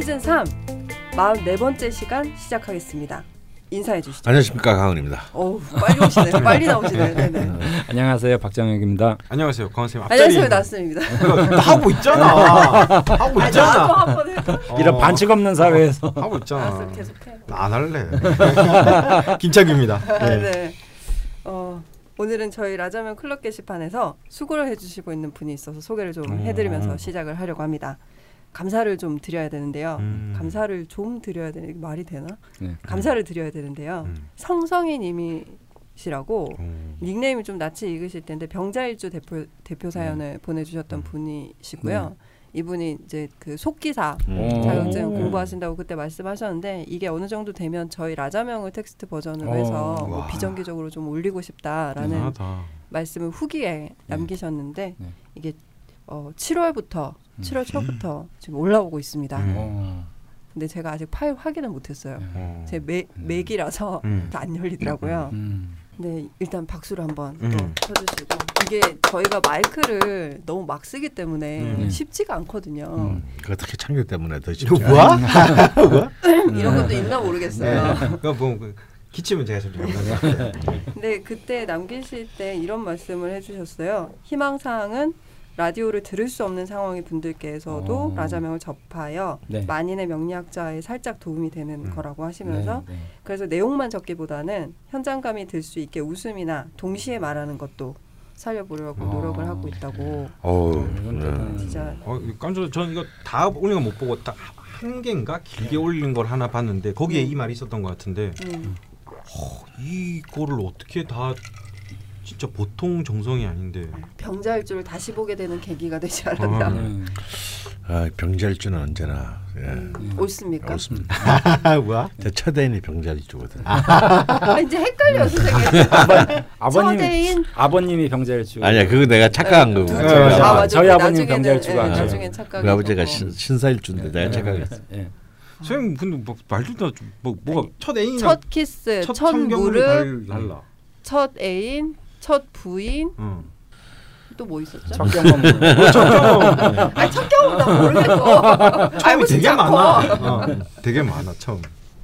시즌 3 44번째 시간 시작하겠습니다. 인사해 주시죠. 안녕하십니까 강은입니다. 어우, 빨리 오시네. 빨리 나오시네. 네네. 안녕하세요 박정혁입니다. 안녕하세요. 앞자리 안녕하세요. 나스입니다. 나 하고 있잖아. 하고 아니, 나도 있잖아. 한번 해도 이런 어, 반칙 없는 사회에서 하고 있잖아. 계속해. 안 할래. 김창규입니다. 네. 네. 어, 오늘은 저희 라자면 클럽 게시판에서 수고를 해주시고 있는 분이 있어서 소개를 좀 해드리면서 시작을 하려고 합니다. 감사를 좀 드려야 되는데요. 음. 감사를 좀 드려야 되는 이게 말이 되나? 네. 감사를 드려야 되는데요. 음. 성성이님이시라고 음. 닉네임이 좀 낯이 익으실 텐데 병자일주 대표 대표 사연을 보내주셨던 음. 분이시고요. 이분이 이제 그 속기사 음. 자격증 오. 공부하신다고 그때 말씀하셨는데 이게 어느 정도 되면 저희 라자명을 텍스트 버전으로 오. 해서 뭐 와. 비정기적으로 좀 올리고 싶다라는 대단하다. 말씀을 후기에 남기셨는데 네. 이게 어 7월부터 7월 초부터 지금 올라오고 있습니다. 음. 어. 근데 제가 아직 파일 확인을 못했어요. 어. 제 맥, 맥이라서 음. 다안 열리더라고요. 음. 네, 일단 박수를 한번 음. 또 쳐주시고 이게 저희가 마이크를 너무 막 쓰기 때문에 음. 쉽지가 않거든요. 음. 그 특히 창규 때문에 더 쉽지. 뭐야? 이런 것도 있나 모르겠어요. 그거 뭐 그, 기침은 제가 좀 잘못했어요. 근데 그때 남기실 때 이런 말씀을 해주셨어요. 희망 사항은 라디오를 들을 수 없는 상황의 분들께서도 어. 라자명을 접하여 네. 만인의 명리학자에 살짝 도움이 되는 음. 거라고 하시면서 네, 네. 그래서 내용만 적기보다는 현장감이 들 수 있게 웃음이나 동시에 말하는 것도 살려보려고 어. 노력을 하고 있다고 어우. 이건 네. 진짜 어, 깜짝 저는 이거 다 올린 거 못 보고 딱 한 개인가 길게 올린 걸 하나 봤는데 거기에 음. 이 말이 있었던 것 같은데 음, 어, 이거를 어떻게 다 진짜 보통 정성이 아닌데 병자일주를 다시 보게 되는 계기가 되지 않았나 어. 네. 아, 병자일주는 언제나 예. 음, 옳습니까? 옳습니다. 뭐야? 제 첫애인이 병자일주거든. 아, 이제 헷갈려 선생님. 아버님 아버님이 병자일주. 아니야, 그거 내가 착각한 거고. 두- 네, 맞아. 아, 아버- 맞아. 저희 아버님 병자일주가 예, 아니죠. 나중엔 착각. 그 아버지가 신, 신사일주인데 내가 착각했어. 예. 선생님 근데 뭐 말도 다 뭐 뭐가 첫 애인이랑 첫 키스, 첫, 참견물이 무릎, 달- 달라. 첫 애인, 첫 부인 응. 또뭐 있었죠? 첫 경험. 아니 첫 경험 나 모르겠고 처음이 되게. 많아. 어, 되게 많아 처음.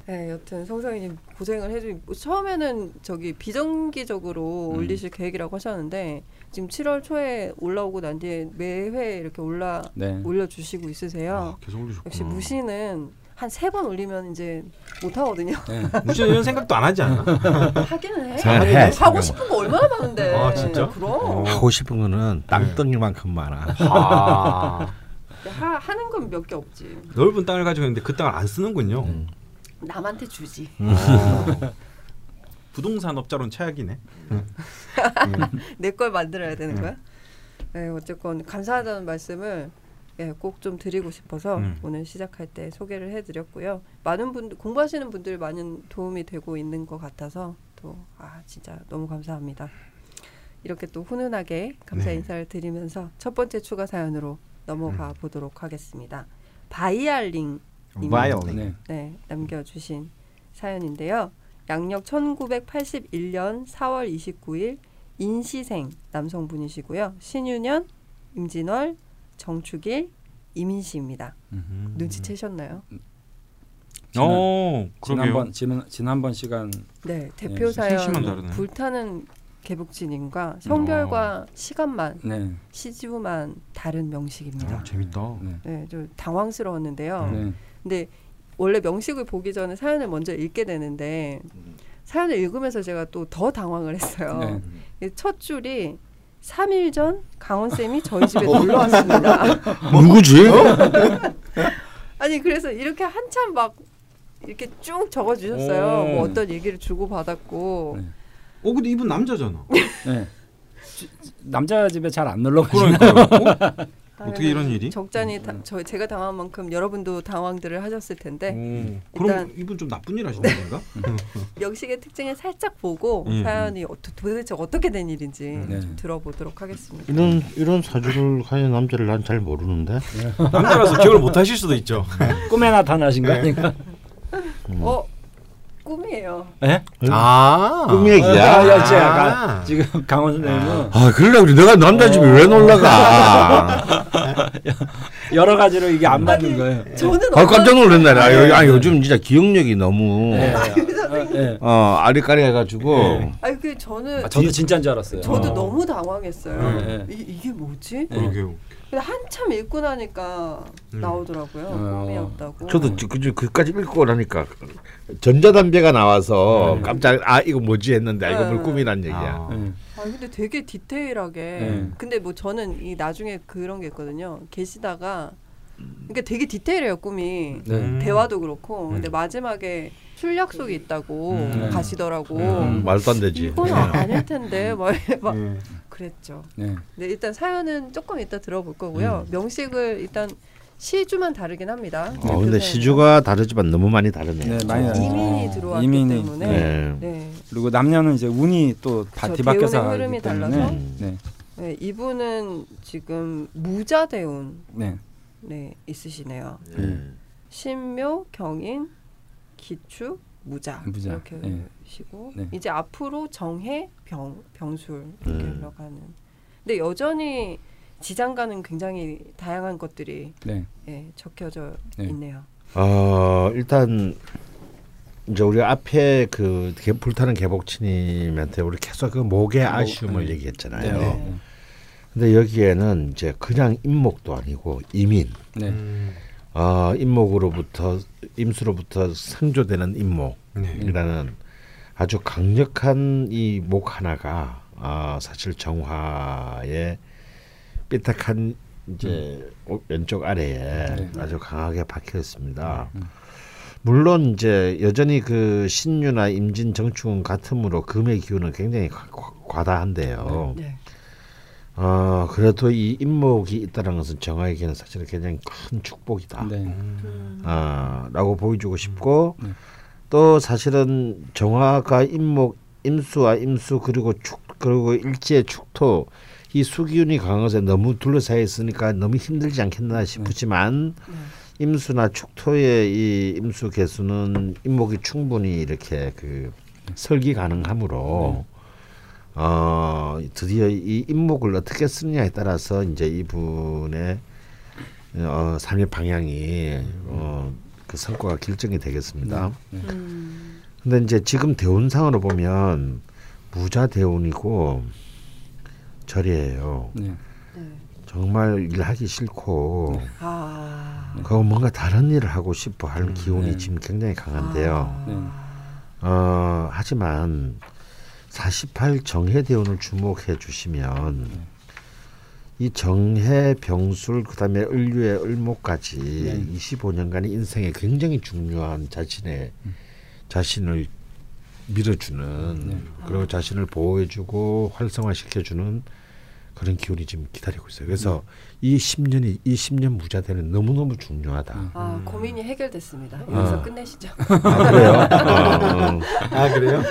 네, 여튼 성성이님 고생을 해주. 처음에는 저기 비정기적으로 음. 올리실 계획이라고 하셨는데 지금 7월 초에 올라오고 난 뒤에 매회 이렇게 올라 네. 올려주시고 있으세요. 아, 계속 올리셨구나. 역시 무시는 한 세 번 올리면 이제 못 하거든요. 네. 무시는 이런 생각도 안 하지 않아? 하기는 해. 잘 해. 하고 싶은 거 얼마나 많은데. 아, 진짜? 그럼 어. 하고 싶은 거는 땅덩이만큼 많아. 아, 하, 하는 건 몇 개 없지. 넓은 땅을 가지고 있는데 그 땅을 안 쓰는군요. 음. 남한테 주지. 어. 부동산 업자로는 최악이네. 내 걸 만들어야 되는 음. 거야? 네, 어쨌건 감사하다는 말씀을 예, 꼭 좀 드리고 싶어서 음. 오늘 시작할 때 소개를 해드렸고요. 많은 분들 공부하시는 분들 많은 도움이 되고 있는 것 같아서 또 아 진짜 너무 감사합니다. 이렇게 또 훈훈하게 감사 네. 인사를 드리면서 첫 번째 추가 사연으로 넘어가 음. 보도록 하겠습니다. 바이알링 바이올린. 네. 네, 남겨주신 사연인데요. 양력 1981년 4월 29일 인시생 남성분이시고요. 신유년, 임진월, 정축일, 이민씨입니다. 음. 눈치채셨나요? 어, 지난번 지난 지난번 시간 네, 대표 네, 사연. 불타는 개북진인과 성별과 시간만 네. 시주만 다른 명식입니다. 아, 재밌다. 네. 네, 좀 당황스러웠는데요. 네. 근데 원래 명식을 보기 전에 사연을 먼저 읽게 되는데 사연을 읽으면서 제가 또 더 당황을 했어요. 네. 이첫 줄이 3일 전 강원 쌤이 저희 집에 놀러 왔습니다. 누구지? 아니 그래서 이렇게 한참 막 이렇게 쭉 적어 주셨어요. 오. 뭐 어떤 얘기를 주고 받았고 네. 어, 근데 이분 남자잖아. 네. 지- 남자 집에 잘 안 놀러 가시나? 그러니까요. 어? 어떻게 이런 일이? 적잖이 다, 저 제가 당한 만큼 여러분도 당황들을 하셨을 텐데 오, 그럼 일단- 이분 좀 나쁜 일 하시는 건가? 명식의 특징을 살짝 보고 음, 사연이 어, 도- 도대체 어떻게 된 일인지 네. 좀 들어보도록 하겠습니다. 이런 이런 사주를 가진 남자를 난 잘 모르는데. 남자라서 기억을 못 하실 수도 있죠. 꿈에 나타나신 거 아닌가? 어 꿈이에요. 예? 아 꿈 얘기야. 야, 야, 진짜 아. 가- 지금 강원 선생님은 아 그러려고 그래. 내가 남자 집에 왜 놀러가? 여러 가지로 이게 안 맞는 거예요. 저는 아 어떤- 깜짝 놀랐네. 아, 요- 아 요즘 진짜 기억력이 너무 예. 예. 어 아리까리 해가지고 예. 아니 그 저는 아, 저도 진짜인 줄 알았어요. 저도 어. 너무 당황했어요. 네, 네. 이, 이게 뭐지? 그러게요. 근데 한참 읽고 나니까 음. 나오더라고요. 어. 꿈이었다고. 저도 그, 그, 그 까지 읽고 나니까 전자담배가 나와서 네. 깜짝 아 이거 뭐지 했는데 보니 네. 꿈이란 얘기야. 아. 예. 아 근데 되게 디테일하게. 네. 근데 뭐 저는 이 나중에 그런 게 있거든요. 계시다가 그러니까 되게 디테일해요 꿈이. 네. 음. 대화도 그렇고. 근데 마지막에 술 약속이 있다고 음. 가시더라고. 음. 말도 안 되지. 이건 아닐 텐데 막, 막 네. 그랬죠. 네. 네, 일단 사연은 조금 이따 들어볼 거고요. 명식을 일단 시주만 다르긴 합니다. 어 근데 그 시주가 다르지만 너무 많이 다르네. 네, 많이 다르죠. 이민이 들어왔기 이민이. 때문에 네. 네. 그리고 남녀는 이제 운이 또 바-. 뒤바뀌어서 대운의 하기 흐름이 때문에 달라서. 네. 네, 이분은 지금 무자 대운 네. 네, 있으시네요. 네. 신묘, 경인, 기축, 무자, 무자, 이렇게 네. 시고 네. 이제 앞으로 정해, 병, 병술 이렇게 음. 흘러가는. 근데 여전히 지장간은 굉장히 다양한 것들이 네. 예, 적혀져 네. 있네요. 어 일단 이제 우리 앞에 그 개- 불타는 개복치님한테 우리 계속 그 목의 아쉬움을 네. 얘기했잖아요. 네. 근데 여기에는 이제 그냥 임목도 아니고 이민. 네. 음. 어, 임목으로부터 임수로부터 상조되는 네. 임목이라는 아주 강력한 이 목 하나가 아, 사실 정화의 삐딱한 이제 오- 왼쪽 아래에 네. 아주 강하게 박혀 있습니다. 음. 물론 이제 여전히 그 신유나 임진 정축은 같으므로 금의 기운은 굉장히 과- 과- 과다한데요. 네. 어 그래도 이 임목이 있다는 것은 정화에게는 사실 굉장히 큰 축복이다. 네. 음. 아라고 보여주고 싶고 네. 또 사실은 정화가 임목 임수와 임수 그리고 축 그리고 일지의 축토 이 수기운이 강한 것에 너무 둘러싸여 있으니까 너무 힘들지 않겠나 싶지만 네. 임수나 축토의 이 임수 개수는 임목이 충분히 이렇게 그 설기 가능하므로 어 드디어 이 임목을 어떻게 쓰느냐에 따라서 이제 이분의 어 삶의 방향이 어 그 성과가 결정이 되겠습니다. 음. 근데 이제 지금 대운상으로 보면 무자 대운이고 절이에요. 네. 네. 정말 일하기 싫고 아. 그 뭔가 다른 일을 하고 싶어 하는 기운이 네. 지금 굉장히 강한데요. 네. 어, 하지만 48 정해 대운을 주목해 주시면 이 정해 병술 그다음에 을류의 을목까지 네. 25년간의 인생에 굉장히 중요한 자신의 자신을 밀어주는 네. 그리고 자신을 보호해주고 활성화시켜주는 그런 기운이 지금 기다리고 있어요. 그래서 이 10년이 이 10년 무자대는 너무 너무 중요하다. 아, 고민이 해결됐습니다. 여기서 어. 끝내시죠. 아, 그래요? 어, 어. 아 그래요?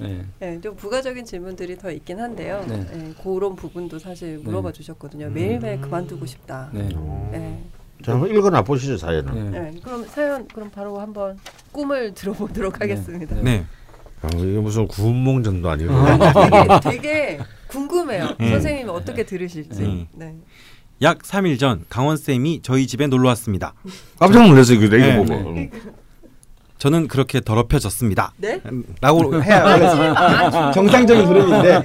네. 네, 좀 부가적인 질문들이 더 있긴 한데요. 네. 네. 그런 부분도 사실 물어봐 주셨거든요. 매일매일 그만두고 싶다. 네. 네. 자, 한번 읽어놔 보시죠 사연을. 네. 네, 그럼 사연 그럼 바로 한번 꿈을 들어보도록 하겠습니다. 네. 네. 아, 이게 무슨 구운몽전도 아니고 되게, 되게 궁금해요. 음. 선생님이 어떻게 들으실지. 음. 네. 약 3일 전 강원 쌤이 저희 집에 놀러 왔습니다. 깜짝 놀랐어요. 이거 네, 이거 보고. 네. 응. 저는 그렇게 더럽혀졌습니다. 네? 라고 해야 정상적인 흐름인데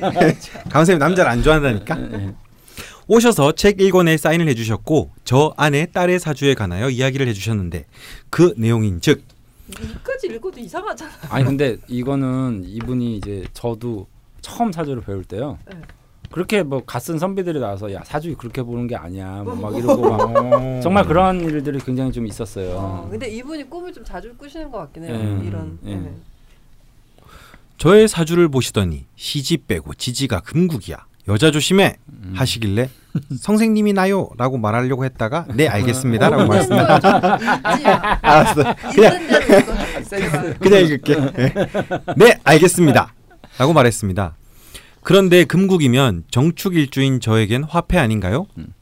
쌤이 남자를 안 좋아한다니까. 네. 오셔서 책 1권에 사인을 해주셨고 저 아내 딸의 사주에 관하여 이야기를 해주셨는데 그 내용인즉 여기까지 읽어도 이상하잖아. 아니 근데 이거는 이분이 이제 저도 처음 사주를 배울 때요. 네. 그렇게 뭐 갓쓴 선배들이 나와서 야 사주 그렇게 보는 게 아니야 뭐 막 이러고 막 정말 그런 일들이 굉장히 좀 있었어요. 어, 근데 이분이 꿈을 좀 자주 꾸시는 것 같긴 해요. 네. 이런. 네. 네. 저의 사주를 보시더니 시집 빼고 지지가 금국이야 여자 조심해 음. 하시길래 선생님이 나요 라고 말하려고 했다가 네 알겠습니다 라고 말씀드렸습니다. 알았어. 그냥 있는 대로 읽어주세요. 그냥 읽을게. 네. 네, 알겠습니다. 라고 말했습니다. 그런데 금국이면 정축일주인 저에겐 화폐 아닌가요? 음.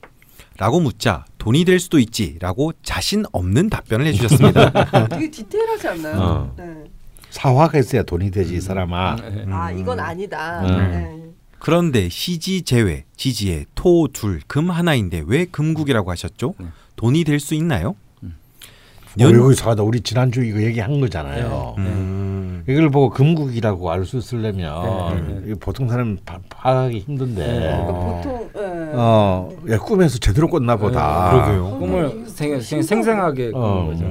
라고 묻자 돈이 될 수도 있지라고 자신 없는 답변을 해주셨습니다. 되게 디테일하지 않나요? 어. 네. 사화가 있어야 돈이 되지 이 사람아. 네. 아 이건 아니다. 음. 네. 그런데 시지 제외, 지지에 토, 둘, 금 하나인데 왜 금국이라고 하셨죠? 네. 돈이 될 수 있나요? 어, 연- 이거 이상하다. 우리 지난주 이거 얘기한 거잖아요. 음, 이걸 보고 금국이라고 알 수 있으려면 네, 네. 이거 보통 사람 파, 파악하기 힘든데. 그러니까 어. 보통 네. 어, 야, 꿈에서 제대로 꿨나 보다. 그러게요. 꿈을 생, 생, 생생하게 꾸는 어. 거죠.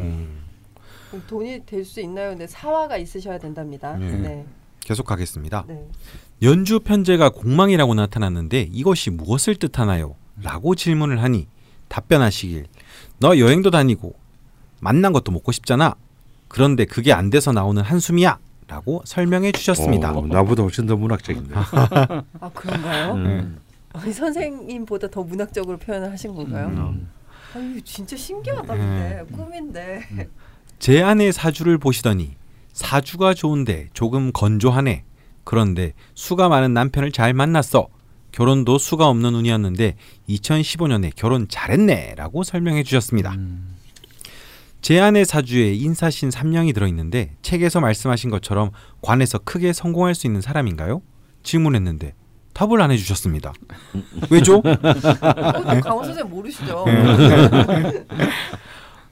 그럼 돈이 될 수 있나요? 근데 사화가 있으셔야 된답니다. 네. 네. 계속 가겠습니다. 네. 연주 편제가 공망이라고 나타났는데 이것이 무엇을 뜻하나요? 라고 질문을 하니 답변하시길 너 여행도 다니고 만난 것도 먹고 싶잖아. 그런데 그게 안 돼서 나오는 한숨이야. 라고 설명해 주셨습니다. 어, 나보다 훨씬 더 문학적인데. 아 그런가요? 음. 아니, 선생님보다 더 문학적으로 표현을 하신 건가요? 음. 아유 진짜 신기하다 근데 꿈인데. 제 아내 사주를 보시더니 사주가 좋은데 조금 건조하네. 그런데 수가 많은 남편을 잘 만났어. 결혼도 수가 없는 운이었는데 2015년에 결혼 잘했네라고 설명해 주셨습니다. 음. 제 아내 사주에 인사신 3령이 들어있는데 책에서 말씀하신 것처럼 관에서 크게 성공할 수 있는 사람인가요? 질문했는데 답을 안 해주셨습니다. 왜죠? 그것도 강원 선생 님 모르시죠? 네.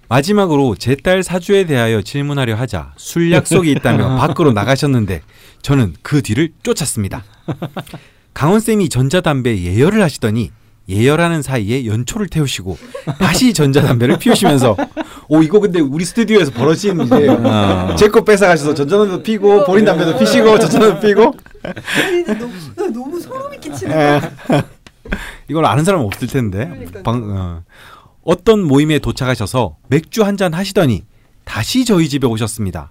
마지막으로 제 딸 사주에 대하여 질문하려 하자 술 약속이 있다며 밖으로 나가셨는데 저는 그 뒤를 쫓았습니다. 강원 쌤이 전자담배 예열을 하시더니 예열하는 사이에 연초를 태우시고 다시 전자담배를 피우시면서 오 이거 근데 우리 스튜디오에서 벌어진 일이에요. 어. 제거 뺏어가셔서 전자담배도 피고 본인 담배도 피시고 전자담배 피고 아니 근데 너무, 나 너무 소름이 끼치네. 이걸 아는 사람 은 없을 텐데 그러니까요. 방- 어. 어떤 모임에 도착하셔서 맥주 한 잔 하시더니 다시 저희 집에 오셨습니다.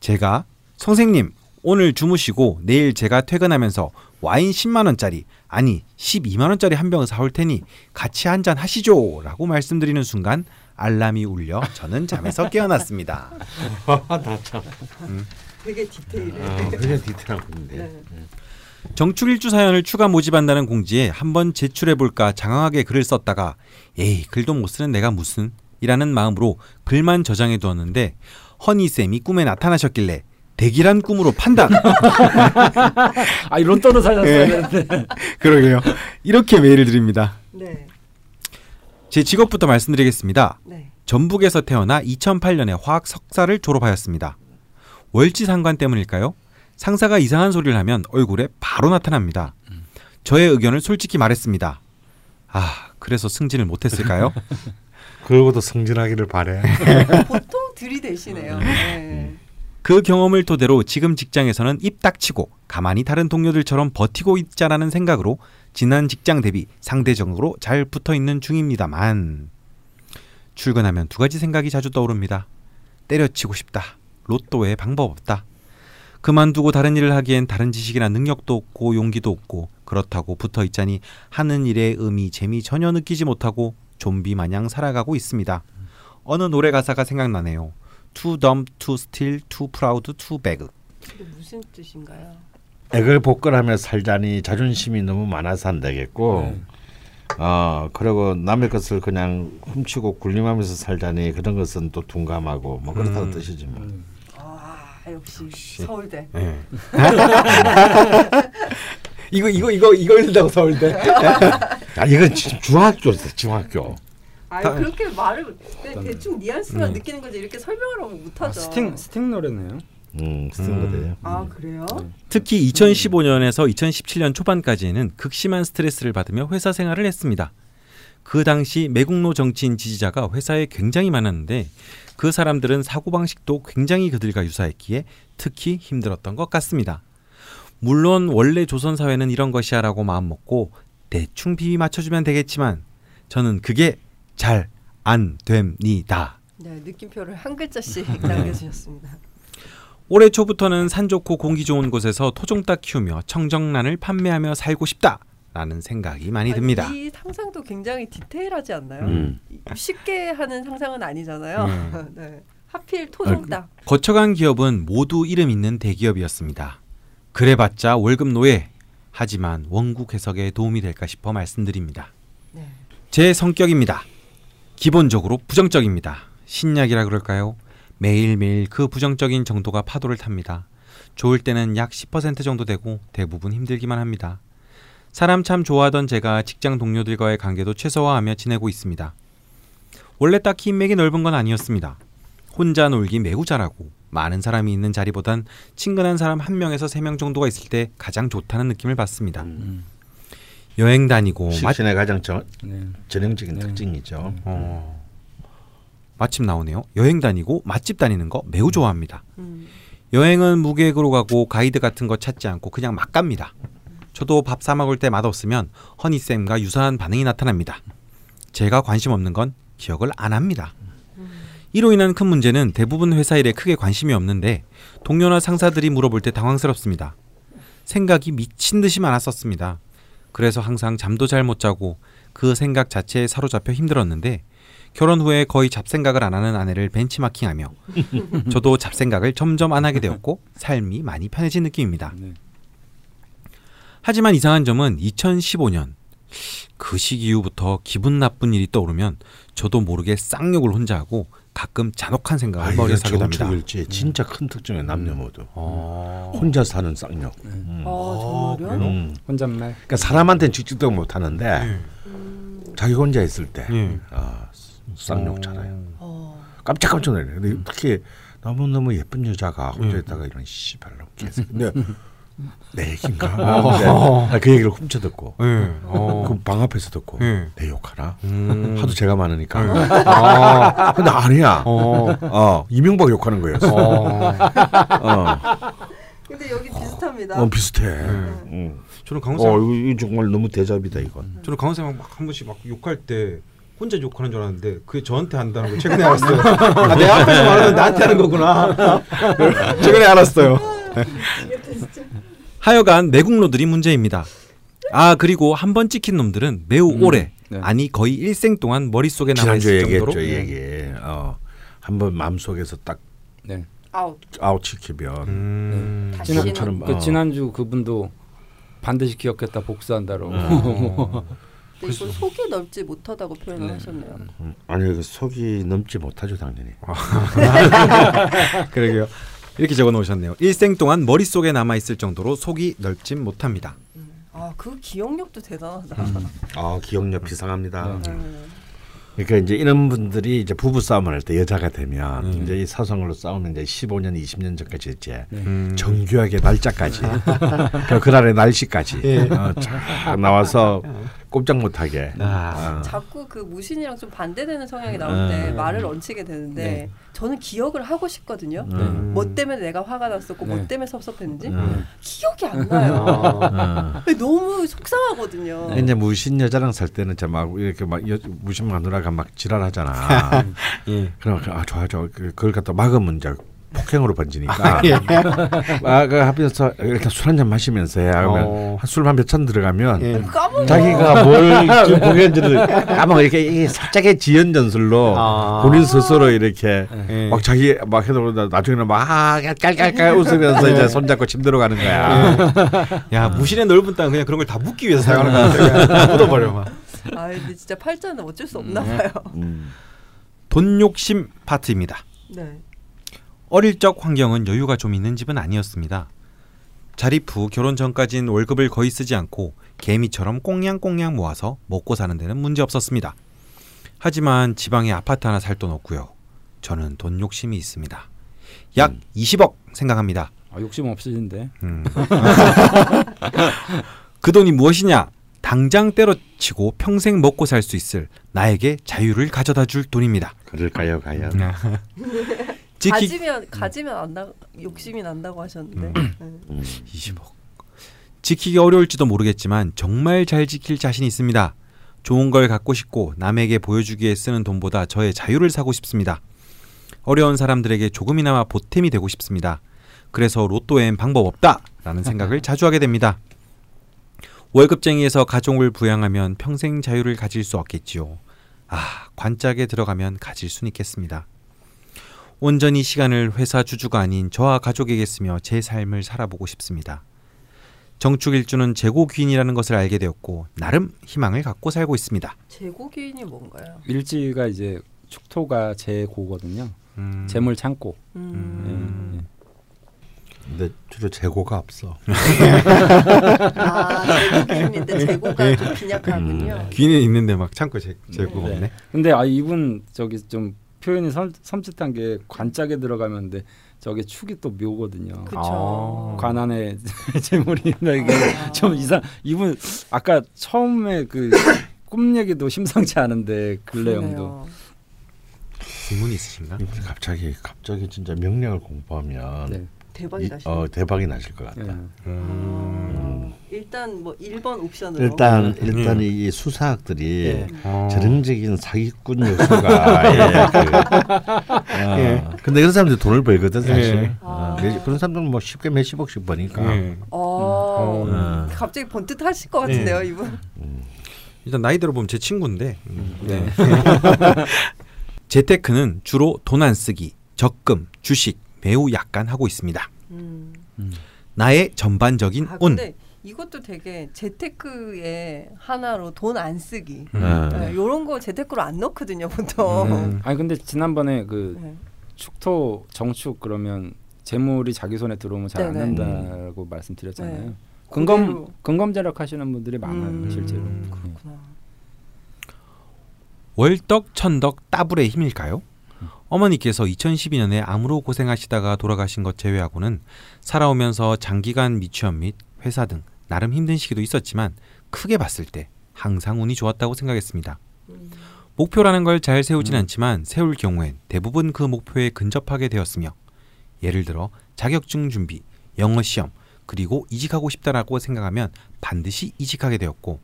제가 선생님 오늘 주무시고 내일 제가 퇴근하면서 와인 10만 원짜리 아니 12만 원짜리 한 병 사올 테니 같이 한 잔 하시죠라고 말씀드리는 순간 알람이 울려 저는 잠에서 깨어났습니다. 되게 디테일해. 어, 그냥 디테일한 건데. 네. 정출 일주 사연을 추가 모집한다는 공지에 한번 제출해 볼까 장황하게 글을 썼다가 에이 글도 못 쓰는 내가 무슨 이라는 마음으로 글만 저장해 두었는데 허니 쌤이 꿈에 나타나셨길래 대기란 꿈으로 판단. 아 이런 떠는 살렸어야 되는데. 그러게요. 이렇게 메일을 드립니다. 네. 제 직업부터 말씀드리겠습니다. 네. 전북에서 태어나 2008년에 화학 석사를 졸업하였습니다. 월지 상관 때문일까요? 상사가 이상한 소리를 하면 얼굴에 바로 나타납니다. 저의 의견을 솔직히 말했습니다. 아, 그래서 승진을 못했을까요? 그러고도 승진하기를 바래. 보통 들이대시네요. 네. 그 경험을 토대로 지금 직장에서는 입 닥치고 가만히 다른 동료들처럼 버티고 있자라는 생각으로 지난 직장 대비 상대적으로 잘 붙어 있는 중입니다만 출근하면 두 가지 생각이 자주 떠오릅니다. 때려치고 싶다. 로또 외에 방법 없다. 그만두고 다른 일을 하기엔 다른 지식이나 능력도 없고 용기도 없고 그렇다고 붙어 있자니 하는 일의 의미 재미 전혀 느끼지 못하고 좀비 마냥 살아가고 있습니다. 어느 노래 가사가 생각나네요. Too dumb, too still, too proud, too beg. 이게 무슨 뜻인가요? 액을 복걸하며 살자니 자존심이 너무 많아서 안 되겠고 네. 어 그리고 남의 것을 그냥 훔치고 굴림하면서 살자니 그런 것은 또 둔감하고 뭐 그렇다는 음. 뜻이지 뭐. 아 역시 서울대. 예. 이거 이거 이거 이거 읽는다고 서울대. 아 이건 지- 중학교였어 중학교. 아 다- 그렇게 말을 대- 대충 뉘앙스만 음. 느끼는 거지 이렇게 설명하면 못하죠. 아, 스팅 스팅 노래네요. 음 쓰는 거대요. 아 그래요? 특히 2015년에서 2017년 초반까지는 극심한 스트레스를 받으며 회사 생활을 했습니다. 그 당시 매국노 정치인 지지자가 회사에 굉장히 많았는데 그 사람들은 사고방식도 굉장히 그들과 유사했기에 특히 힘들었던 것 같습니다. 물론 원래 조선 사회는 이런 것이야라고 마음먹고 대충 비위 맞춰주면 되겠지만 저는 그게 잘 안 됩니다. 네 느낌표를 한 글자씩 남겨주셨습니다. 올해 초부터는 산 좋고 공기 좋은 곳에서 토종닭 키우며 청정란을 판매하며 살고 싶다 라는 생각이 많이 듭니다. 아니, 이 상상도 굉장히 디테일하지 않나요? 음. 쉽게 하는 상상은 아니잖아요. 네. 하필 아, 토종닭. 거쳐간 기업은 모두 이름 있는 대기업이었습니다. 그래봤자 월급 노예. 하지만 원국 해석에 도움이 될까 싶어 말씀드립니다. 네. 제 성격입니다. 기본적으로 부정적입니다. 신약이라 그럴까요? 매일매일 그 부정적인 정도가 파도를 탑니다. 좋을 때는 약 10% 정도 되고 대부분 힘들기만 합니다. 사람 참 좋아하던 제가 직장 동료들과의 관계도 최소화하며 지내고 있습니다. 원래 딱히 인맥이 넓은 건 아니었습니다. 혼자 놀기 매우 잘하고 많은 사람이 있는 자리보단 친근한 사람 한 명에서 세 명 정도가 있을 때 가장 좋다는 느낌을 받습니다. 음. 여행 다니고 맛 실신의 가장 전, 네. 전형적인 네. 특징이죠. 어, 마침 나오네요. 여행 다니고 맛집 다니는 거 매우 좋아합니다. 음. 여행은 무계획으로 가고 가이드 같은 거 찾지 않고 그냥 막 갑니다. 저도 밥 사 먹을 때 맛없으면 허니쌤과 유사한 반응이 나타납니다. 제가 관심 없는 건 기억을 안 합니다. 이로 인한 큰 문제는 대부분 회사 일에 크게 관심이 없는데 동료나 상사들이 물어볼 때 당황스럽습니다. 생각이 미친 듯이 많았었습니다. 그래서 항상 잠도 잘 못 자고 그 생각 자체에 사로잡혀 힘들었는데 결혼 후에 거의 잡생각을 안 하는 아내를 벤치마킹하며 저도 잡생각을 점점 안 하게 되었고 삶이 많이 편해진 느낌입니다. 네. 하지만 이상한 점은 2015년 그 시기 이후부터 기분 나쁜 일이 떠오르면 저도 모르게 쌍욕을 혼자 하고 가끔 잔혹한 생각을 아, 이게 머리에 사게 됩니다. 정축일지 진짜 큰 특징이에요 남녀 모두. 어... 혼자 사는 쌍욕. 음. 아 정말요? 음. 혼잣말. 그러니까 사람한테는 직접도 못 하는데 자기 혼자 있을 때 예. 아, 쌍욕 잘해요. 어. 깜짝깜짝 놀라요. 근데 특히 너무 너무 예쁜 여자가 혼자 음. 있다가 이런 씨발로 계속. 근데 내 얘긴가? 아, 그 얘기를 훔쳐 듣고 예. 어. 그방 앞에서 듣고 예. 내 욕하나? 음. 하도 제가 많으니까. 아. 근데 아니야. 어. 어, 이명박 욕하는 거였어. 어. 어, 근데 여기 비슷합니다. 어 비슷해. 음. 응. 저는 어, 강원쌤 이거, 이거 정말 너무 대잡이다 이건. 저는 강원쌤 막한 번씩 막 욕할 때 혼자 욕하는 줄 알았는데 그게 저한테 한다는 걸 최근에 알았어요. 아, 내 앞에서 말하면 나한테 하는 거구나. 최근에 알았어요. 하여간 매국노들이 문제입니다. 아 그리고 한 번 찍힌 놈들은 매우 음, 오래 네. 아니 거의 일생 동안 머릿속에 남아 있을 얘기했죠, 정도로 이 얘기. 어, 한번 마음속에서 딱 네. 아웃. 아웃 시키면 음. 다시- 지난 것처럼 그 어. 지난주 그분도 반드시 기억했다 복수한다로. 어. 근데 이걸 속이 넓지 못하다고 표현을 네. 하셨네요. 음, 아니 그 속이 넓지 못하죠 당연히. 그러게요. 이렇게 적어 놓으셨네요. 일생 동안 머릿속에 남아 있을 정도로 속이 넓진 못합니다. 아 그 기억력도 대단하다. 아 기억력 비상합니다. 네. 음. 그러니까 이제 이런 분들이 이제 부부 싸움을 할 때 여자가 되면 음. 이제 이 사성으로 싸우면 이제 15년, 20년 전까지 이제 네. 음. 정교하게 날짜까지 그 그날의 날씨까지 예. 어, 쫙 나와서 꼼짝 못하게 아. 어. 자꾸 그 무신이랑 좀 반대되는 성향이 나올 음. 때 말을 얹히게 되는데 네. 저는 기억을 하고 싶거든요. 음. 뭐 때문에 내가 화가 났었고 뭐 네. 때문에 섭섭했는지 음. 기억이 안 나요. 어. 너무 속상하거든요. 이제 무신 여자랑 살 때는 진짜 막 이렇게 막 여, 무신 마누라가 막 지랄하잖아. 예. 그럼 아 좋아 좋아 그- 그걸 갖다 막으면 이제 폭행으로 번지니까. 예. 아, 그 하면서 이렇게 술 한 잔 마시면서 해. 그러면 어. 한 술만 몇 잔 들어가면 예. 자기가 뭘 공연지를 까먹어 이렇게 살짝의 지연 전술로 아. 본인 스스로 이렇게 예. 막 자기 막 해도 나중에는 막 깔깔깔 웃으면서 예. 이제 손잡고 침대로 가는 거야. 야 무신의 넓은 땅 그냥 그런 걸 다 묻기 위해서 사용하는 거 같아. 그냥 묻어버려 막. 아 근데 진짜 팔자는 어쩔 수 없나 봐요. 음. 돈 욕심 파트입니다. 네. 어릴 적 환경은 여유가 좀 있는 집은 아니었습니다. 자립 후 결혼 전까지는 월급을 거의 쓰지 않고 개미처럼 꽁냥꽁냥 모아서 먹고 사는 데는 문제 없었습니다. 하지만 지방에 아파트 하나 살 돈 없고요. 저는 돈 욕심이 있습니다. 약 20억 생각합니다. 아, 욕심 없으신데. 음. 그 돈이 무엇이냐? 당장 때려치고 평생 먹고 살 수 있을 나에게 자유를 가져다 줄 돈입니다. 그럴까요, 과연? 지키 가지면 가지면 안 나 욕심이 난다고 하셨는데. 네. 음. 20억. 지키기 어려울지도 모르겠지만 정말 잘 지킬 자신 있습니다. 좋은 걸 갖고 싶고 남에게 보여주기에 쓰는 돈보다 저의 자유를 사고 싶습니다. 어려운 사람들에게 조금이나마 보탬이 되고 싶습니다. 그래서 로또엔 방법 없다라는 생각을 자주 하게 됩니다. 월급쟁이에서 가족을 부양하면 평생 자유를 가질 수 없겠지요. 아, 관짝에 들어가면 가질 수는 있겠습니다. 온전히 시간을 회사 주주가 아닌 저와 가족에게 쓰며 제 삶을 살아보고 싶습니다. 정축일주는 재고귀인이라는 것을 알게 되었고 나름 희망을 갖고 살고 있습니다. 재고기인이 뭔가요? 일지가 이제 축토가 재고거든요. 음. 재물 창고. 음. 예, 예. 근데 주로 재고가 없어. 아 재고기인인데 재고가 좀 빈약하군요. 귀인은 있는데 막 참고 재, 재고가 네. 없네. 근데 아 이분 저기 좀 표현이 섬, 섬찟한 게 관짝에 들어가면 데 저게 축이 또 묘거든요. 그쵸. 아. 관안에 재물이 이게 아. 좀 이상 이분 아까 처음에 그 꿈 얘기도 심상치 않은데 글 내용도 그러네요. 질문이 있으신가? 갑자기 갑자기 진짜 명량을 공부하면 네. 대박이 이- 나시네. 어, 대박이 나실 것 같다. 예. 음. 음. 일단 뭐 1번 옵션으로 일단 일단 음. 이 수사학들이 예. 어. 전형적인 사기꾼 요소가 예, 그, 어, 예. 근데 그런 사람들이 돈을 벌거든 사실. 예. 어, 아. 몇- 그런 사람들은 뭐 쉽게 몇십억씩 버니까. 예. 어, 음. 갑자기 번뜩 하실 것 같은데요, 네. 이분. 일단 나이 들어보면 제 친구인데 음, 네. 재테크는 주로 돈 안 쓰기, 적금, 주식 매우 약간 하고 있습니다. 음. 나의 전반적인 아 운. 근데 이것도 되게 재테크의 하나로 돈 안 쓰기. 음. 네. 네, 이런 거 재테크로 안 넣거든요, 보통. 음. 아니 근데 지난번에 그 네. 축토 정축 그러면 재물이 자기 손에 들어오면 잘안 네네. 된다고 말씀드렸잖아요. 네. 근검. 근검자력 하시는 분들이 많아요 음. 실제로. 그렇구나. 월덕 천덕 따블의 힘일까요? 어머니께서 2012년에 암으로 고생하시다가 돌아가신 것 제외하고는 살아오면서 장기간 미취업 및 회사 등 나름 힘든 시기도 있었지만 크게 봤을 때 항상 운이 좋았다고 생각했습니다. 음. 목표라는 걸 잘 세우진 않지만 세울 경우엔 대부분 그 목표에 근접하게 되었으며 예를 들어 자격증 준비, 영어 시험, 그리고 이직하고 싶다라고 생각하면 반드시 이직하게 되었고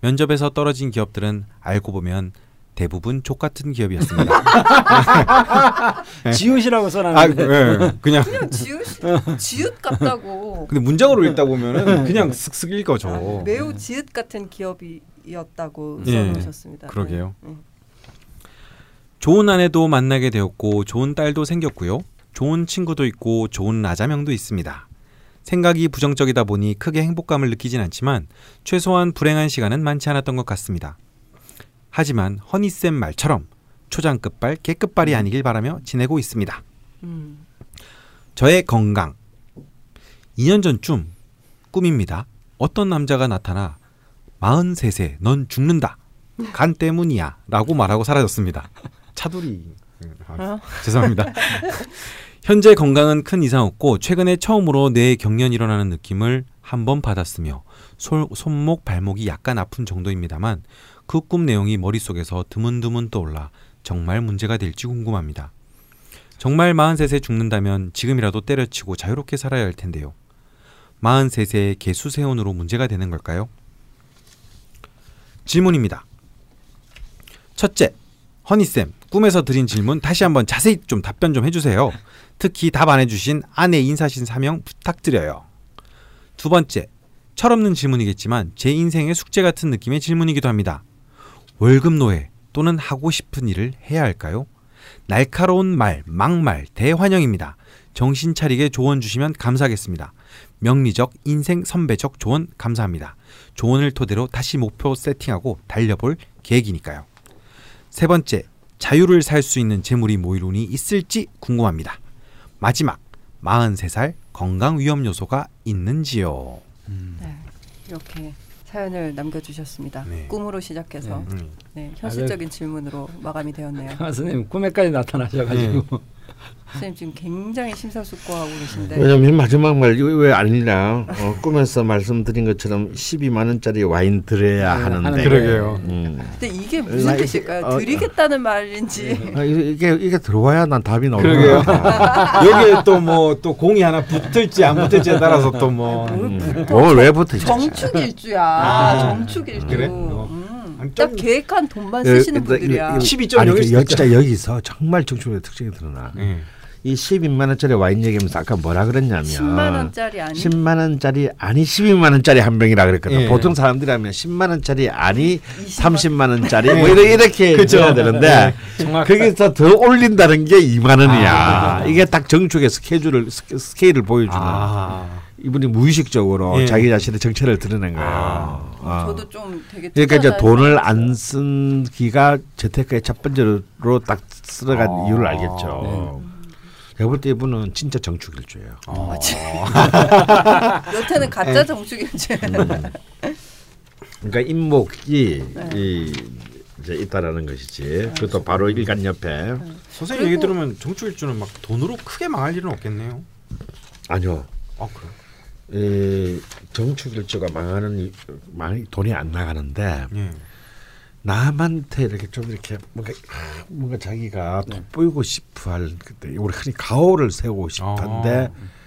면접에서 떨어진 기업들은 알고 보면 대부분 족 같은 기업이었습니다. 지읒이라고 아, 써놨는데 예, 그냥 그냥 지읒 지읒 같다고. 근데 문장으로 읽다 보면은 그냥 슥슥 읽어져. 아, 매우 지읒 같은 기업이었다고 예, 써놓으셨습니다. 그러게요. 네. 네. 좋은 아내도 만나게 되었고 좋은 딸도 생겼고요. 좋은 친구도 있고 좋은 아자명도 있습니다. 생각이 부정적이다 보니 크게 행복감을 느끼진 않지만 최소한 불행한 시간은 많지 않았던 것 같습니다. 하지만 허니쌤 말처럼 초장 끝발 개끝발이 아니길 바라며 지내고 있습니다. 음. 저의 건강. 2년 전쯤 꿈입니다. 어떤 남자가 나타나 43세 넌 죽는다. 간 때문이야. 라고 말하고 사라졌습니다. 차돌이. 아, 어? 죄송합니다. 현재 건강은 큰 이상 없고 최근에 처음으로 뇌에 경련이 일어나는 느낌을 한 번 받았으며 솔- 손목 발목이 약간 아픈 정도입니다만 그 꿈 내용이 머릿속에서 드문드문 떠올라 정말 문제가 될지 궁금합니다. 정말 43세 죽는다면 지금이라도 때려치고 자유롭게 살아야 할 텐데요. 43세의 개수세운으로 문제가 되는 걸까요? 질문입니다. 첫째, 허니쌤, 꿈에서 드린 질문 다시 한번 자세히 좀 답변 좀 해주세요. 특히 답 안 해주신 아내 인사신 사명 부탁드려요. 두 번째, 철없는 질문이겠지만 제 인생의 숙제 같은 느낌의 질문이기도 합니다. 월급 노예 또는 하고 싶은 일을 해야 할까요? 날카로운 말, 막말 대환영입니다. 정신 차리게 조언 주시면 감사하겠습니다. 명리적, 인생 선배적 조언 감사합니다. 조언을 토대로 다시 목표 세팅하고 달려볼 계획이니까요. 세 번째, 자유를 살 수 있는 재물이 모일 운이 있을지 궁금합니다. 마지막, 43살 건강 위험 요소가 있는지요? 네. 이렇게 사연을 남겨주셨습니다. 네. 꿈으로 시작해서 네. 음. 네, 현실적인 질문으로 마감이 되었네요. 아, 선생님 꿈에까지 나타나셔가지고 선생님 지금 굉장히 심사숙고하고 계신데 왜냐면 마지막 말 이거 왜 아니라 어, 꿈에서 말씀드린 것처럼 12만 원짜리 와인 드려야 네, 하는데. 그러게요. 음. 근데 이게 무슨 나 이게- 뜻일까요? 어, 드리겠다는 말인지 아, 이게, 이게 들어와야 난 답이 나오는 그러게요. 거야. 여기에 또 뭐 또 공이 하나 붙을지 안 붙을지에 따라서 또 뭐. 음. 뭘왜 붙어? 정축일주야. 아, 정축일주. 그래? 어. 음, 딱 좀- 계획한 돈만 예, 쓰시는 분들이야. 이게- 12점 아니 여길 그 진짜 여기서 정말 정축의 특징이 드러나. 예. 이 12만 원짜리 와인 얘기하면서 아까 뭐라 그랬냐면 10만 원짜리 아니 10만 원짜리 아니 12만 원짜리 한 병이라 그랬거든. 예. 보통 사람들이 하면 10만 원짜리 아니 20만 30만 원짜리 뭐 이렇게 이렇게 그죠. 해야 되는데 예. 거기서 더 올린다는 게 2만 원이야. 아. 이게 딱 정축의 스케줄을 스케- 스케일을 보여주는. 아. 이분이 무의식적으로 예. 자기 자신의 정체를 드러낸 거예요. 아. 어. 저도 좀 되게 그러니까 이제 돈을. 안 쓴 기가 재테크의 첫 번째로 딱 쓸어간 아. 이유를 알겠죠. 제가 볼 때 이분은 진짜 정축일주예요. 어. 여태는 네. 가짜 정수기지. 그러니까 인목이 네. 이 이제 있다라는 것이지. 그것도 바로 일간 옆에 선생님 얘기 들으면 정축일주는 막 돈으로 크게 망할 일은 없겠네요. 아니요. 아 그래? 이 정축일주가 망하는 이- 망 돈이 안 나가는데 예. 남한테 이렇게 좀 이렇게 뭔가 아, 뭔가 자기가 네. 돋보이고 싶어 할 그때 우리 흔히 가오를 세우고 싶은데 아.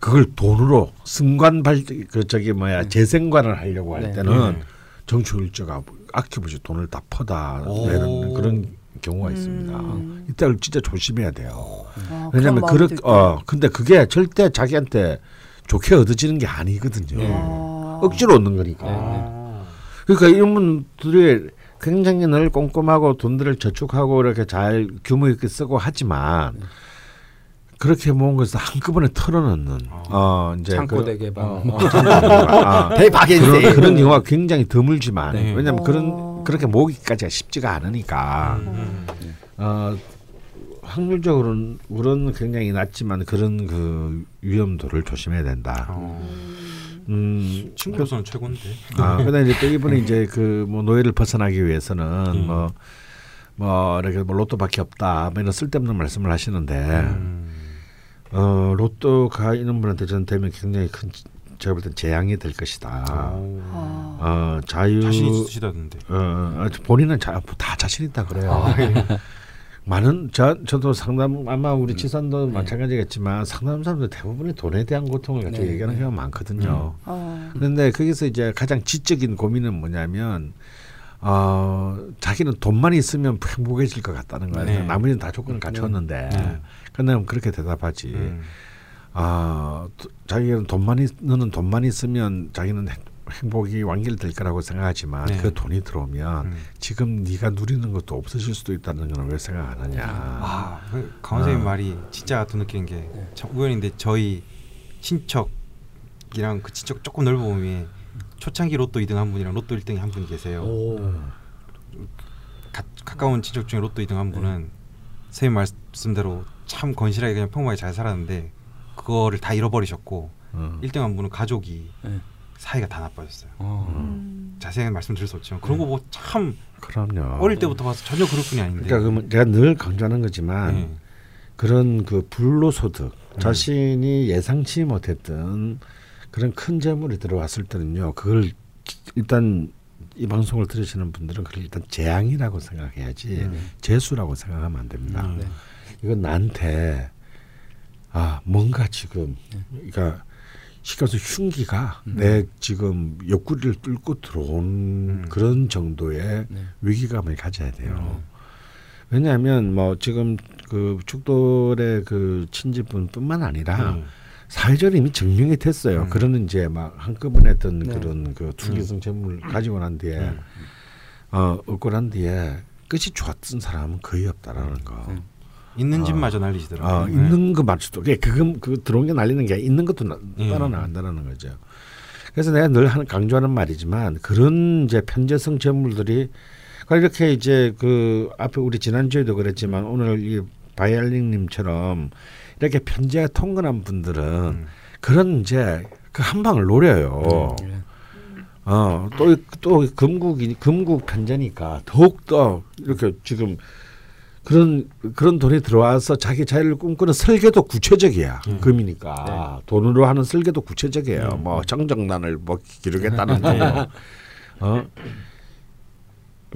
그걸 돈으로 승관 발그 저기 뭐야 재생관을 하려고 할 네. 때는 네. 정축일주가 아껴보지 돈을 다 퍼다 오. 내는 그런 경우가 있습니다. 음. 이때를 진짜 조심해야 돼요. 아, 왜냐하면 그렇 어 근데 그게 절대 자기한테 좋게 얻어지는 게 아니거든요. 네. 아. 억지로 얻는 거니까. 아. 그러니까 이런 분들이 굉장히 늘 꼼꼼하고 돈들을 저축하고 이렇게 잘 규모 있게 쓰고 하지만 그렇게 모은 것을 한꺼번에 털어넣는 어 이제 창고 그- 대개방. 어, 어, 창고 대개방. 아, 대박이지. 그런, 그런 경우가 굉장히 드물지만 네. 왜냐하면 어. 그런 그렇게 모으기까지가 쉽지가 않으니까 음. 어 확률적으로는 물론 굉장히 낮지만 그런 그 위험도를 조심해야 된다. 어. 음, 친구로서는 최고인데. 아, 근데 이제 또 이분이 이제 그 뭐 노예를 벗어나기 위해서는 음. 뭐, 뭐, 이렇게 뭐 로또밖에 없다. 뭐 이런 쓸데없는 말씀을 하시는데, 음. 어, 로또가 이런 분한테 저는 되면 굉장히 큰, 제가 볼 땐 재앙이 될 것이다. 어. 아. 어, 자유. 자신 있으시다던데. 어, 어, 본인은 자, 다 자신 있다 그래요. 아, 예. 많은 저 저도 상담 아마 음. 우리 지산도 네. 마찬가지겠지만 상담 사람들 대부분이 돈에 대한 고통을 가지고 네. 얘기하는 경우가 많거든요. 아. 그런데 거기서 이제 가장 지적인 고민은 뭐냐면 어 자기는 돈만 있으면 행복해질 것 같다는 거예요. 네. 나머지는 다 조건을 갖췄는데 네. 근데 그렇게 대답하지. 음. 아 도- 자기는 돈만 있, 너는 돈만 있으면 자기는 행- 행복이 완결될 거라고 생각하지만 네. 그 돈이 들어오면 음. 지금 네가 누리는 것도 없어질 수도 있다는 건 왜 생각 안 하냐. 아, 그 강원 선생님 아. 말이 진짜 또 느끼는 게참 우연인데 저희 친척이랑 그 친척 조금 넓어 보면 초창기 로또 2등 한 분이랑 로또 1등이 한 분이 계세요. 가, 가까운 친척 중에 로또 2등 한 분은 선생님 말씀대로 참 건실하게 그냥 평범하게 잘 살았는데 그거를 다 잃어버리셨고 어. 1등 한 분은 가족이 네. 사이가 다 나빠졌어요. 음. 자세히 말씀드릴 수 없지만 그런 거 보고 참 그럼요. 어릴 때부터 봐서 전혀 그럴 뿐이 아닌데. 그러니까 그러면 제가 늘 강조하는 거지만 네. 그런 그 불로소득 음. 자신이 예상치 못했던 그런 큰 재물이 들어왔을 때는요 그걸 일단 이 방송을 들으시는 분들은 그걸 일단 재앙이라고 생각해야지 음. 재수라고 생각하면 안 됩니다. 음. 네. 이건 나한테 아 뭔가 지금 그러니까 말해서 흉기가 내 지금 옆구리를 뚫고 들어온 음. 그런 정도의 네. 위기감을 가져야 돼요. 음. 왜냐하면 뭐 지금 그 축돌의 그 친지분뿐만 아니라 음. 사회적으로 이미 증명이 됐어요. 음. 그런 이제 막 한꺼번에 어떤 네. 그런 그 투기성 재물을 가지고 난 뒤에 음. 어 얻고 난 뒤에 끝이 좋았던 사람은 거의 없다라는 거. 음. 있는 어. 집마저 날리시더라고요. 어, 네. 있는 거 맞추도 그게 그거 그 들어온 게 날리는 게 있는 것도 나, 예. 따라 나간다는 거죠. 그래서 내가 늘 하는 강조하는 말이지만 그런 이제 편재성 재물들이 그러니까 이렇게 이제 그 앞에 우리 지난주에도 그랬지만 오늘 이 바이알링님처럼 이렇게 편재가 통근한 분들은 음. 그런 이제 그 한 방을 노려요. 네. 어, 또, 또 금국이, 금국 편제니까 더욱 더 이렇게 지금 그런, 그런 돈이 들어와서 자기 자유를 꿈꾸는 설계도 구체적이야. 음. 금이니까. 돈으로 하는 설계도 구체적이에요. 음. 뭐 정정단을 뭐 기르겠다는 거. 어?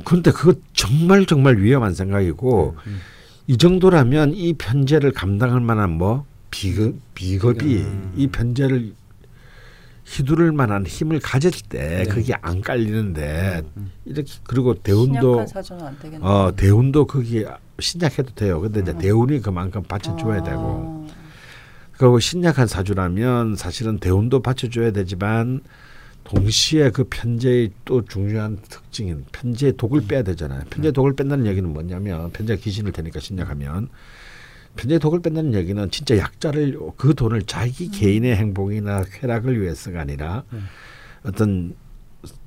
근데 그거 정말 정말 위험한 생각이고 음. 이 정도라면 이 편제를 감당할 만한 뭐 비급, 비겁이 음. 이 편제를 휘두를 만한 힘을 가질 때 네. 그게 안 깔리는데 음. 이렇게 그리고 대운도. 어 대운도 거기에 신약해도 돼요. 근데 이제 음. 대운이 그만큼 받쳐줘야 아. 되고 그리고 신약한 사주라면 사실은 대운도 받쳐줘야 되지만 동시에 그 편제의 또 중요한 특징인 편제의 독을 빼야 되잖아요. 편제 의 독을 뺀다는 얘기는 뭐냐면 편제가 귀신일 테니까 신약하면 편제 독을 뺀다는 얘기는 진짜 약자를 그 돈을 자기 개인의 행복이나 쾌락을 위해서가 아니라 어떤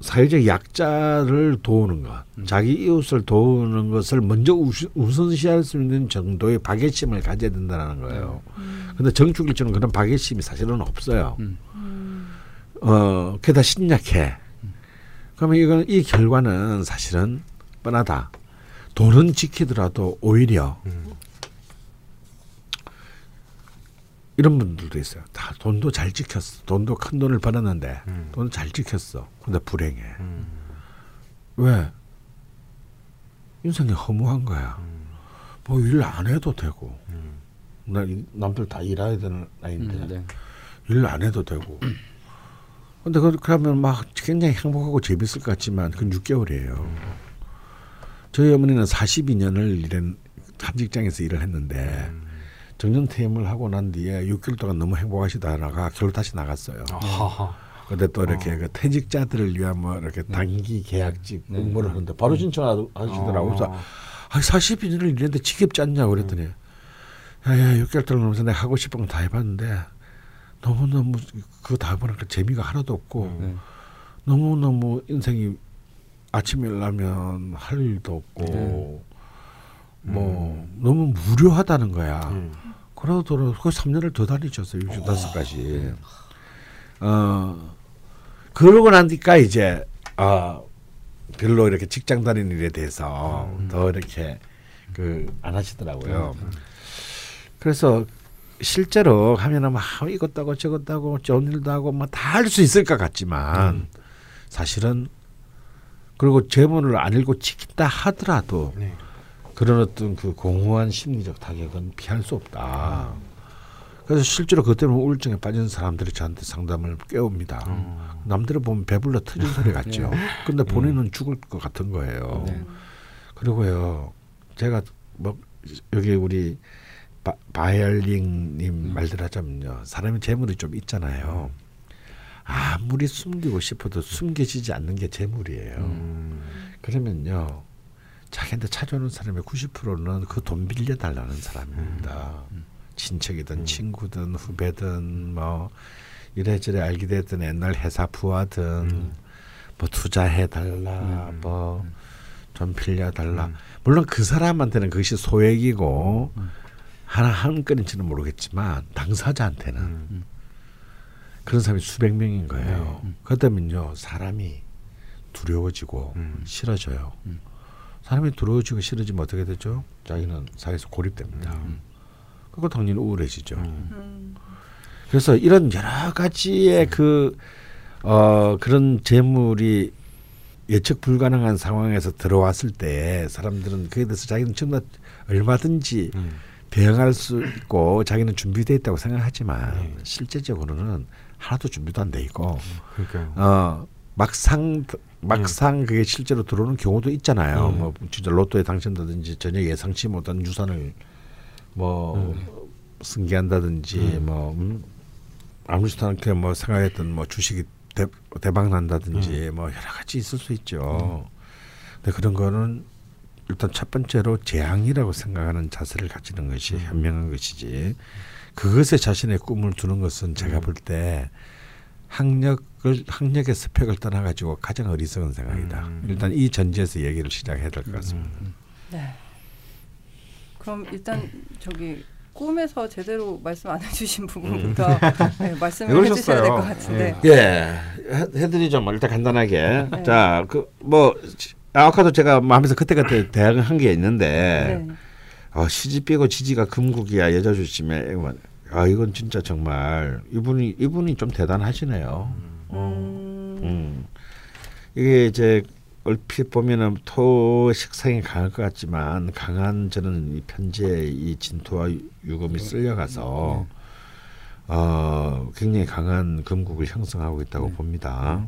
사회적 약자를 도우는 것, 자기 이웃을 도우는 것을 먼저 우선시할 수 있는 정도의 박애심을 가져야 된다는 거예요. 근데 정축일처럼 그런 박애심이 사실은 없어요. 어, 게다 신약해. 그러면 이건 이 결과는 사실은 뻔하다. 돈은 지키더라도 오히려 이런 분들도 있어요. 다 돈도 잘 지켰어. 돈도 큰 돈을 벌었는데 음. 돈을 잘 지켰어. 근데 불행해. 음. 왜? 인생이 허무한 거야. 뭐일 안 해도 되고. 음. 나 이- 남들 다 일해야 되는 나이인데 음, 네. 일안 해도 되고. 근데 그 그러면 막 굉장히 행복하고 재밌을 것 같지만 그건 6개월이에요. 저희 어머니는 42년을 일한 한 직장에서 일을 했는데 정년 퇴임을 하고 난 뒤에 6개월 동안 너무 행복하시다가 결국 다시 나갔어요. 아하. 근데 또 이렇게 그 퇴직자들을 위한 뭐 이렇게 단기 계약직 네. 공모를 하는데 바로 신청하시더라고요. 그래서 어. 아, 42년을 일했는데 지겹지 않냐고 그랬더니 야야 6개월 동안 넘어서 내가 하고 싶은 거다 해봤는데 너무너무 그거 다 해보니까 재미가 하나도 없고 네. 너무너무 인생이 아침에 일어나면 할 일도 없고 네. 뭐 너무 무료하다는 거야. 음. 그러더라도 그 3년을 더 다니셨어요. 65까지. 어 그러고 나니까 이제 아 별로 이렇게 직장 다니는 일에 대해서 더 이렇게 그 안 하시더라고요. 그래서 실제로 하면은 막 이것도 하고 저것도 하고 좋은 일도 하고 뭐다할 수 있을 것 같지만 사실은 그리고 제문을 안 읽고 지킨다 하더라도 네. 그런 어떤 그 공허한 심리적 타격은 피할 수 없다. 그래서 실제로 그것 때문에 우울증에 빠진 사람들이 저한테 상담을 깨웁니다. 어. 남들을 보면 배불러 터진 소리 같죠. 근데 본인은 죽을 것 같은 거예요. 네. 그리고요, 제가 뭐 여기 우리 바, 바이얼링님 말들 하자면요, 사람이 재물이 좀 있잖아요. 아무리 숨기고 싶어도 숨겨지지 않는 게 재물이에요. 음. 그러면요, 자기한테 찾아오는 사람의 90%는 그 돈 빌려 달라는 사람입니다. 친척이든 친구든 후배든 뭐 이래저래 알게 됐던 옛날 회사 부하든 뭐 투자해 달라 뭐 좀 빌려 달라. 물론 그 사람한테는 그것이 소액이고 하나 한 건인지는 모르겠지만 당사자한테는 음. 그런 사람이 수백 명인 거예요. 그러다면요 사람이 두려워지고 음. 싫어져요. 사람이 두려워지고 싫어지면 어떻게 되죠? 자기는 사회에서 고립됩니다. 그거 당연히 우울해지죠. 음. 그래서 이런 여러 가지의 그 어, 그런 재물이 예측 불가능한 상황에서 들어왔을 때 사람들은 그에 대해서 자기는 정말 얼마든지 음. 대응할 수 있고 자기는 준비되어 있다고 생각하지만 네. 실제적으로는 하나도 준비도 안 돼 있고 그러니까요. 어 막상 막상 그게 실제로 들어오는 경우도 있잖아요. 음. 뭐 진짜 로또에 당첨다든지 전혀 예상치 못한 유산을 뭐 승계한다든지 뭐 음, 아무렇지도 않게 뭐 생각했던 뭐 주식이 대, 대박 난다든지 뭐 여러 가지 있을 수 있죠. 근데 그런 거는 일단 첫 번째로 재앙이라고 생각하는 자세를 가지는 것이 현명한 것이지. 그것에 자신의 꿈을 두는 것은 제가 볼 때 학력을 학력의 스펙을 떠나 가지고 가장 어리석은 생각이다. 음. 일단 이 전제에서 얘기를 시작해야 될 것 같습니다. 네. 그럼 일단 저기 꿈에서 제대로 말씀 안 해주신 부분부터 네, 말씀을 왜 해주셔야 될 것? 같은데. 예, 해- 해드리죠. 뭐 일단 간단하게. 네. 자, 그 뭐 아까도 제가 뭐 하면서 그때 그때 대학을 한 게 있는데 네. 어, 시집 빼고 지지가 금국이야 여자 주심에 아 이건 진짜 정말 이분이 이분이 좀 대단하시네요. 음, 음. 이게 이제 얼핏 보면은 토 식상이 강할 것 같지만 강한 저는 이 편지에 이 진토와 유금이 쓸려가서 어 굉장히 강한 금국을 형성하고 있다고 봅니다.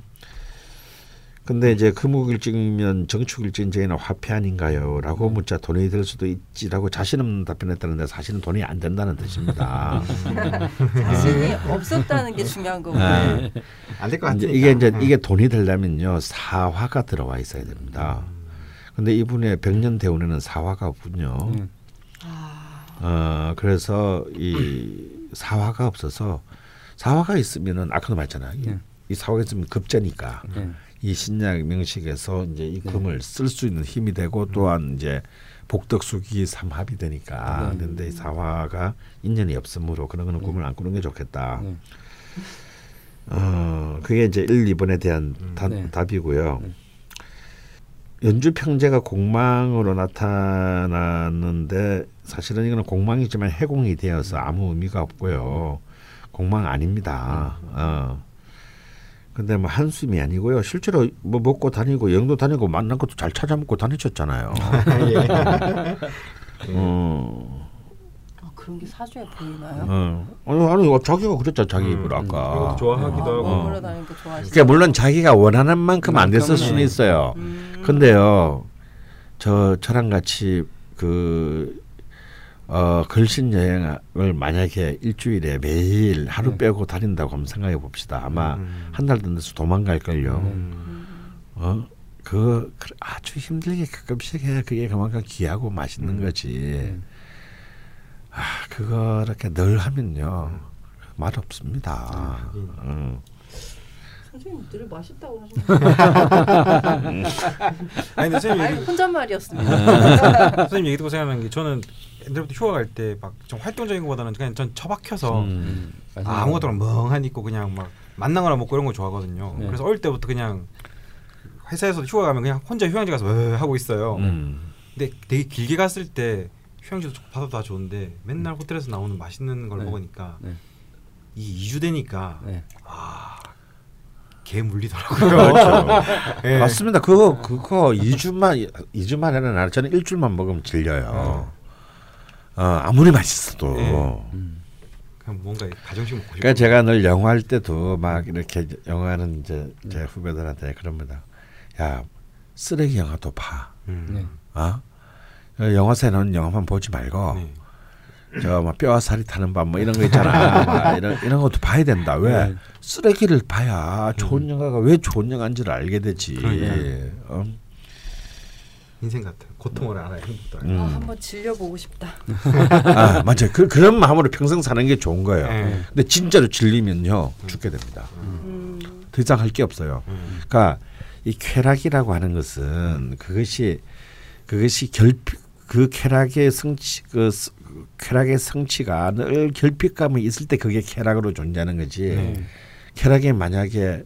근데 이제 금국일증이면 정축일증제나 화폐 아닌가요?라고 묻자 돈이 될 수도 있지라고 자신 없는 답변했다는데 사실은 돈이 안 된다는 뜻입니다. 자신이 없었다는 게 중요한 거군요. 네. 안될 것 같으니까. 이게 이제 이게 돈이 되려면요 사화가 들어와 있어야 됩니다. 근데 이분의 백년 대운에는 사화가 없군요. 음. 어 그래서 이 사화가 없어서 사화가 있으면은 아까도 말했잖아. 이, 네. 이 사화가 있으면 급제니까 네. 이 신약 명식에서 이제 이 네. 금을 쓸수 있는 힘이 되고 또한 이제 복덕수기 삼합이 되니까 네. 근데 이 사화가 인연이 없으므로 그런 거는 꿈을 안 꾸는 게 좋겠다. 네. 어 그게 이제 1, 2번에 대한 다- 네. 답이고요. 네. 연주 평제가 공망으로 나타났는데 사실은 이거는 공망이지만 해공이 되어서 아무 의미가 없고요. 공망 아닙니다. 어. 근데 뭐 한숨이 아니고요. 실제로 뭐 먹고 다니고 영도 다니고 만난 것도 잘 찾아 먹고 다니셨잖아요. 어, 아, 그런 게 사주에 보이나요? 어. 아니, 아니 자기가 그랬잖아 자기 음, 입으로 아까. 좋아하기도 아, 하고. 다니는 좋아하시죠? 그러니까 물론 자기가 원하는 만큼 안 됐을 수는 네. 있어요. 음. 근데요, 저 저랑 같이 그 어, 걸신 여행을 만약에 일주일에 매일 하루 네. 빼고 다닌다고 한번 생각해 봅시다. 아마 음. 한달 든데서 도망갈 걸요. 음. 어, 그 그- 아주 힘들게 가끔씩 해야 그게 그만큼 귀하고 맛있는 음. 거지. 아, 그거 이렇게 늘 하면요 맛 없습니다. 하긴. 어. 선생님 늘 맛있다고 하시는 아니 근데 선생님 아니 혼잣말이었습니다. 선생님 얘기 듣고 생각나는 게 저는 옛날부터 휴가 갈 때 막 좀 활동적인 것보다는 그냥 전 처박혀서 음. 아, 아무것도 멍하니 있고 그냥 막 만난 거나 먹고 이런 거 좋아하거든요. 네. 그래서 어릴 때부터 그냥 회사에서 휴가 가면 그냥 혼자 휴양지 가서 으 하고 있어요. 음. 근데 되게 길게 갔을 때 휴양지도 바도 다 좋은데 맨날 호텔에서 나오는 맛있는 걸 네. 먹으니까 네. 이 2주 되니까 네. 개 물리더라고요. 예. 맞습니다. 그거 그거 2주만 2주만 해는 안 저는 일주일만 먹으면 질려요. 어, 아무리 맛있어도. 네. 음. 그냥 뭔가 가정식 먹고. 그러니까 제가 늘 영화 할 때도 막 이렇게 영화는 이제 제 후배들한테 그럽니다. 야 쓰레기 영화도 봐. 음. 네. 어? 어, 영화사는 영화만 보지 말고 네. 저막 뼈와 살이 타는 밤 뭐 이런 거 있잖아. 막 이런 이런 것도 봐야 된다. 왜 네. 쓰레기를 봐야 좋은 영화가 왜 좋은 영화인지를 알게 되지. 어? 인생 같은 고통을 알아야 행복도 알아요. 음. 아, 한번 질려보고 싶다. 아 맞아요. 그, 그런 마음으로 평생 사는 게 좋은 거예요. 네. 근데 진짜로 질리면요 죽게 됩니다. 음. 더 이상 할 게 없어요. 음. 그러니까 이 쾌락이라고 하는 것은 그것이 그것이 결핍 그 쾌락의 성취 그 스- 쾌락의 성취가 늘 결핍감이 있을 때 그게 쾌락으로 존재하는 거지. 네. 쾌락이 만약에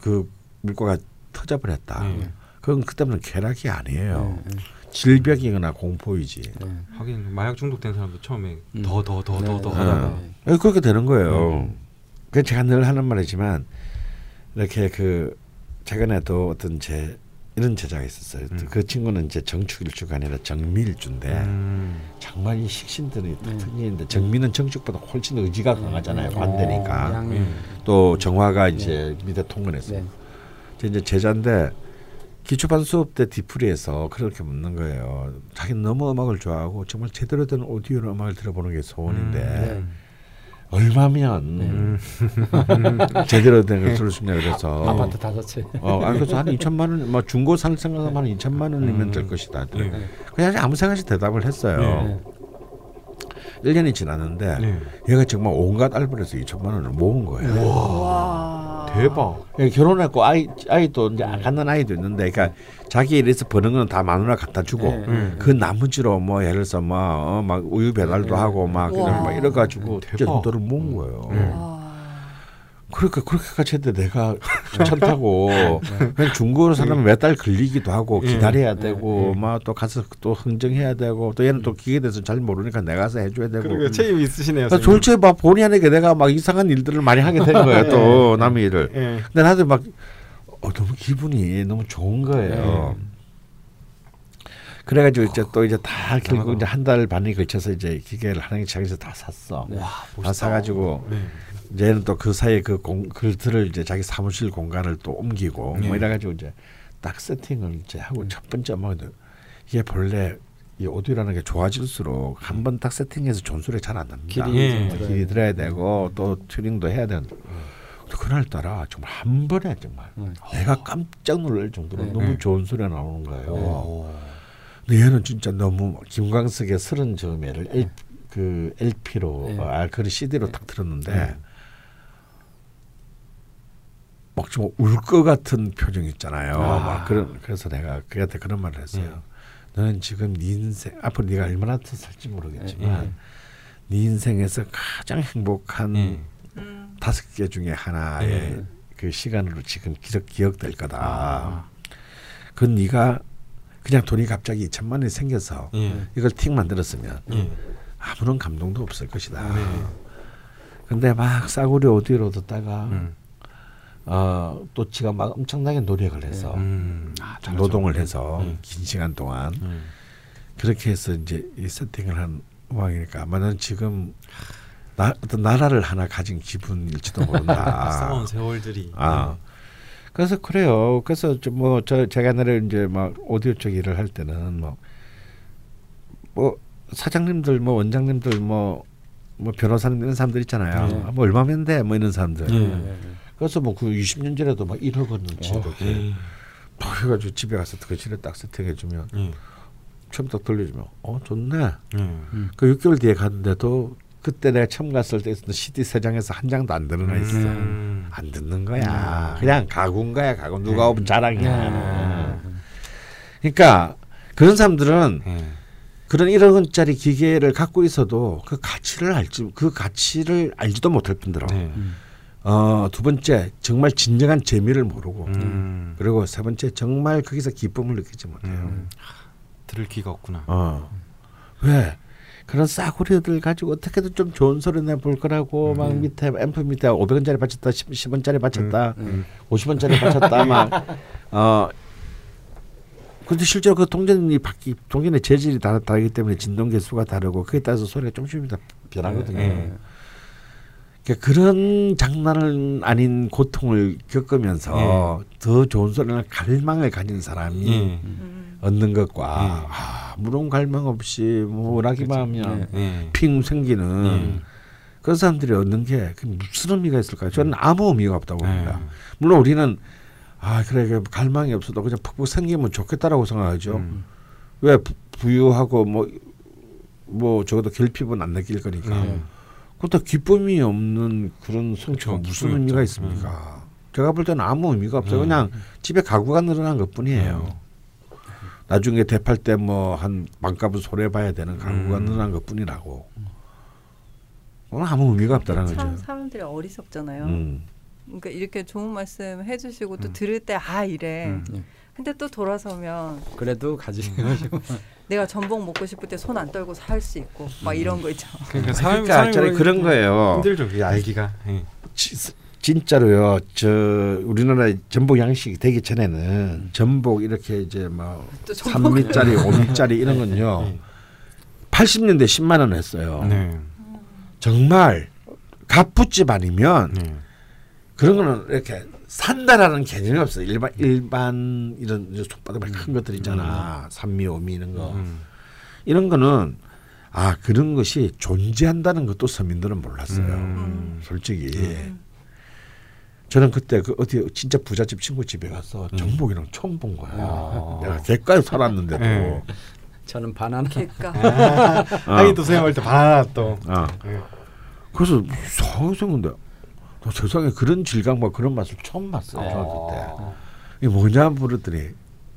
그 물고가 터져버렸다. 네. 그건 그때는 쾌락이 아니에요. 네. 질병이거나 공포이지. 네. 하긴 마약 중독된 사람도 처음에 음. 더더 더 더더 네. 하다가 네. 예, 그렇게 되는 거예요. 음. 그 제가 늘 하는 말이지만 이렇게 그 최근에도 어떤 제 이런 제자가 있었어요. 음. 그 친구는 이제 정축일주가 아니라 정밀주인데 음. 정말 이 식신들이 네. 특징인데 정밀은 정축보다 훨씬 의지가 강하잖아요. 네. 관대니까. 어, 양이. 네. 또 정화가 이제 밑에 통근했어요. 네. 제 이제 제자인데 기초반 수업 때 디프리에서 그렇게 묻는 거예요. 자기는 너무 음악을 좋아하고 정말 제대로 된 오디오로 음악을 들어보는 게 소원인데 네. 얼마면 음. 제대로 된 걸 들을 수 있냐 그래서 아파트 다섯 채. 어, 아, 그래서 한 2천만 원, 뭐 중고 살 생각하면 한 2천만 원이면 음. 될 것이다. 네. 그냥 아무 생각 없이 대답을 했어요. 네. 1년이 지났는데 네. 얘가 정말 온갖 알바에서 2천만 원을 모은 거예요. 와. 대박. 예, 결혼했고 아이 아이도 이제 안 갖는 아이도 있는데, 그러니까 자기 일에서 버는 건다 마누라 갖다 주고 네. 음. 그 나머지로 뭐 예를 들어서 뭐막 우유 배달도 네. 하고 막. 이런 막 이래 가지고 돈을 모은 거예요. 네. 와. 그러니까 그렇게까지 했는데 내가 괜찮다고 그냥 중고로 사려면 몇 달 걸리기도 하고 예. 기다려야 되고 예. 막또 가서 또 흥정해야 되고 또 얘는 또 기계에 대해서 잘 모르니까 내가 가서 해줘야 되고 그러니까 책임이 있으시네요. 그러니까 졸지에 막 본의 아니게 내가 막 이상한 일들을 많이 하게 된 거예요 또 남의 일을 예. 근데 나도 막 어, 너무 기분이 너무 좋은 거예요. 그래가지고 이제 또 이제 다 결국 이제 한 달 반이 걸쳐서 이제 기계를 하는 게 자기서 다 샀어. 네. 다 사가지고 네. 이제는 또 그 사이에 그 공, 글들을 이제 자기 사무실 공간을 또 옮기고 네. 뭐 이래 가지고 이제 딱 세팅을 이제 하고 음. 첫 번째 뭐 이게 본래 이 오디오라는 게 좋아질수록 한 번 딱 세팅해서 존소리 잘안 납니다. 길이 예. 좀 길이 들어야 되고 또 튜닝도 해야 되는데 그날 따라 정말 한 번에 정말 네. 내가 깜짝 놀랄 정도로 네. 너무 네. 좋은 소리가 나오는 거예요. 오. 근데 얘는 진짜 너무 김광석의 서른 저음에를 엘- 그 LP로 네. 아 그런 CD로 딱 들었는데 네. 막 좀 울 것 같은 표정 있잖아요. 아. 막 그런 그래서 내가 그한테 그런 말을 했어요. 음. 너는 지금 네 인생 앞으로 네가 얼마나 더 살지 모르겠지만 네. 네 인생에서 가장 행복한 예. 음. 다섯 개 중에 하나의 예. 그 시간으로 지금 기억 기억될 거다. 아. 그건 네가 그냥 돈이 갑자기 2천만 원이 생겨서 예. 이걸 틱 만들었으면 예. 아무런 감동도 없을 것이다. 네. 근데 막 싸구려 오디오로 듣다가 음. 어, 또 지가 막 엄청나게 노력을 해서 음. 아. 노동을 해서 음. 긴 시간 동안 음. 그렇게 해서 이제 이 세팅을 한 상황이니까 아마는 지금 나, 어떤 나라를 하나 가진 기분일지도 모른다. 싸운 세월들이. 아. 그래서 그래요. 그래서 뭐저 제가 옛날에 이제 막 오디오 쪽 일을 할 때는 뭐 뭐 사장님들 뭐 원장님들 뭐뭐 변호사님 이런 사람들 있잖아요. 네. 뭐 얼마면 돼? 뭐 이런 사람들. 예. 네. 그래서 뭐 그 20년 전에도 막 1억 원어치 어, 이렇게 예. 막 해가지고 집에 가서 그 실을 딱 세팅해 주면 예. 처음 딱 돌려주면 어 좋네. 예. 그 6개월 뒤에 갔는데도 그때 내가 처음 갔을 때 있었던 CD 세 장에서 한 장도 안 드러나 있어. 음. 안 듣는 거야. 그냥 가구인 거야. 가구 누가 오면 자랑이야. 그러니까 그런 사람들은 예. 그런 1억 원짜리 기계를 갖고 있어도 그 가치를 알지 그 가치를 알지도 못할 뿐더러 네. 어, 두 번째 정말 진정한 재미를 모르고 음. 그리고 세 번째 정말 거기서 기쁨을 느끼지 못해요. 음. 들을 기가 없구나. 어. 왜? 그런 싸구려들 가지고 어떻게든 좀 좋은 소리 내볼 거라고 막 밑에 앰프 밑에 500원짜리 바쳤다 10, 10 원짜리 바쳤다 음. 50원짜리 바쳤다 막 어 근데 실제로 그 동전이 바뀌 동전의 재질이 다 다르기 때문에 진동 개수가 다르고 그에 따라서 소리가 조금씩 다 변하거든요. 네. 그러니까 그런 장난은 아닌 고통을 겪으면서 더 좋은 소리를 갈망을 가진 사람이 예. 음. 얻는 것과 예. 아, 무런 갈망 없이 뭐 원하기만 하면 예. 핑 생기는 음. 그런 사람들이 얻는 게 그게 무슨 의미가 있을까요? 저는 아무 의미가 없다고 봅니다. 예. 물론 우리는 아 그래 그 갈망이 없어도 그냥 푹푹 생기면 좋겠다라고 생각하죠. 음. 왜 부, 부유하고 뭐뭐 적어도 결핍은 안 느낄 거니까. 네. 그것도 기쁨이 없는 그런 성취가. 무슨 의미가 없죠. 있습니까? 제가 볼 때는 아무 의미가 없어요. 음. 그냥 집에 가구가 늘어난 것 뿐이에요. 나중에 대팔 때 뭐 한 반값을 손해봐야 되는 가구가 음. 늘어난 것 뿐이라고. 그건 아무 의미가 없다는 참 거죠. 사람들이 어리석잖아요. 음. 그러니까 이렇게 좋은 말씀 해주시고 또 음. 들을 때 아 이래. 음. 예. 근데 또 돌아서면 그래도 가지고 내가 전복 먹고 싶을 때 손 안 떨고 살 수 있고 막 이런 거 있죠. 그러니까 사람 그러니까 사람이 그런 거예요. 힘들죠. 그게 알기가. 예. 지- 진짜로요. 저 우리나라 전복 양식이 되기 전에는 전복 이렇게 이제 전복 3미짜리, 5미짜리 이런 건요. 예. 80년대 10만 원 했어요. 네. 정말 갑부집 아니면 네. 그런 거는 이렇게 산다라는 개념이 없어요. 일반 일반 이런 손바닥 큰 것들 있잖아. 삼미, 오미 이런 거. 음. 이런 거는 아 그런 것이 존재한다는 것도 서민들은 몰랐어요. 음. 솔직히 음. 저는 그때 그 어디 진짜 부잣집 친구 집에 가서 음. 전복이랑 처음 본 거야. 아. 내가 객가에 살았는데도. 네. 저는 바나나 어. 하긴 또 생각할 때 바나나 또. 어. 예. 그래서 나 세상에 그런 질감 과 그런 맛을 처음 봤어요. 중학교 때. 어. 이게 뭐냐 물었더니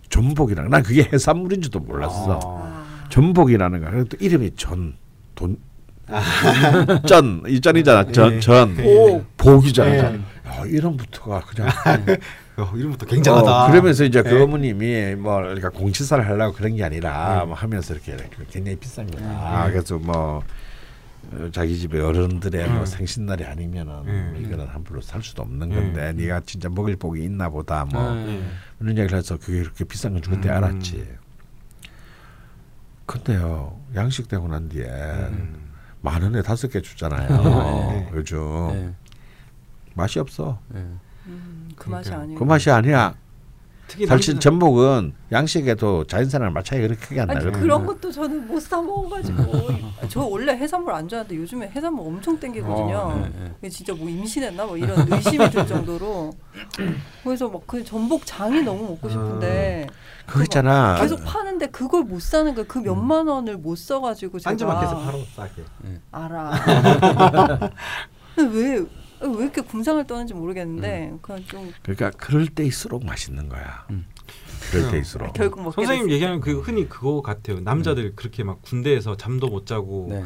전복이랑 난 그게 해산물인지도 몰랐어. 아. 전복이라는 거야. 또 이름이 전, 돈, 전, 이 전이잖아. 전, 예. 전, 예. 복이잖아. 예. 야, 이름부터가 그냥. 어, 이름부터 굉장하다. 어, 그러면서 이제 그 예. 어머님이 뭐 그러니까 공치사를 하려고 그런 게 아니라 음. 뭐 하면서 이렇게 굉장히 비싼 거다. 그래서 뭐 어, 자기 집에 어른들의 뭐 음. 생신날이 아니면은 음. 뭐 이거는 함부로 살 수도 없는 음. 건데 네가 진짜 먹을 복이 있나 보다 뭐 예. 이런 얘기를 해서 그게 그렇게 비싼 건 그때 음. 알았지. 근데요 양식되고 난 뒤에 음. 만 원에 다섯 개 주잖아요. 네. 요즘 예. 맛이 없어. 예. 음, 그 맛이. 아니고 그 맛이 아니야. 특히 사실 전복은 양식에도 자연산랑 맛 차이가 그렇게 크게 안 나거든요. 그런 것도 저는 못 사 먹어가지고 저 원래 해산물 안 좋아하는데 요즘에 해산물 엄청 땡기거든요. 어, 네, 네. 진짜 뭐 임신했나 뭐 이런 의심이 들 정도로 그래서 막 그 전복 장이 너무 먹고 싶은데 그거 있잖아. 계속 파는데 그걸 못 사는 거야. 그 몇만 원을 못 써가지고 제가 딴지마켓에서 팔아 싸게. 알아. 근데 왜, 왜 이렇게 궁상을 떠는지 모르겠는데 그냥 좀 그러니까 그럴 때일수록 맛있는 거야. 음. 그럴 때일수록. 결국 먹게 선생님. 얘기하는 그 흔히 그거 같아요. 남자들 그렇게 막 군대에서 잠도 못 자고 네.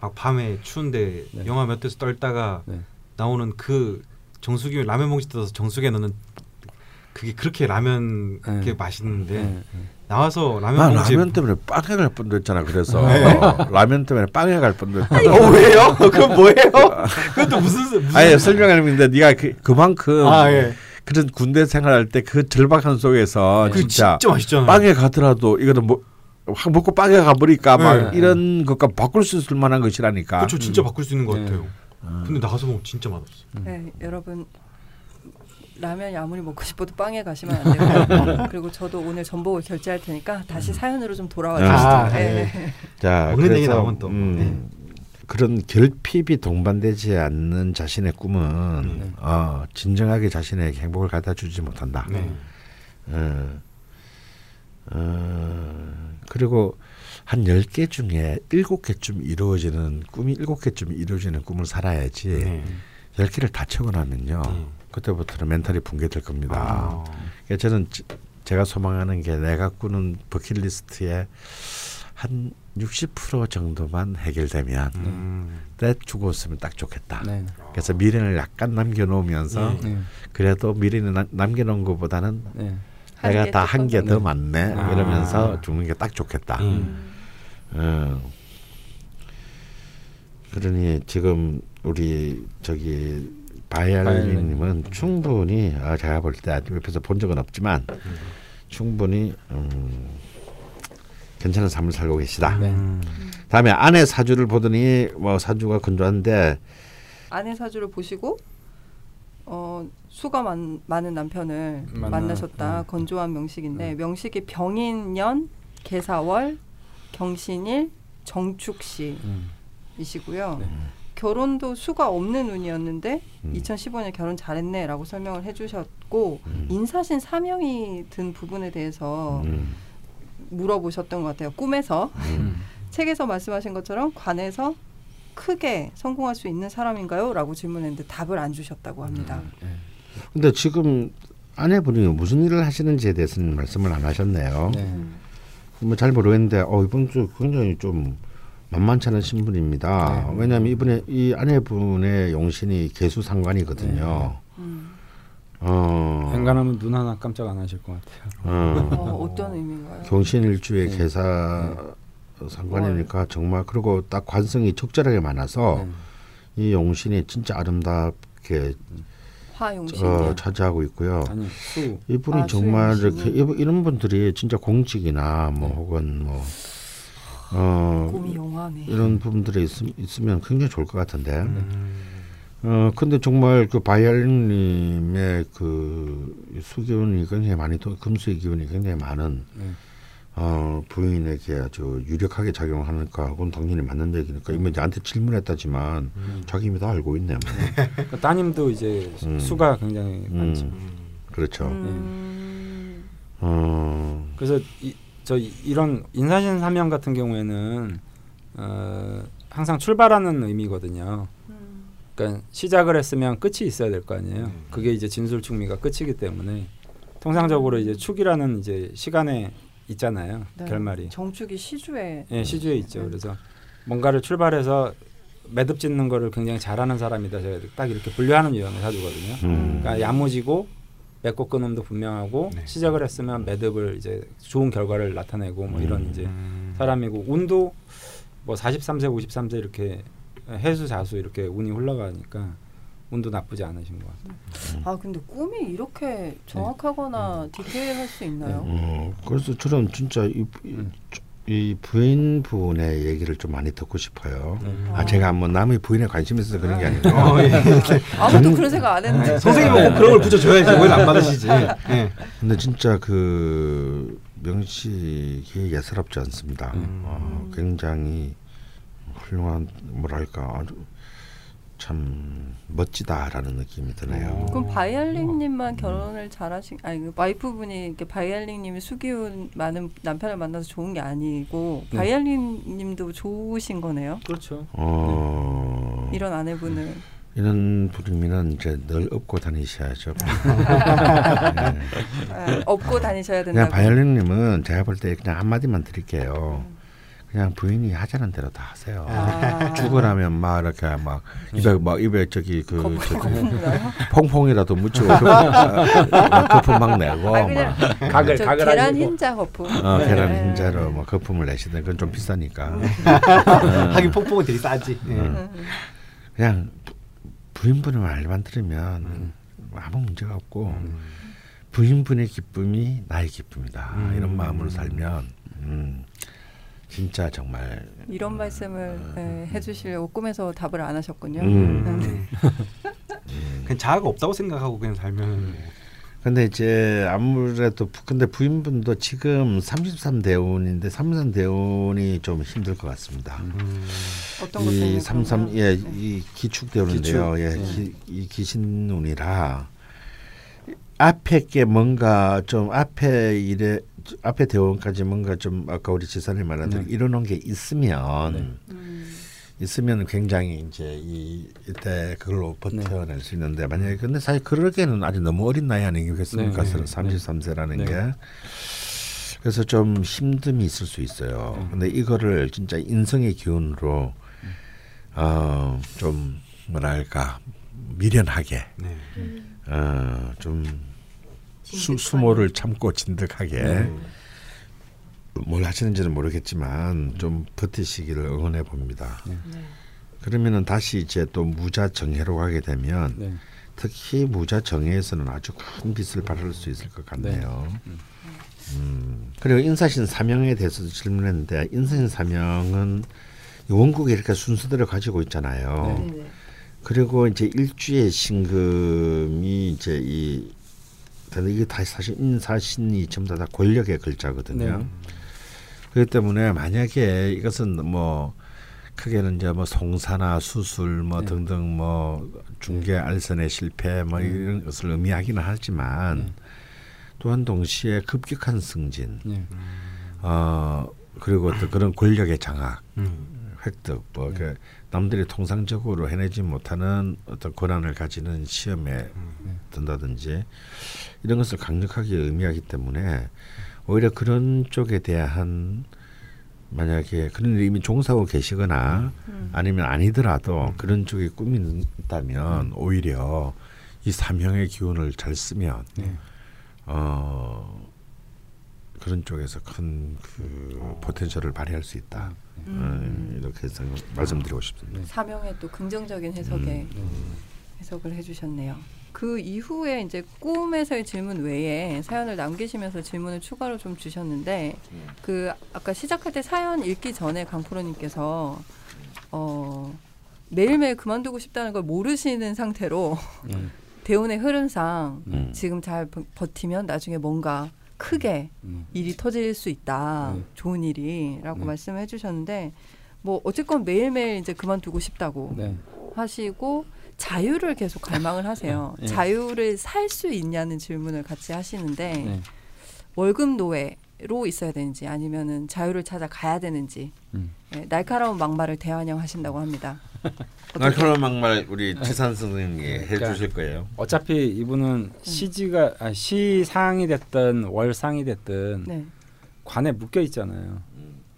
막 밤에 추운데 네. 영하 몇 도에서 떨다가 네. 나오는 그 정수기 라면 봉지 뜯어서 정수기에 넣는 그게 그렇게 라면 네. 그게 맛있는데 네. 네. 나와서 라면 나 라면 때문에 빵에 갈 뻔도 했잖아. 그래서 네. 라면 때문에 빵에 갈 뻔도 했잖아. 어 왜요? 그건 뭐예요? 그것도 무슨 무슨 아예 설명하는 건데 네가 그, 그만큼 아, 예. 그런 군대 생활할 때 그 절박한 속에서 그 진짜, 진짜 맛있잖아요. 빵에 가더라도 이거는 뭐 확 먹고 빵에 가버리니까 막 네. 이런 것과 바꿀 수 있을 만한 것이라니까. 그렇죠. 진짜 바꿀 수 있는 것 네. 같아요. 근데 나가서 먹으면 진짜 맛없어. 네, 여러분 라면이 아무리 먹고 싶어도 빵에 가시면 안 되고요. 그리고 저도 오늘 전복을 결제할 테니까 다시 사연으로 좀 돌아와 아, 주시죠. 네. 네. 자, 먹는 얘기 그래서 나오면 또. 음, 그런 결핍이 동반되지 않는 자신의 꿈은 네. 어, 진정하게 자신에게 행복을 갖다 주지 못한다. 네. 어, 어, 그리고 한 10개 중에 7개쯤 이루어지는 꿈이 7개쯤 이루어지는 꿈을 살아야지 네. 10개를 다 채고 나면요. 네. 그때부터는 멘탈이 붕괴될 겁니다. 아. 그러니까 저는 지- 제가 소망하는 게 내가 꾸는 버킷리스트에 한 60% 정도만 해결되면 음. 때 죽었으면 딱 좋겠다. 네. 그래서 미련을 약간 남겨놓으면서 네. 네. 그래도 나- 남겨놓은 것보다는 네. 한 내가 개다한 개 더 많네 아. 이러면서 죽는 게 딱 좋겠다. 음. 어. 그러니 지금 우리 저기 바이알린님은 충분히 아, 제가 볼 때 옆에서 본 적은 없지만 충분히 음, 괜찮은 삶을 살고 계시다. 네. 음. 다음에 아내 사주를 보더니 뭐 사주가 건조한데 아내 사주를 보시고 어, 수가 많, 많은 남편을 만나- 만나셨다. 음. 건조한 명식인데 명식이 병인년, 개사월, 경신일, 정축시이시고요. 네. 결혼도 수가 없는 운이었는데 음. 2015년 결혼 잘했네라고 설명을 해주셨고 음. 인사신 사명이 든 부분에 대해서 음, 물어보셨던 것 같아요. 꿈에서 음. 책에서 말씀하신 것처럼 관에서 크게 성공할 수 있는 사람인가요?라고 질문했는데 답을 안 주셨다고 합니다. 근데 지금 아내분이 무슨 일을 하시는지에 대해서는 말씀을 안 하셨네요. 네. 뭐잘 모르겠는데 어, 이번 주 굉장히 좀 만만치 않은 신분입니다. 네. 왜냐하면 이분의 이 아내분의 용신이 개수 상관이거든요. 음. 어, 엔간하면 눈 하나 깜짝 안 하실 것 같아요. 어, 어, 어떤 의미인가요? 경신일주의 네. 개사 상관이니까 정말 그리고 딱 관성이 적절하게 많아서 네. 이 용신이 진짜 아름답게 화용신. 어, 차지하고 있고요. 아니 수 이분이 아, 정말 수용신이. 이렇게 이- 이런 분들이 진짜 공직이나 뭐 혹은 뭐 어, 곰이 용하네. 이런 부분들이 있, 있으면 굉장히 좋을 것 같은데. 음. 어 근데 정말 그 바이알님의 그 수기운이 굉장히 많이 또 금수의 기운이 굉장히 많은 네. 어 부인에게 아주 유력하게 작용하니까 그건 당연히 맞는 얘기니까 이미 나한테 질문했다지만 자기 이미 다 알고 있네. 뭐. 그 따님도 이제 수- 음. 수가 굉장히 많죠. 음, 그렇죠. 음. 어 그래서 이, 저 이- 이런 인사신 사명 같은 경우에는 어, 항상 출발하는 의미거든요. 음. 그러니까 시작을 했으면 끝이 있어야 될 거 아니에요. 그게 이제 진술 축미가 끝이기 때문에 통상적으로 이제 축이라는 이제 시간에 있잖아요. 네. 결말이. 정축이 시주에 예, 시주에 있죠. 그래서 뭔가를 출발해서 매듭 짓는 거를 굉장히 잘하는 사람이다. 제가 딱 이렇게 분류하는 유형의 사주거든요. 음. 그러니까 야무지고 맺고 끊음도 분명하고 네. 시작을 했으면 매듭을 이제 좋은 결과를 나타내고 뭐 이런 음. 이제 음. 사람이고 운도 뭐 43세, 53세 이렇게 해수 자수 이렇게 운이 흘러가니까 운도 나쁘지 않으신 것 같아요. 아 근데 꿈이 이렇게 정확하거나 디테일할 수 있나요? 어, 그래서 저는 진짜 이, 이- 음. 이 부인 분의 얘기를 좀 많이 듣고 싶어요. 네. 아 제가 뭐 남의 부인에 관심 있어서 그런 게 아니고 어, 예. 아무도 그런 생각 안 했는데. 선생님은 꼭 그런 걸 붙여줘야지 왜안 받으시지? 예. 근데 진짜 그 명식이 예사롭지 않습니다. 음. 어, 굉장히 훌륭한 뭐랄까 아주 참 멋지다라는 느낌이 드네요. 그럼 바이알링님만 결혼을 잘하신 아니 그 와이프분이 이렇게 바이알링님이 수기운 많은 남편을 만나서 좋은 게 아니고 네. 바이알링님도 좋으신 거네요. 그렇죠. 어, 이런 아내분을 이런 분이면 이제 늘 업고 다니셔야죠. 네. 아, 업고 다니셔야 그냥 된다고. 바이올린님은 제가 볼 때 그냥 한마디만 드릴게요. 그냥 부인이 하자는 대로 다 하세요. 아. 죽으라면 막 이렇게 막 입에 막 입에 저기 그 거품- 저기? 퐁퐁이라도 묻히고 거품, 막 내고 아, 막 각을 저 각을 계란. 흰자 거품. 어, 계란 네. 흰자로 뭐 거품을 내시든 그건 좀 비싸니까 하긴 퐁퐁은 되게 싸지. 예. 음. 그냥 부- 부인분의 말만 들으면 아무 문제가 없고 부인분의 기쁨이 나의 기쁨이다 음. 이런 마음으로 살면 음, 진짜 정말 이런 말씀을 예, 해주시려고 꿈에서 답을 안 하셨군요. 음. 네. 그냥 자아가 없다고 생각하고 그냥 살면 뭐. 근데 이제 아무래도 부- 근데 부인분도 지금 33 대운인데 33 대운이 좀 힘들 것 같습니다. 음. 어떤 것이 때문에 33 그런가요? 예, 네. 이 기축 대운인데요. 기축. 예, 네. 기, 이 기신운이라 앞에 게 뭔가 좀 앞에 일에 앞에 대원까지 뭔가 좀 아까 우리 지사님 말한 대로 네. 이뤄놓은 게 있으면 네. 음. 있으면 굉장히 이제 이 이때 그걸로 버텨낼 네. 수 있는데 만약에 근데 사실 그러기에는 아직 너무 어린 나이 아니겠습니까? 네, 네, 33세라는 네. 게 그래서 좀 힘듦이 있을 수 있어요. 네. 근데 이거를 진짜 인성의 기운으로 어 좀 뭐랄까 미련하게 네. 어좀 수모를 참고 진득하게 네. 뭘 하시는지는 모르겠지만 좀 버티시기를 응원해 봅니다. 네. 그러면은 다시 이제 또 무자 정해로 가게 되면 네. 특히 무자 정해에서는 아주 큰 빛을 발할 수 있을 것 같네요. 음. 그리고 인사신 사명에 대해서도 질문했는데 인사신 사명은 원국에 이렇게 순서대로 가지고 있잖아요. 네. 그리고 이제 일주의 신금이 이제 이 근데 이게 다 사실 인사신이 전부 다, 다 권력의 글자거든요. 네. 그렇기 때문에 만약에 이것은 뭐 크게는 이제 뭐 송사나 수술 뭐 네. 등등 뭐 중개 알선의 실패 뭐 네. 이런 것을 의미하기는 하지만 네. 또한 동시에 급격한 승진 네. 어 그리고 또 그런 권력의 장악 음. 획득 뭐 네. 그 남들이 통상적으로 해내지 못하는 어떤 권한을 가지는 시험에 든다든지 이런 것을 강력하게 의미하기 때문에 오히려 그런 쪽에 대한 만약에 그런 일 이미 종사하고 계시거나 음. 아니면 아니더라도 그런 쪽에 꿈이 있다면 오히려 이 삼형의 기운을 잘 쓰면 네. 어 그런 쪽에서 큰 그 포텐셜을 발휘할 수 있다. 음, 이렇게 해서 말씀드리고 싶습니다. 사명의 또 긍정적인 해석에 해석을 해주셨네요. 그 이후에 이제 꿈에서의 질문 외에 사연을 남기시면서 질문을 추가로 좀 주셨는데 그 아까 시작할 때 사연 읽기 전에 강프로님께서 어 매일매일 그만두고 싶다는 걸 모르시는 상태로 네. 대운의 흐름상 음. 지금 잘 버- 버티면 나중에 뭔가 크게 음. 일이 터질 수 있다. 네. 좋은 일이라고 네. 말씀해 주셨는데 뭐 어쨌건 매일매일 이제 그만두고 싶다고 네. 하시고 자유를 계속 갈망을 하세요. 네. 자유를 살 수 있냐는 질문을 같이 하시는데 네. 월급 노예로 있어야 되는지 아니면은 자유를 찾아 가야 되는지 음. 네, 날카로운 막말을 대환영하신다고 합니다. 날카로운 막말 우리 지산 선생님이 그러니까 해주실 거예요. 어차피 이분은 시지가 아, 시상이 됐든 월상이 됐든 네, 관에 묶여 있잖아요.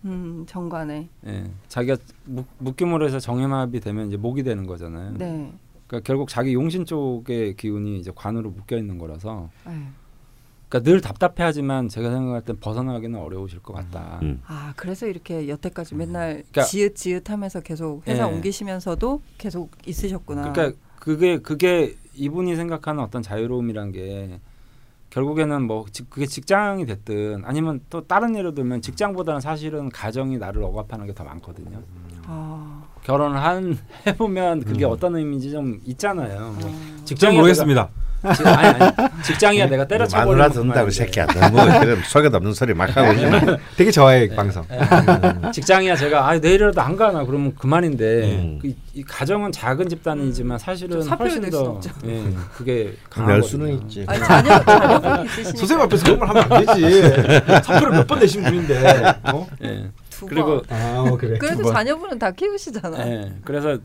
음, 정관에 예, 자기가 묶, 묶임으로 해서 정해마비 되면 이제 목이 되는 거잖아요. 네, 그러니까 결국 자기 용신 쪽의 기운이 이제 관으로 묶여 있는 거라서, 네. 그러니까 늘 답답해하지만 제가 생각할 땐 벗어나기는 어려우실 것 같다. 음. 아 그래서 이렇게 여태까지 맨날 그러니까- 지읒 지읒하면서 계속 회사 예. 옮기시면서도 계속 있으셨구나. 그러니까 그게 그게 이분이 생각하는 어떤 자유로움이란 게 결국에는 뭐 직- 그게 직장이 됐든 아니면 또 다른 예로 들면 직장보다는 사실은 가정이 나를 억압하는 게 더 많거든요. 아, 결혼을 한 해보면 그게 음. 어떤 의미인지 좀 있잖아요. 뭐 어. 잘 모르겠습니다. 지- 아니, 아니, 직장이야 내가 때려쳐 버리는 마누라 든다고 새끼야. 너무 그런 속에도 없는 소리 막 하고 있지 마. 되게 저의 방송. 직장이야 제가 아 내일이라도 안 가나 그러면 그만인데 음. 그, 이 가정은 작은 집단이지만 사실은 훨씬 낼 더. 예, 그게 낼 강하거든요. 수는 있지. 아니 자녀 자녀분이 있으시니까 선생님 앞에서 그런 말 하면 안 되지. 사표를 몇 번 내신 분인데. 어? 예. 두 그리고 번. 아 그래. 그래도 번. 자녀분은 다 키우시잖아. 예. 그래서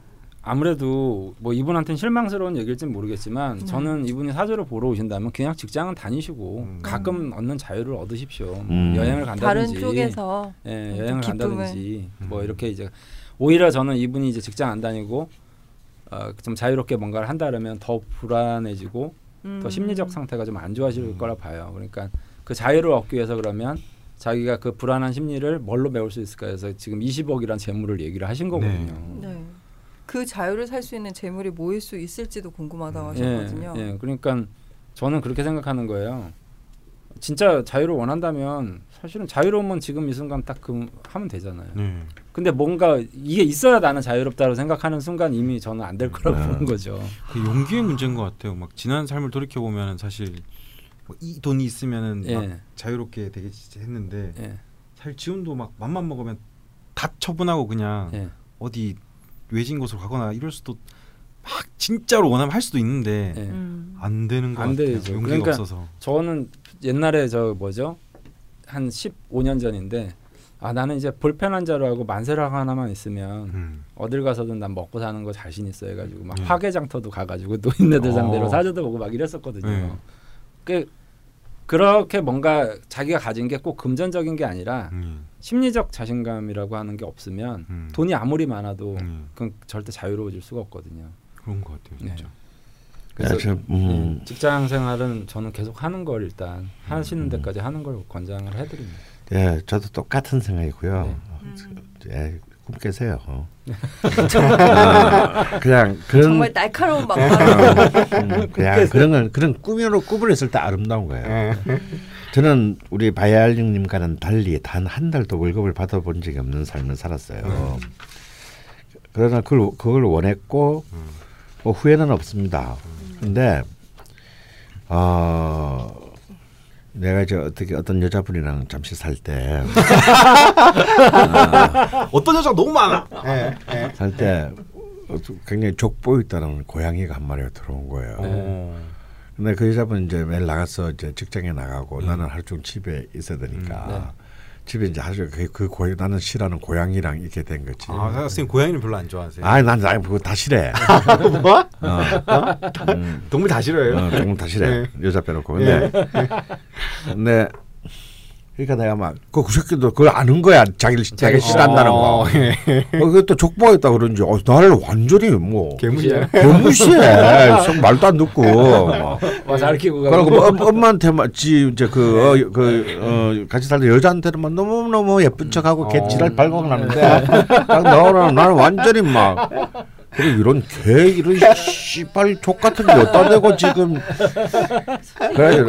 아무래도 뭐 이분한테는 실망스러운 얘기일진 모르겠지만 네. 저는 이분이 사주를 보러 오신다면 그냥 직장은 다니시고 음. 가끔 얻는 자유를 얻으십시오. 음. 여행을 다른 간다든지 쪽에서 예, 좀 여행을 기쁨을. 간다든지 뭐 음. 이렇게 이제 오히려 저는 이분이 이제 직장 안 다니고 어, 좀 자유롭게 뭔가를 한다 그러면 더 불안해지고 음. 더 심리적 상태가 좀 안 좋아질 음. 거라 봐요. 그러니까 그 자유를 얻기 위해서 그러면 자기가 그 불안한 심리를 뭘로 메울 수 있을까 해서 지금 20억이란 재물을 얘기를 하신 거거든요. 네. 그 자유를 살 수 있는 재물이 모일 수 있을지도 궁금하다고 예, 하셨거든요. 예, 그러니까 저는 그렇게 생각하는 거예요. 진짜 자유를 원한다면 사실은 자유로우면 지금 이 순간 딱 그 하면 되잖아요. 네. 근데 뭔가 이게 있어야 나는 자유롭다고 생각하는 순간 이미 저는 안 될 거라고 네. 보는 거죠. 그 용기의 문제인 것 같아요. 막 지난 삶을 돌이켜 보면 사실 뭐 이 돈이 있으면은 막 예, 자유롭게 되겠지 했는데 예, 사실 지금도 막 맘만 먹으면 다 처분하고 그냥 예. 어디 외진 곳으로 가거나 이럴 수도 막 진짜로 원하면 할 수도 있는데 예. 음. 안 되는 것안 같아요. 되죠. 용기가 그러니까 없어서. 저는 옛날에 저 뭐죠? 한 15년 전인데 아 나는 이제 볼펜 자루하고 만세락 하나만 있으면 음. 어딜 가서든 난 먹고 사는 거 자신 있어 해가지고 막 예. 화개장터도 가가지고 노인네들 어. 상대로 사주도 보고 막 이랬었거든요. 예. 그 그렇게 뭔가 자기가 가진 게 꼭 금전적인 게 아니라 음. 심리적 자신감이라고 하는 게 없으면 음. 돈이 아무리 많아도 음. 그건 절대 자유로워질 수가 없거든요. 그런 것 같아요, 네. 진짜. 그래서 야, 저, 음. 예, 직장 생활은 저는 계속 하는 걸 일단 하시는 데까지 하는 걸 권장을 해드립니다. 예, 저도 똑같은 생각이고요. 네. 음. 예, 꿈 깨세요. 어. 어, 그냥 그런 정말 날카로운 막말. 음, 그냥 그런 건 그런 꿈으로 꿈을 했을 때 아름다운 거예요. 저는 우리 바이알링님과는 달리 단 한 달도 월급을 받아본 적이 없는 삶을 살았어요. 그러나 그걸 그걸 원했고 뭐 후회는 없습니다. 근데 어 내가 이제 어떻게 어떤 여자분이랑 잠시 살 때 어떤 여자가 너무 많아. 예. 살때 굉장히 족보 있다는 고양이가 한 마리가 들어온 거예요. 어. 근데 그 여자분 이제 매일 나가서 이제 직장에 나가고 나는 하루 종일 집에 있어야 되니까 네. 집에 이제 종일 그, 그 고, 나는 싫어하는 고양이랑 있게 된 거지. 아, 선생님 고양이는 별로 안 좋아하세요? 아니 난, 난 그거 다 싫어해. 뭐? 어. 음, 동물 다 싫어해요? 어, 조금 다 싫어해. 네. 여자 빼놓고. 근데 근데 그러니까 내가 막그 그 새끼도 그걸 아는 거야. 자기를 자기 싫어한다는 거. 어, 예. 어, 그게 또 족보가 있다 그런지 어, 나를 완전히 뭐. 개무시해. 썩 말도 안 듣고. 뭐. 와서 알키고 그리고 뭐 엄, 엄마한테만 지 이제 그, 어, 그 어, 같이 살던 여자한테는 너무 너무 예쁜 척하고 걔 어. 지랄 발광을 하는데 딱 나오면 나는 완전히 막 그리고 이런 개 이런 씨발 족 같은 게 어디다 대고 지금 그래.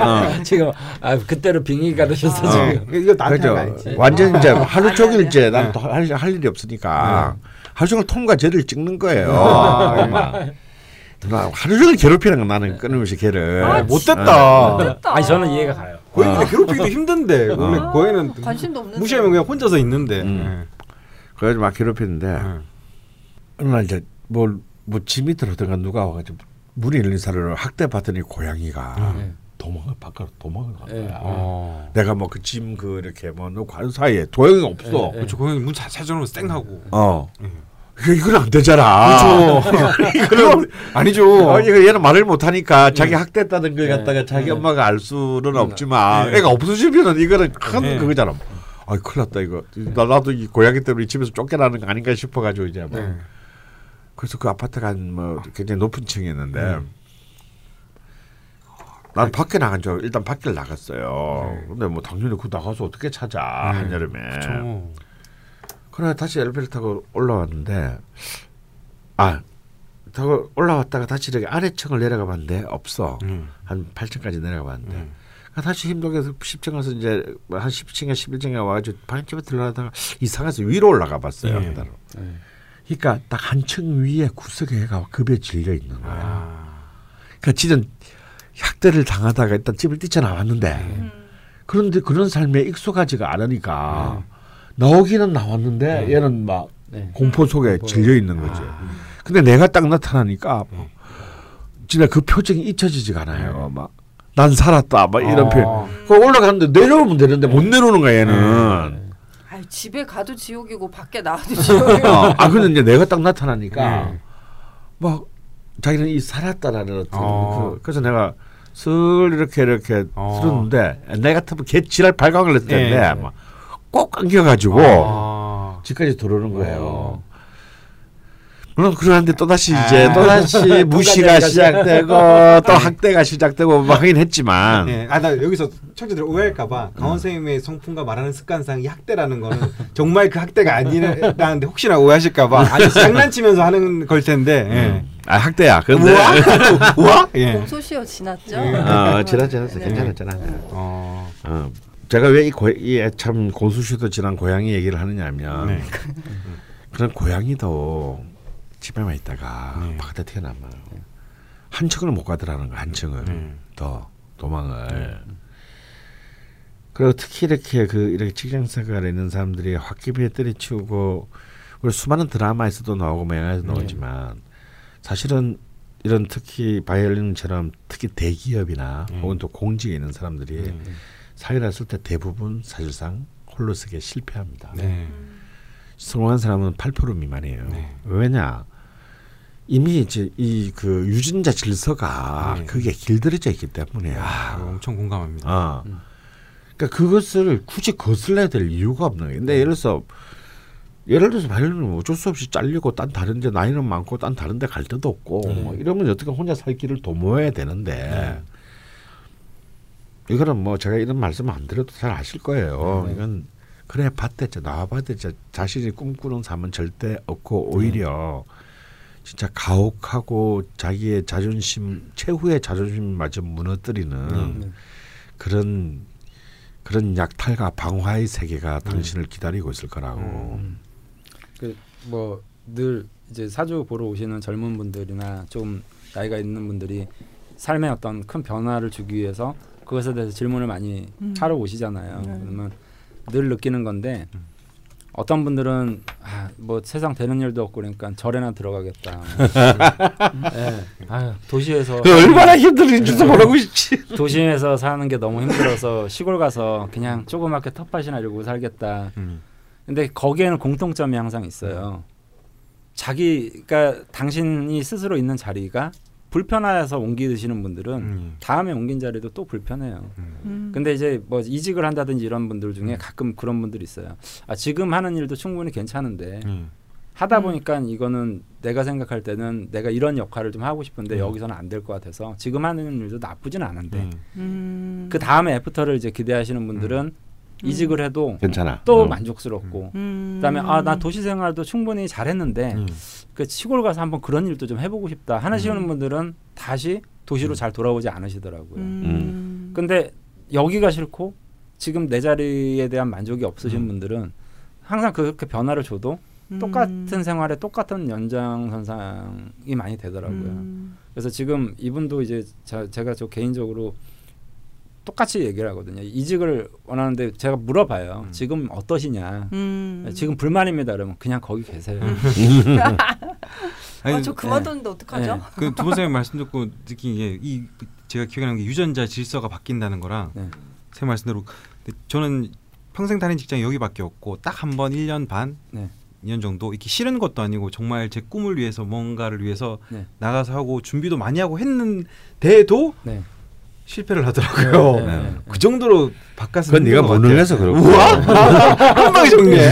어. 지금 아 그때로 빙의 가르셔서 어. 지금 이거 그죠. 완전 이제 하루 종일 이제 네. 나는 또할 할 일이 없으니까 하루 종일 톰과 제리를 찍는 거예요 아, 막. 나 하루 종일 괴롭히는 거 나는 끊임없이 걔를 아, 못됐다. 됐다. 아니 저는 이해가 가요. 고양이는 괴롭히기도 힘든데 원래 아, 고양이는 관심도 없는. 무시하면 그냥 혼자서 있는데. 음. 그래가지고 막 괴롭히는데 예. 어느 날 이제 뭘 뭐 짐이 들어든가 누가 와가지고 문이 열린 사람을 학대 받더니 고양이가 네. 도망을 바깥으로 도망을 간 네. 거야. 어. 내가 뭐 그 짐 그 이렇게 뭐너 관 사이에 도형이 없어. 네, 네. 그렇죠. 고양이 문 자- 찾아놓으면 쌩하고. 어. 예. 이거 이건 안 되잖아. 그럼 아니죠. 어, 이거 얘는 말을 못 하니까 자기 학대했다는 걸 네. 갖다가 자기 네. 엄마가 알 수는 네. 없지만 네. 애가 없어지면은 이거는 큰 네. 그거잖아. 아이 큰일 났다 이거. 나, 나도 이 고양이 때문에 이 집에서 쫓겨나는 거 아닌가 싶어가지고 이제 뭐. 네. 그래서 그 아파트가 한뭐 굉장히 높은 층이었는데 음. 난 밖에 나간 줄 알고 일단 밖에 나갔어요. 네. 근데 뭐 당연히 그 나가서 어떻게 찾아 네. 한여름에. 그렇죠. 그래 다시 엘리베이터 타고 올라왔는데 아더 올라왔다가 다시 이렇게 아래층을 내려가 봤는데 없어. 음. 한 8층까지 내려가 봤는데 음. 다시 힘들게 10층 가서 이제 한 10층에 11층에 와가지고 방집에 들어가다가 이상해서 위로 올라가 봤어요. 예. 네. 그러니까 딱 한 층 위에 구석에 애가 급에 질려 있는 거야. 아. 그러니까 지는 학대를 당하다가 일단 집을 뛰쳐나왔는데 음. 그런데 그런 삶에 익숙하지가 않으니까 나오기는 나왔는데 얘는 막 네. 공포 속에 공포. 질려 있는 거지. 아. 근데 내가 딱 나타나니까 뭐 진짜 그 표정이 잊혀지지가 않아요. 막 난 살았다 막 이런 어. 표현. 그 올라가는데 내려오면 되는데 못 내려오는 거야 얘는. 아유, 집에 가도 지옥이고 밖에 나와도 지옥이고. 어, 아 근데 이제 내가 딱 나타나니까 네. 막 자기는 이 살았다라는 어떤 어. 그, 그래서 내가 슬 이렇게 이렇게 어. 들었는데 내 같으면 개 지랄 발광을 했을 텐데 예. 막꼭 감겨가지고 아. 집까지 들어오는 어. 거예요. 물론 그러는데 또 다시 아. 이제 또 다시 무시가 시작되고 또 학대가 시작되고 막 하긴 했지만 예. 아, 나 여기서 청취들 오해할까봐 강원 선생님의 성품과 말하는 습관상 이 학대라는 거는 정말 그 학대가 아니라는데 혹시나 오해하실까봐 아니 장난치면서 하는 걸 텐데. 예. 아 학대야. 근데 우와? 우와? 예. 공소시효 지났죠? 예. 어, 지났 지났어 네. 괜찮았잖아. 어. 어. 제가 왜이참 고수시도 지난 고양이 얘기를 하느냐면 네. 그런 고양이도 집에만 있다가 네. 바깥에 튀어나와요. 한 층을 못 가더라는 거야. 한 층을 네. 더 도망을. 그리고 특히 이렇게 그 이렇게 직장 생활에 있는 사람들이 홧기비에 때려치우고 우리 수많은 드라마에서도 나오고 뭐 영화에서 나오지만 사실은 이런 특히 바이올린처럼 특히 대기업이나 네. 혹은 또 공직에 있는 사람들이 네. 사회를 했을 때 대부분 사실상 홀로서기에 실패합니다. 네. 성공한 사람은 8% 미만이에요. 네. 왜냐? 이미 이제 이 그 유전자 질서가 네. 그게 길들여져 있기 때문이에요. 아, 엄청 공감합니다. 어. 그러니까 그것을 굳이 거슬러야 될 이유가 없는 거예요. 근데 예를 들어서 예를 들어서 바이올린은 어쩔 수 없이 잘리고 딴 다른데 나이는 많고 딴 다른데 갈 데도 없고 뭐 이러면 어떻게 혼자 살 길을 도모해야 되는데 이거는 뭐 제가 이런 말씀 안 드려도 잘 아실 거예요. 이건 그래 봤댔자 나와봤댔자 자신이 꿈꾸는 삶은 절대 없고 오히려 진짜 가혹하고 자기의 자존심 최후의 자존심마저 무너뜨리는 그런 그런 약탈과 방화의 세계가 당신을 기다리고 있을 거라고. 뭐늘 이제 사주 보러 오시는 젊은 분들이나 좀 나이가 있는 분들이 삶에 어떤 큰 변화를 주기 위해서 그것에 대해서 질문을 많이 음. 하러 오시잖아요. 네. 그러면 늘 느끼는 건데 어떤 분들은 아, 뭐 세상 되는 일도 없고 그러니까 절에나 들어가겠다. 예. 아유, 도시에서 그 얼마나 힘들은지도 모르고 싶지. 도심에서 사는 게 너무 힘들어서 시골 가서 그냥 조그맣게 텃밭이나 이러고 살겠다. 음. 근데 거기에는 공통점이 항상 있어요. 자기가 당신이 스스로 있는 자리가 불편해서 옮기시는 분들은 음. 다음에 옮긴 자리도 또 불편해요. 음. 근데 이제 뭐 이직을 한다든지 이런 분들 중에 가끔 그런 분들이 있어요. 아 지금 하는 일도 충분히 괜찮은데 음. 하다 음. 보니까 이거는 내가 생각할 때는 내가 이런 역할을 좀 하고 싶은데 음. 여기서는 안 될 것 같아서 지금 하는 일도 나쁘진 않은데 음. 음. 그 다음에 애프터를 이제 기대하시는 분들은 이직을 해도 괜찮아. 또 어. 만족스럽고 음. 그다음에 아 나 도시 생활도 충분히 잘했는데 음. 그 시골 가서 한번 그런 일도 좀 해보고 싶다 하시는 분들은 다시 도시로 잘 돌아오지 않으시더라고요. 음. 근데 여기가 싫고 지금 내 자리에 대한 만족이 없으신 분들은 항상 그렇게 변화를 줘도 음. 똑같은 생활에 똑같은 연장선상이 많이 되더라고요. 음. 그래서 지금 이분도 이제 자, 제가 저 개인적으로 똑같이 얘기를 하거든요. 이직을 원하는데 제가 물어봐요. 음. 지금 어떠시냐? 음. 지금 불만입니다. 그러면 그냥 거기 계세요. 아니, 아, 저 그만뒀는데 어떡하죠? 네. 그 두번 선생님 말씀 듣고 느낀 게 이 제가 기억나는 게 유전자 질서가 바뀐다는 거랑 네. 제 말씀대로 저는 평생 다닌 직장이 여기밖에 없고 딱 한 번 1년 반, 네. 2년 정도 이렇게 싫은 것도 아니고 정말 제 꿈을 위해서 뭔가를 위해서 네. 나가서 하고 준비도 많이 하고 했는데도 네. 실패를 하더라고요. 네, 네, 네. 그 정도로 바깥은 그건 네가. 무능해서 그렇고. 한 방에 정리해.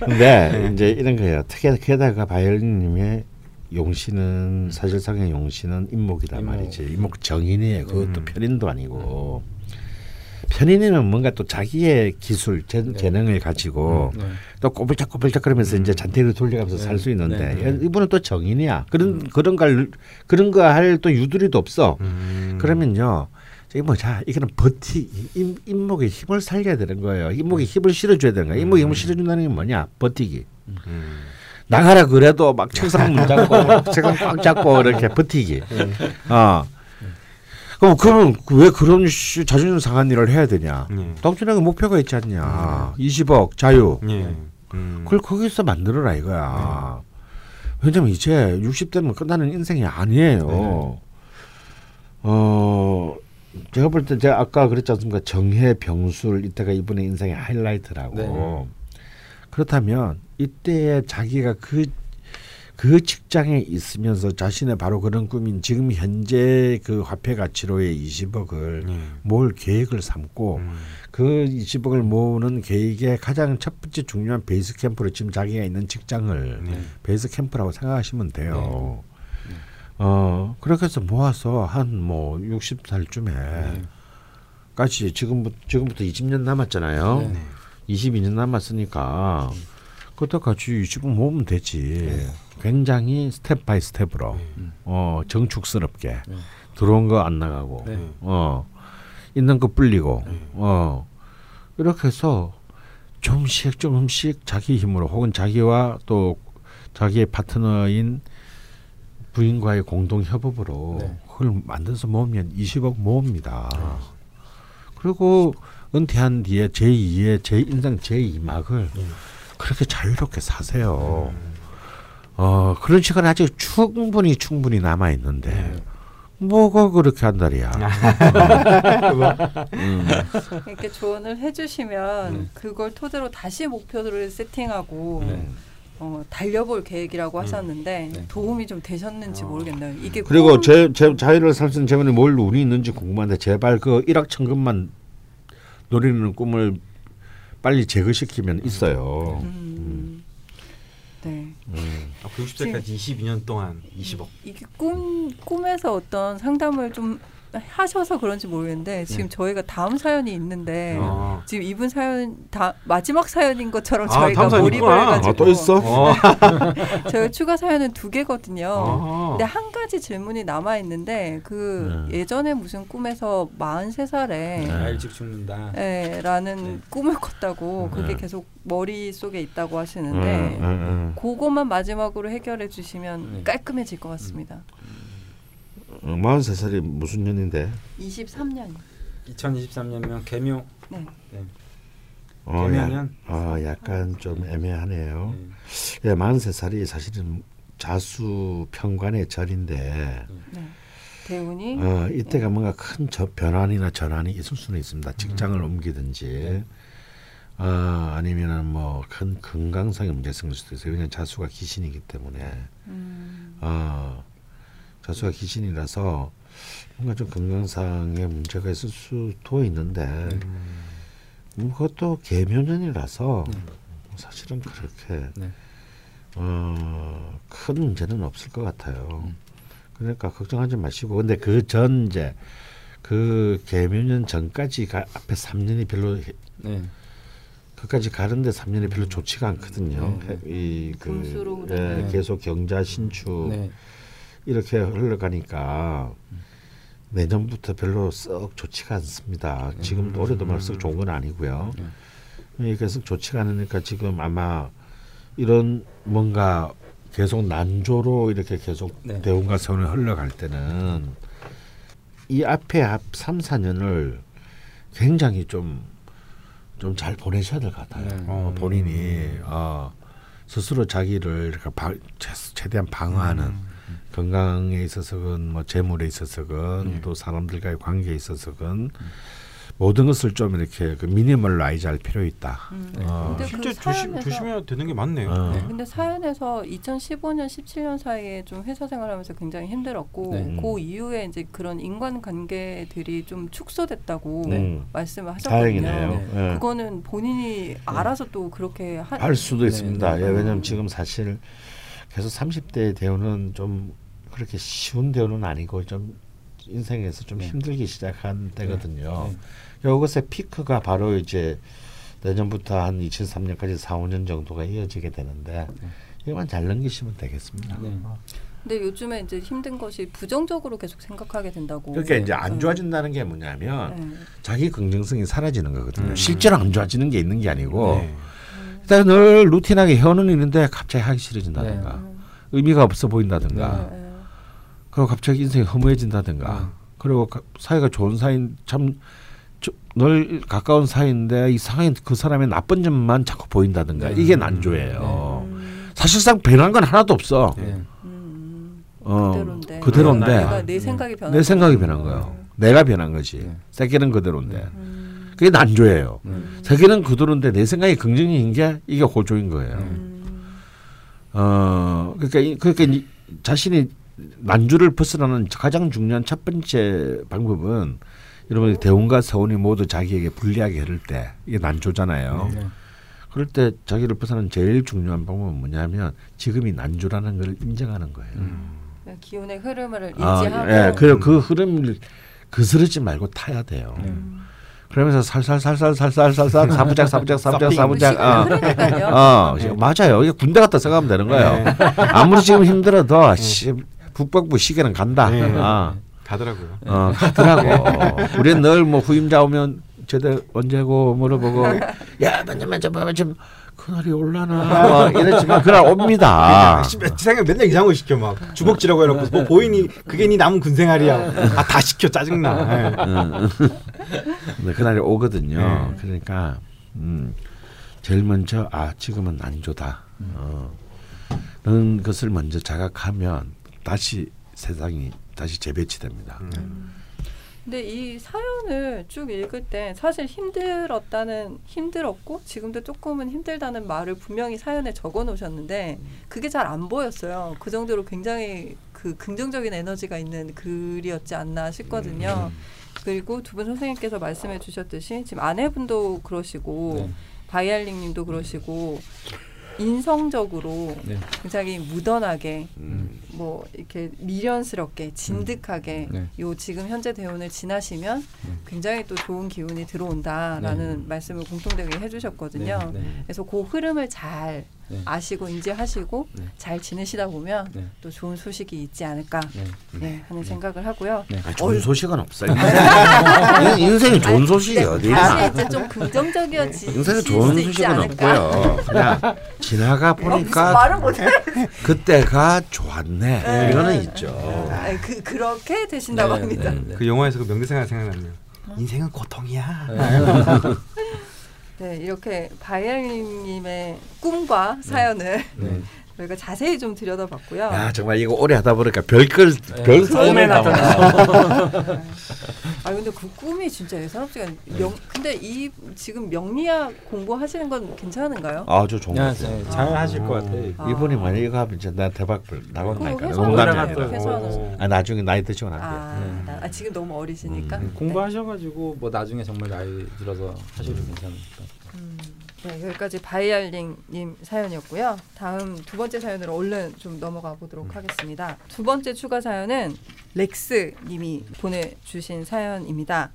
근데 이제 이런 거예요. 특히 게다가 바이올린님의 용신은 사실상의 용신은 임목이란 임목. 말이지. 임목 정인이에요. 그것도 음. 편인도 아니고 편인이는 뭔가 또 자기의 기술, 재, 네. 재능을 가지고 네. 또 꼬불짝꼬불짝 그러면서 이제 잔대를 돌려가면서 네. 살수 있는데 네. 이분은 또 정인이야. 그런 그런 걸 그런 거 할 또 유두리도 없어. 음. 그러면요. 저기 뭐자 이거는 버티 임, 임목에 힘을 살려야 되는 거예요. 임목에 힘을 실어줘야 되는 거야. 임목에 힘을 실어준다는 게 뭐냐? 버티기. 음. 나가라 그래도 막 책상 문 잡고 책상 꽉 잡고 이렇게 버티기. 어. 그럼 그러면 왜 그런 씨, 자존심 상한 일을 해야 되냐? 예. 당신에게 목표가 있지 않냐? 20억 자유. 예. 음. 그걸 거기서 만들어라 이거야. 왜냐면 이제 60대면 끝나는 인생이 아니에요. 어, 제가 볼 때 제가 아까 그랬지 않습니까? 정해 병술 이때가 이분의 인생의 하이라이트라고. 네. 그렇다면 이때에 자기가 그, 그 직장에 있으면서 자신의 바로 그런 꿈인 지금 현재 그 화폐 가치로의 20억을 예. 모을 계획을 삼고 음. 그 20억을 모으는 계획의 가장 첫 번째 중요한 베이스 캠프로 지금 자기가 있는 직장을 네. 베이스 캠프라고 생각하시면 돼요. 어 그렇게 해서 모아서 한 뭐 60살쯤에 까지 지금부터 지금부터 20년 남았잖아요. 네. 22년 남았으니까 그때까지 20억 모으면 되지. 굉장히 step by step으로 어 정축스럽게 네. 들어온 거 안 나가고 네. 어 있는 거 불리고 어 이렇게 해서 좀씩 조금씩 자기 힘으로 혹은 자기와 또 자기의 파트너인 부인과의 공동 협업으로 네. 그걸 만들어서 모으면 20억 모읍니다. 그리고 은퇴한 뒤에 제2의 제 인생 제2막을 그렇게 자유롭게 사세요. 어 그런 시간 아직 충분히 충분히 남아 있는데 뭐가 그렇게 한다리야. 음. 이렇게 조언을 해주시면 그걸 토대로 다시 목표를 세팅하고 네. 어, 달려볼 계획이라고 하셨는데 네. 도움이 좀 되셨는지 모르겠네요. 이게 그리고 꿈- 제, 제 자유를 살수 있는 재원이 뭘 운이 있는지 궁금한데 제발 그 일확천금만 노리는 꿈을 빨리 제거시키면 있어요. 음, 네. 앞으로 60세까지 22년 동안 20억. 이게 꿈 꿈에서 어떤 상담을 좀 하셔서 그런지 모르겠는데 지금 저희가 다음 사연이 있는데 아. 지금 이분 사연 다 마지막 사연인 것처럼 아, 저희가 사연 몰입을. 해가지고 아, 또 있어? 어. 저희 추가 사연은 두 개거든요. 아. 근데 한 가지 질문이 남아 있는데 그 네. 예전에 무슨 꿈에서 43살에 네. 아, 일찍 죽는다. 예, 라는 네. 꿈을 꿨다고 그게 네. 계속 머릿속에 있다고 음, 하시는데 음, 음. 그것만 마지막으로 해결해 주시면 네. 깔끔해질 것 같습니다. 어, 43살이 무슨 년인데? 23년. 2023년면 개묘. 네. 어, 야, 개묘년. 어, 약간 좀 애매하네요. 네. 예, 43살이 사실은 자수 평관의 절인데 네. 대운이 어, 이때가 뭔가 큰 저, 변환이나 전환이 있을 수는 있습니다. 직장을 옮기든지 어, 아니면은 뭐 큰 건강상의 문제 생길 수도 있어요. 왜냐하면 자수가 귀신이기 때문에 음, 어, 자수가 귀신이라서 뭔가 좀 건강상의 문제가 있을 수도 있는데 음, 그것도 계묘년이라서 사실은 그렇게 네. 어, 큰 문제는 없을 것 같아요. 그러니까 걱정하지 마시고 근데 그 전 이제 그 계묘년 전까지 가, 앞에 3년이 별로 해- 네. 그까지 가는데 3년이 별로 좋지가 않거든요. 네. 이그 예. 계속 경자 신축 네. 이렇게 흘러가니까 내년부터 별로 썩 좋지가 않습니다. 지금도 올해도 말썩 좋은 건 아니고요. 예, 그래서 좋지가 않으니까 지금 아마 이런 뭔가 계속 난조로 이렇게 계속 네. 대운과 선을 흘러갈 때는 이 앞에 앞 3, 4년을 굉장히 좀 좀 잘 보내셔야 될 것 같아요. 네. 어, 본인이 어, 스스로 자기를 이렇게 최- 최대한 방어하는 건강에 있어서건 뭐 재물에 있어서건 또 사람들과의 관계에 있어서건 모든 것을 좀 이렇게 그 minimalize 할 필요 있다. 음. 어. 근데 실제 그 조심 사연에서 조심해야 되는 게 맞네요. 어. 네. 근데 사연에서 2015년 17년 사이에 좀 회사 생활하면서 굉장히 힘들었고 네. 그 이후에 이제 그런 인간 관계들이 좀 축소됐다고 음. 말씀을 하셨거든요. 다행이네요. 네. 예. 그거는 본인이 알아서 또 그렇게 하, 할 수도 네, 있습니다. 네. 예, 왜냐하면 지금 사실 계속 30대 대우는 좀 그렇게 쉬운 대우는 아니고 좀 인생에서 좀 네. 힘들기 시작한 때거든요. 네. 요것의 피크가 바로 이제 내년부터 한 2003년까지 4, 5년 정도가 이어지게 되는데 이것만 잘 넘기시면 되겠습니다. 네. 근데 요즘에 이제 힘든 것이 부정적으로 계속 생각하게 된다고. 그러니까 이제 안 음. 좋아진다는 게 뭐냐면 네. 자기 긍정성이 사라지는 거거든요. 음. 실제로 안 좋아지는 게 있는 게 아니고 네. 일단 늘 루틴하게 해오는 일인데 갑자기 하기 싫어진다든가 음. 의미가 없어 보인다든가 네. 그리고 갑자기 인생이 허무해진다든가 음. 그리고 가- 사이가 좋은 사이인 참 늘 가까운 사이인데 이상하게 그 사람의 나쁜 점만 자꾸 보인다든가 네. 이게 난조예요. 음. 사실상 변한 건 하나도 없어. 네. 음. 어, 그대로인데. 그대로인데 내가 내 생각이 변한 내 생각이. 변한 거예요. 내가 변한 거지. 네. 세계는 그대로인데 음. 그게 난조예요. 음. 세계는 그대로인데 내 생각이 긍정인 게 이게 호조인 거예요. 음. 어 그러니까 이, 그러니까 이 자신이 난주를 벗어나는 가장 중요한 첫 번째 방법은 여러분 대운과 서운이 모두 자기에게 불리하게 흐를 때 이게 난조잖아요. 네. 그럴 때 자기를 벗어나는 제일 중요한 방법은 뭐냐면 지금이 난조라는 걸 인정하는 거예요. 그냥 기운의 흐름을 아, 인지하고. 예, 그리고 그 흐름을 그스르지 말고 타야 돼요. 음. 그러면서 살살살살살살살살 사부작 사부작 사부작. 사부작 어. 어, 맞아요. 이게 군대 갔다 생각하면 되는 거예요. 아무리 지금 힘들어도 씨, 북北부 시계는 간다. 네. 어, 가더라고요. 어, 가더라고. 우리는 늘 뭐 후임자 오면 제대 언제고 물어보고 야 먼저 먼저 먼저 그날이 올라나 뭐 이랬지만 그날 옵니다. 아, 생각 맨날 이상한 거 시켜 막 주먹질하고 해놓고 뭐 보이니 그게 네 남은 군생활이야. 아 다 시켜 짜증나. 예. 응. 네, 그날이 오거든요. 네. 그러니까 음, 제일 먼저 아 지금은 난조다. 어, 는 것을 먼저 자각하면 다시 세상이 다시 재배치됩니다. 음. 근데 이 사연을 쭉 읽을 때 사실 힘들었다는 힘들었고 지금도 조금은 힘들다는 말을 분명히 사연에 적어 놓으셨는데 그게 잘 안 보였어요. 그 정도로 굉장히 그 긍정적인 에너지가 있는 글이었지 않나 싶거든요. 그리고 두 분 선생님께서 말씀해 주셨듯이 지금 아내분도 그러시고 네. 바이알링 님도 그러시고 인성적으로 네. 굉장히 무던하게 음. 뭐 이렇게 미련스럽게 진득하게 네. 요 지금 현재 대운을 지나시면 네. 굉장히 또 좋은 기운이 들어온다라는 말씀을 공통되게 해주셨거든요. 네. 네. 그래서 그 흐름을 잘 네. 아시고 인지하시고 네. 잘 지내시다 보면 네. 또 좋은 소식이 있지 않을까 네. 네, 하는 생각을 하고요. 네. 아, 좋은 얼- 소식은 없어요. 인- 인생에 좋은 소식이 네, 어디 다시 좀 긍정적이어지 인생에 좋은 소식은 없고요. 그냥 지나가 보니까 말은 못해. 그때가 좋았네. 이거는 있죠. 네, 그 그렇게 되신다고 네, 합니다. 네, 네. 그 영화에서 그 명대사가 생각나네요. 인생은 고통이야. 네, 이렇게 바이엘님의 꿈과 사연을 네. 저희가 자세히 좀 들여다봤고요. 야 정말 이거 오래 하다 보니까 별걸 별 꿈에 사연을 다 나타나. 아 근데 그 꿈이 진짜 예사롭지가 않- 명 근데 이 지금 명리학 공부하시는 건 괜찮은가요? 아주 좋은 같아요. 네, 잘 하실 것 같아요. 아. 이분이 만약 이거 하면 진짜 나 대박 나온다니까. 그거 회사 농담이 나가요. 아니라. 회사는. 아 나중에 나이 드시고 나면 아, 네. 나- 아, 지금 너무 어리시니까. 음, 네. 공부하셔가지고 뭐 나중에 정말 나이 들어서 하셔도 괜찮으니까. 음, 네, 여기까지 바이알링님 사연이었고요. 다음 두 번째 사연으로 얼른 좀 넘어가 보도록 하겠습니다. 두 번째 추가 사연은 렉스님이 보내주신 사연입니다.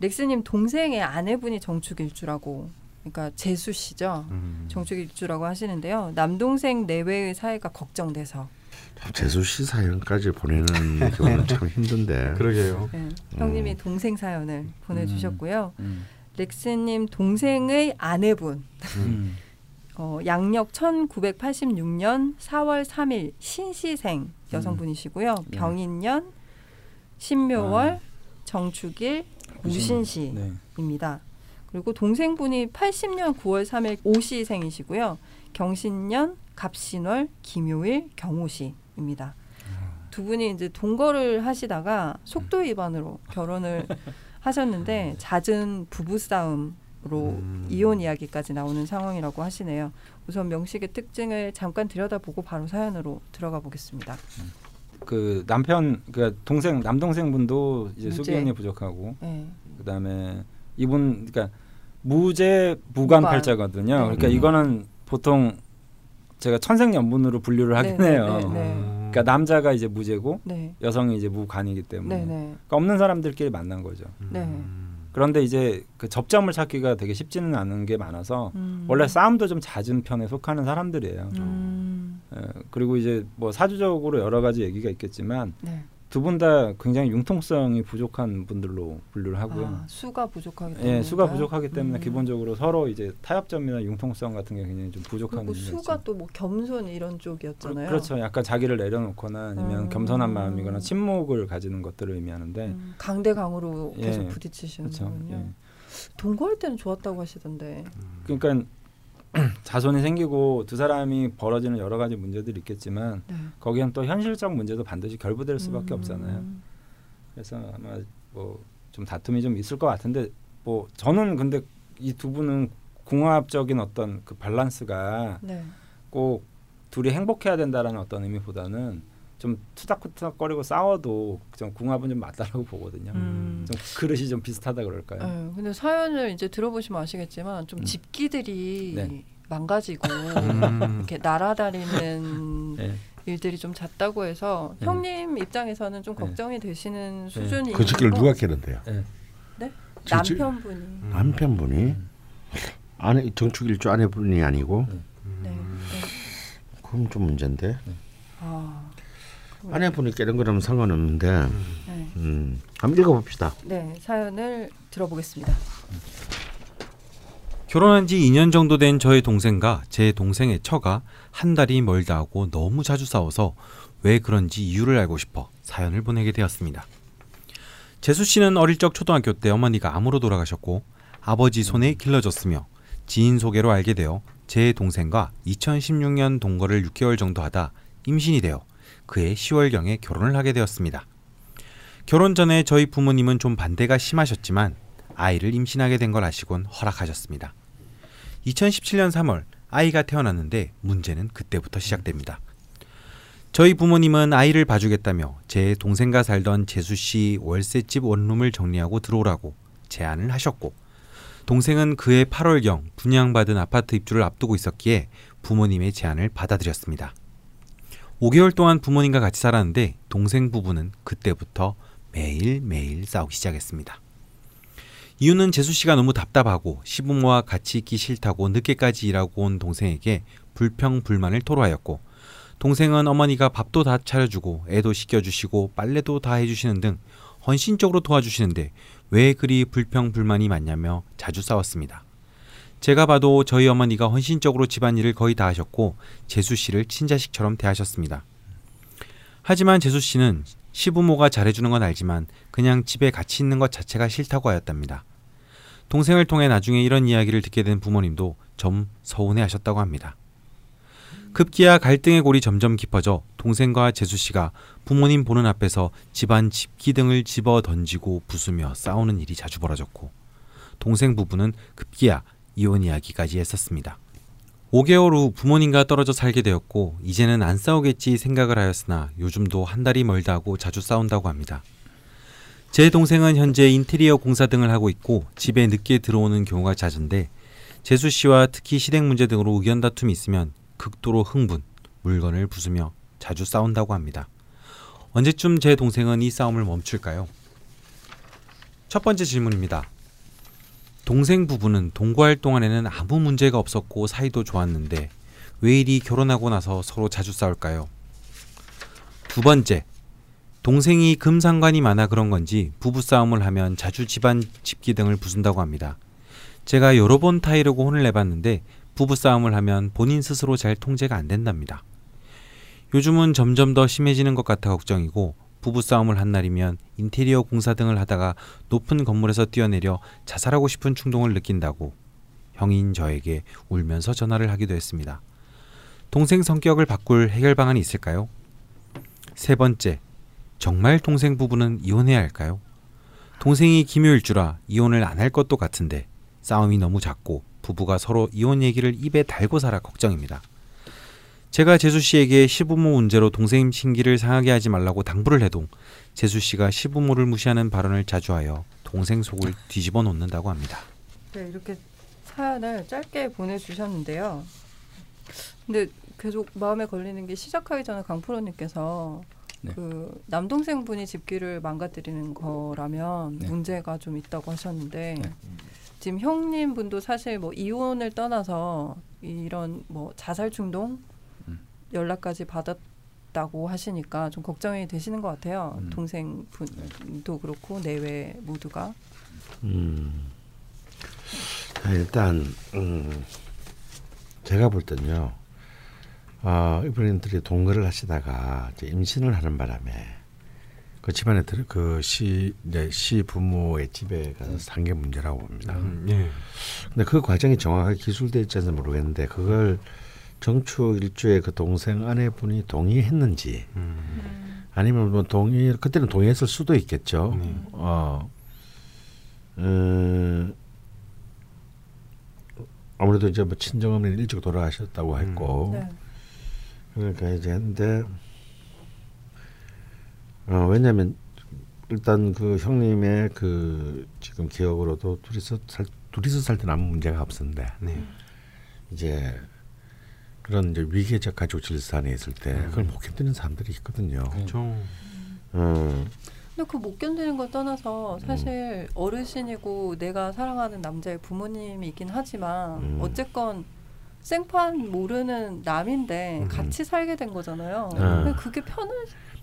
렉스님 동생의 아내분이 정축일주라고, 그러니까 재수 씨죠. 음. 정축일주라고 하시는데요. 남동생 내외의 사이가 걱정돼서 재수 씨 사연까지 보내는 경우는 참 힘든데. 그러게요. 네, 형님이 동생 사연을 보내주셨고요. 음. 렉스님 동생의 아내분 음. 어, 양력 1986년 4월 3일 신시생 여성분이시고요. 네. 병인년 신묘월 아. 정축일 무신- 무신시입니다. 네. 그리고 동생분이 80년 9월 3일 오시생이시고요. 경신년 갑신월 김요일 경호시입니다. 두 분이 이제 동거를 하시다가 속도 위반으로 결혼을 하셨는데 잦은 부부 싸움 으로 음. 이혼 이야기까지 나오는 상황이라고 하시네요. 우선 명식의 특징을 잠깐 들여다보고 바로 사연으로 들어가 보겠습니다. 그 남편 그 동생 남동생 분도 이제. 수기운이 부족하고 네. 그다음에 이분 그러니까 무죄 무관 팔자거든요. 네. 그러니까 음. 이거는 보통 제가 천생연분으로 분류를 하긴 네, 네, 해요. 네, 네. 음. 그러니까 남자가 이제 무죄고 네. 여성이 이제 무관이기 때문에 네, 네. 그러니까 없는 사람들끼리 만난 거죠. 네. 그런데 이제 그 접점을 찾기가 되게 쉽지는 않은 게 많아서 음. 원래 싸움도 좀 잦은 편에 속하는 사람들이에요. 음. 예, 그리고 이제 뭐 사주적으로 여러 가지 얘기가 있겠지만 네. 두 분 다 굉장히 융통성이 부족한 분들로 분류를 하고요. 아, 수가 부족하기 때문에. 예, 수가 부족하기 때문에 음. 기본적으로 서로 이제 타협점이나 융통성 같은 게 굉장히 좀 부족한 그리고 수가. 또 뭐 겸손 이런 쪽이었잖아요. 그 렇죠. 약간 자기를 내려놓거나 아니면 음. 겸손한 마음이거나 침묵을 가지는 것들을 의미하는데 음, 강대강으로 예, 계속 부딪히시는 그렇죠. 거군요. 예. 동거할 때는 좋았다고 하시던데. 그러니까 자손이 생기고 두 사람이 벌어지는 여러 가지 문제들이 있겠지만 네. 거기엔 또 현실적 문제도 반드시 결부될 수밖에 음. 없잖아요. 그래서 아마 뭐 좀 다툼이 좀 있을 것 같은데 뭐 저는 근데 이 두 분은 궁합적인 어떤 그 밸런스가 네. 꼭 둘이 행복해야 된다라는 어떤 의미보다는 좀 투닥투닥거리고 싸워도 좀 궁합은 좀 맞다라고 보거든요. 음. 좀 그릇이 좀 비슷하다 그럴까요? 네, 근데 사연을 이제 들어보시면 아시겠지만 좀 음. 집기들이 네. 망가지고 음. 이렇게 날아다니는 네. 일들이 좀 잦다고 해서 네. 형님 입장에서는 좀 네. 걱정이 되시는 수준이 그 있는 누가 거- 캐는데요? 네? 저- 저- 남편분이 남편분이 아내 정축일주 아내분이 아니고 네. 네. 그럼 좀 문제인데 아, 아내분이 깨는 거라면 상관없는데 네. 음, 한번 읽어봅시다. 네, 사연을 들어보겠습니다. 결혼한 지 2년 정도 된 저의 동생과 제 동생의 처가 한 달이 멀다 하고 너무 자주 싸워서 왜 그런지 이유를 알고 싶어 사연을 보내게 되었습니다. 재수 씨는 어릴 적 초등학교 때 어머니가 암으로 돌아가셨고 아버지 손에 길러졌으며 지인 소개로 알게 되어 제 동생과 2016년 동거를 6개월 정도 하다 임신이 되어 그해 10월경에 결혼을 하게 되었습니다. 결혼 전에 저희 부모님은 좀 반대가 심하셨지만 아이를 임신하게 된 걸 아시곤 허락하셨습니다. 2017년 3월 아이가 태어났는데 문제는 그때부터 시작됩니다. 저희 부모님은 아이를 봐주겠다며 제 동생과 살던 재수 씨 월세집 원룸을 정리하고 들어오라고 제안을 하셨고 동생은 그해 8월경 분양받은 아파트 입주를 앞두고 있었기에 부모님의 제안을 받아들였습니다. 5개월 동안 부모님과 같이 살았는데 동생 부부는 그때부터 매일매일 싸우기 시작했습니다. 이유는 재수 씨가 너무 답답하고 시부모와 같이 있기 싫다고 늦게까지 일하고 온 동생에게 불평 불만을 토로하였고 동생은 어머니가 밥도 다 차려주고 애도 씻겨주시고 빨래도 다 해주시는 등 헌신적으로 도와주시는데 왜 그리 불평 불만이 많냐며 자주 싸웠습니다. 제가 봐도 저희 어머니가 헌신적으로 집안일을 거의 다 하셨고 재수 씨를 친자식처럼 대하셨습니다. 하지만 재수 씨는 시부모가 잘해주는 건 알지만 그냥 집에 같이 있는 것 자체가 싫다고 하였답니다. 동생을 통해 나중에 이런 이야기를 듣게 된 부모님도 좀 서운해 하셨다고 합니다. 급기야 갈등의 골이 점점 깊어져 동생과 재수 씨가 부모님 보는 앞에서 집안 집기 등을 집어 던지고 부수며 싸우는 일이 자주 벌어졌고 동생 부부는 급기야 이혼 이야기까지 했었습니다. 5개월 후 부모님과 떨어져 살게 되었고 이제는 안 싸우겠지 생각을 하였으나 요즘도 한 달이 멀다 하고 자주 싸운다고 합니다. 제 동생은 현재 인테리어 공사 등을 하고 있고 집에 늦게 들어오는 경우가 잦은데 재수 씨와 특히 시댁 문제 등으로 의견 다툼이 있으면 극도로 흥분, 물건을 부수며 자주 싸운다고 합니다. 언제쯤 제 동생은 이 싸움을 멈출까요? 첫 번째 질문입니다. 동생 부부는 동거할 동안에는 아무 문제가 없었고 사이도 좋았는데 왜 이리 결혼하고 나서 서로 자주 싸울까요? 두 번째, 동생이 금상관이 많아 그런 건지 부부싸움을 하면 자주 집안 집기 등을 부순다고 합니다. 제가 여러 번 타이르고 혼을 내봤는데 부부싸움을 하면 본인 스스로 잘 통제가 안 된답니다. 요즘은 점점 더 심해지는 것 같아 걱정이고 부부싸움을 한 날이면 인테리어 공사 등을 하다가 높은 건물에서 뛰어내려 자살하고 싶은 충동을 느낀다고 형인 저에게 울면서 전화를 하기도 했습니다. 동생 성격을 바꿀 해결 방안이 있을까요? 세 번째, 정말 동생 부부는 이혼해야 할까요? 동생이 기묘일주라 이혼을 안 할 것도 같은데 싸움이 너무 작고 부부가 서로 이혼 얘기를 입에 달고 살아 걱정입니다. 제가 재수 씨에게 시부모 문제로 동생 심기를 상하게 하지 말라고 당부를 해도 재수 씨가 시부모를 무시하는 발언을 자주 하여 동생 속을 뒤집어 놓는다고 합니다. 네, 이렇게 사연을 짧게 보내주셨는데요. 근데 계속 마음에 걸리는 게 시작하기 전에 강프로님께서 네. 그 남동생 분이 집기를 망가뜨리는 거라면 네. 문제가 좀 있다고 하셨는데 네. 지금 형님 분도 사실 뭐 이혼을 떠나서 이런 뭐 자살 충동 음. 연락까지 받았다고 하시니까 좀 걱정이 되시는 것 같아요. 음. 동생 분도 그렇고 내외 모두가. 음. 자, 일단 음, 제가 볼 때는요. 아, 이분들이 동거를 하시다가 이제 임신을 하는 바람에 그 집안에 들 그시 이제 시 부모의 집에 가서 산게 문제라고 봅니다. 음, 예. 근데 그 과정이 정확하게 기술돼 있지는 모르겠는데 그걸 정축 일주의 그 동생 아내분이 동의했는지 음. 아니면 뭐 동의 그때는 동의했을 수도 있겠죠. 네. 어, 음, 아무래도 이제 뭐 친정 어머니 일찍 돌아가셨다고 했고 네. 그러니까 이제 했는데 어, 왜냐하면 일단 그 형님의 그 지금 기억으로도 둘이서 살 둘이서 살 때는 아무 문제가 없었는데 네. 이제 그런 이제 위계적 가족 질산에 있을 때 그걸 못 견디는 사람들이 있거든요. 그렇죠. 음, 근데 그 못 견디는 걸 떠나서 사실 어르신이고 내가 사랑하는 남자의 부모님이 있긴 하지만 음. 어쨌건 생판 모르는 남인데 음. 같이 살게 된 거잖아요. 네. 근데 그게 편을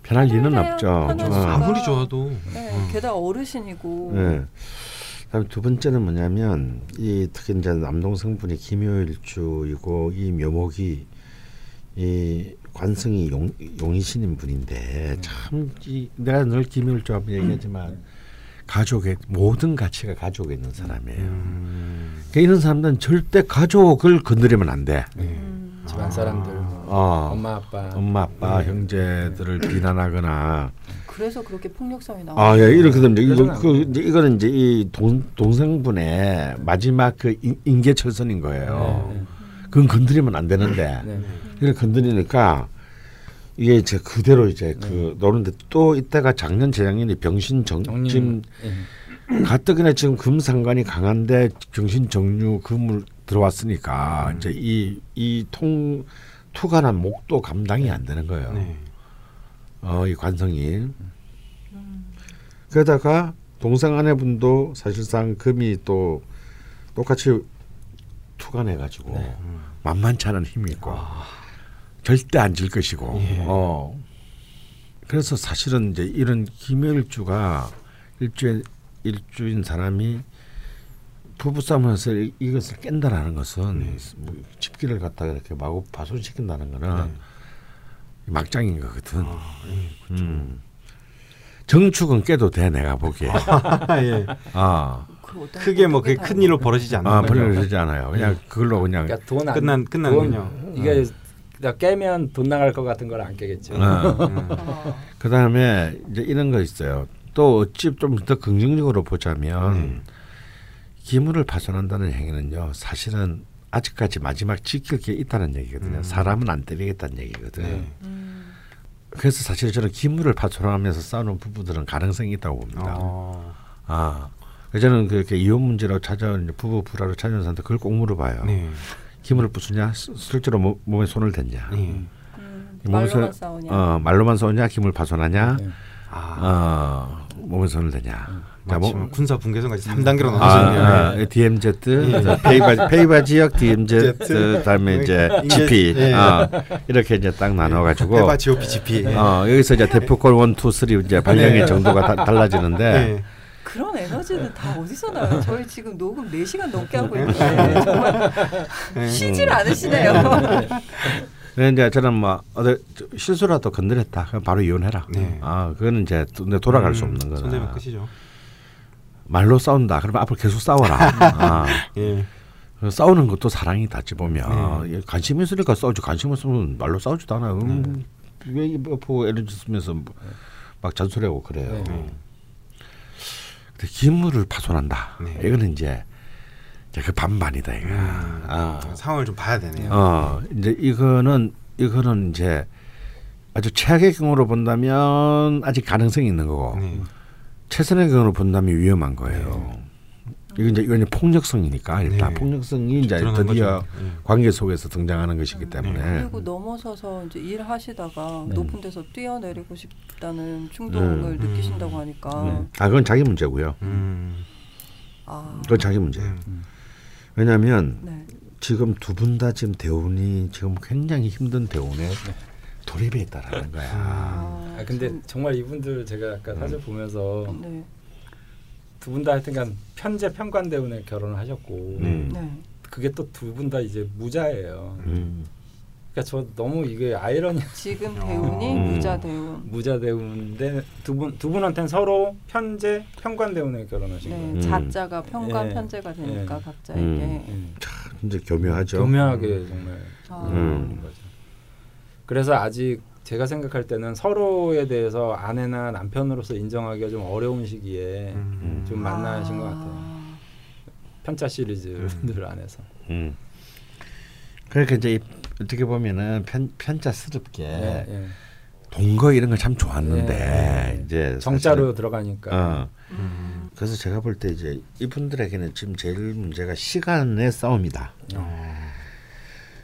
편할 리는 없죠. 편할 어. 수가- 아무리 좋아도 네, 음. 게다가 어르신이고 네. 그다음에 두 번째는 뭐냐면 이 특히 이제 남동생분이 김효일주이고 이 묘목이 이 관성이 용, 용이신인 분인데 참 이, 내가 늘 김효일주 한번 얘기하지만 가족의 모든 가치가 가족에 있는 사람이에요. 음. 그러니까 이런 사람들은 절대 가족을 건드리면 안 돼. 네. 음. 집안 사람들, 뭐 어, 엄마 아빠, 엄마 아빠 네. 형제들을 비난하거나 그래서 그렇게 폭력성이 나오고 아, 예, 이렇게 되면 이거. 그 이제 이거는 이제 이 동, 동생분의 마지막 그 인- 인계철선인 거예요. 네, 그건 건드리면 안 되는데 네. 이렇게 건드리니까 이게 이제 그대로 이제 그 노는데 또 이때가 작년 재작년에 병신 정 정님, 지금 예. 가뜩이나 지금 금상관이 강한데 병신 정류 금을 들어왔으니까 이제 이 이 통 투간한 목도 감당이 안 되는 거예요. 네. 어, 이 관성이. 그러다가 동생 아내분도 사실상 금이 또 똑같이 투간해 가지고 음. 만만치 않은 힘이 있고 절대 안 질 것이고. 예. 어. 그래서 사실은 이제 이런 김일주가 일주의 일주인 사람이 부부싸움에서 이- 이것을 깬다라는 것은 네. 뭐 집기를 갖다가 이렇게 마구 파손시킨다는 거는 네. 막장인 거거든. 아, 예. 음. 정축은 깨도 돼 내가 보기에. 예. 아, 그 크게 뭐 그게 큰 일로 벌어지지 않는 아 거죠. 벌려지지 않아요. 그냥 그걸로 그냥. 그러니까 돈 안, 끝난 끝나는군요. 돈, 이게 그러니까 깨면 돈 나갈 것 같은 걸 안 깨겠죠. 어. 음. 아, 그 다음에 이제 이런 거 있어요. 또 어찌 좀 더 긍정적으로 보자면 네. 기물을 파손한다는 행위는요. 사실은 아직까지 마지막 지킬 게 있다는 얘기거든요. 음. 사람은 안 때리겠다는 얘기거든. 요 네. 음, 그래서 사실 저는 기물을 파손하면서 싸우는 부부들은 가능성이 있다고 봅니다. 어. 아, 저는 그렇게 이혼 문제로 찾아온 이제 부부 불화로 찾아온 사람한테 그걸 꼭 물어봐요. 네. 기물을 부수냐, 스- 실제로 몸- 몸에 손을 댔냐, 네. 음, 몸에서- 말로만 싸우냐. 어, 말로만 쏘냐, 기물 파손하냐, 네. 아. 어, 몸에 손을 대냐. 자, 마치 뭐- 뭐 군사 분계선까지 3단계로 아, 나눠지네요. 아, 예. DMZ, 페이바, 페이바 지역 DMZ, 그다음에 이제 GP, 예. 어, 이렇게 이제 딱 나눠가지고, 해바 GOP GP. 예. 어, 여기서 이제 대표골 원, 투, 쓰리 이제 발령의 예. 정도가 다, 달라지는데, 예. 그런 에너지는 다 어디서 나요? 저희 지금 녹음 4시간 넘게 하고 있는데 정말 예. 쉬질 않으시네요. 그래 이제 저는 뭐 어디 실수라도 건드렸다, 그럼 바로 이혼해라. 네. 아, 그거는 이제 또- 근데 돌아갈 수 음, 없는 거다. 손대면 끝이죠. 말로 싸운다. 그러면 앞으로 계속 싸워라. 아, 예. 그 싸우는 것도 사랑이다. 지 보면 네. 예, 관심 있으니까 싸우지. 관심 없으면 말로 싸우지도 않아요. 음, 왜 옆으로 에너지 쓰면서 뭐- 막 잔소리하고 그래요. 네. 네. 근데 기물을 파손한다. 네. 이거는 이제 그 반반이다 이거. 음, 아, 상황을 좀 봐야 되네요. 어, 이제 이거는 이거는 이제 아주 최악의 경우로 본다면 아직 가능성이 있는 거고 네. 최선의 경우로 본다면 위험한 거예요. 이건 이제 이건 이제 폭력성이니까 일단 네. 폭력성이 이제 드디어. 네. 관계 속에서 등장하는 것이기 때문에 그리고 넘어서서 이제 일하시다가 네. 높은 데서 뛰어내리고 싶다는 충동을 네. 느끼신다고 하니까 네. 아 그건 자기 문제고요. 음. 아, 그건 자기 문제예요. 음. 왜냐하면 네. 지금 두 분 다 지금 대운이 지금 굉장히 힘든 대운에 돌입해 있다라는 거야. 아, 아 근데 참, 정말 이분들 제가 아까 사주 보면서 네. 두분 다 하여튼간 편제 편관대운에 결혼을 하셨고 음. 네. 그게 또 두 분 다 이제 무자예요. 음. 그러니까 저 너무 이게 아이러니 지금 대운이 음. 무자 대운. 무자 대운인데 두분 두 분한테는 서로 편제 편관 대운에 결혼하신 네, 거예요. 음. 자자가 편관 예. 편제가 되니까 예. 각자에게. 음. 예. 진짜 교묘하죠. 교묘하게 정말 아. 음. 거죠. 그래서 아직 제가 생각할 때는 서로에 대해서 아내나 남편으로서 인정하기가 좀 어려운 시기에 음. 좀 만나신 것 아. 같아요. 편차 시리즈들 안에서. 음. 그러니까 이제 이- 어떻게 보면은 편 편자스럽게 예, 예. 동거 이런 거참 좋았는데 예, 예. 이제 정자로 들어가니까. 어. 음. 그래서 제가 볼 때 이제 이분들에게는 지금 제일 문제가 시간의 싸움이다.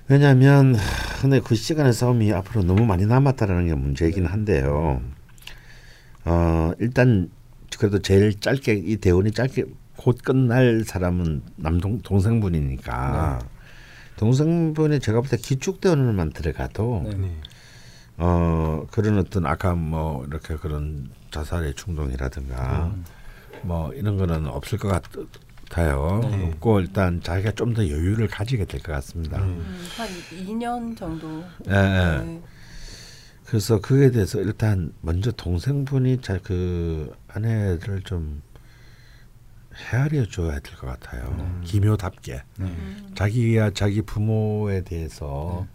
왜냐하면 하, 근데 그 시간의 싸움이 앞으로 너무 많이 남았다라는 게 문제이긴 한데요. 어 일단 그래도 제일 짧게 이 대운이 짧게 곧 끝날 사람은 남동 동생분이니까 동생분이 제가 볼 때 기축 대운을만 들어가도 네. 네. 어 그런 어떤 아까 뭐 이렇게 그런 자살의 충동이라든가 음. 뭐 이런 거는 없을 것 같 아요. 네. 없고 일단 자기가 좀 더 여유를 가지게 될 것 같습니다. 음. 음, 한 2년 정도. 예, 예. 네. 그래서 그에 대해서 일단 먼저 동생분이 자그 아내를 좀 헤아려 줘야 될 것 같아요. 네. 기묘답게 네. 음, 자기야 자기 부모에 대해서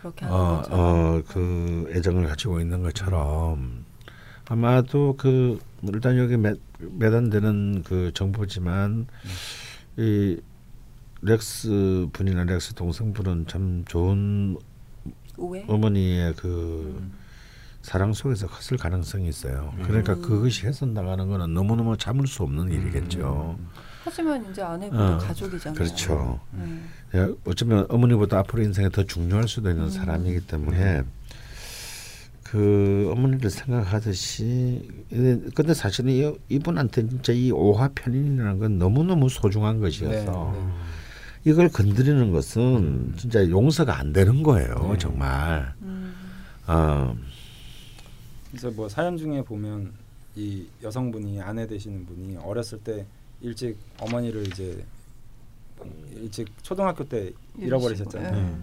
그렇게 하는 어. 어, 그 애정을 가지고 있는 것처럼 아마도 그 일단 여기 매, 매단되는 그 정보지만 이 렉스 분이나 렉스 동생분은 참 좋은 우회. 어머니의 그 음. 사랑 속에서 컸을 가능성이 있어요. 그러니까 음. 그것이 훼손 나가는 거는 너무너무 참을 수 없는 일이겠죠. 하지만 이제 아내분도 어, 가족이잖아요. 그렇죠. 네. 야, 어쩌면 어머니보다 앞으로 인생에 더 중요할 수도 있는 음. 사람이기 때문에 그 어머니를 생각하듯이 이- 근데 사실은 이, 이분한테 진짜 이 오화 편인이라는 건 너무너무 소중한 것이어서 네, 네. 이걸 건드리는 것은 진짜 용서가 안 되는 거예요 네. 정말 음. 어, 그래서 뭐 사연 중에 보면 이 여성분이 아내 되시는 분이 어렸을 때 일찍 어머니를 이제 일찍 초등학교 때 잃어버리셨잖아요. 네.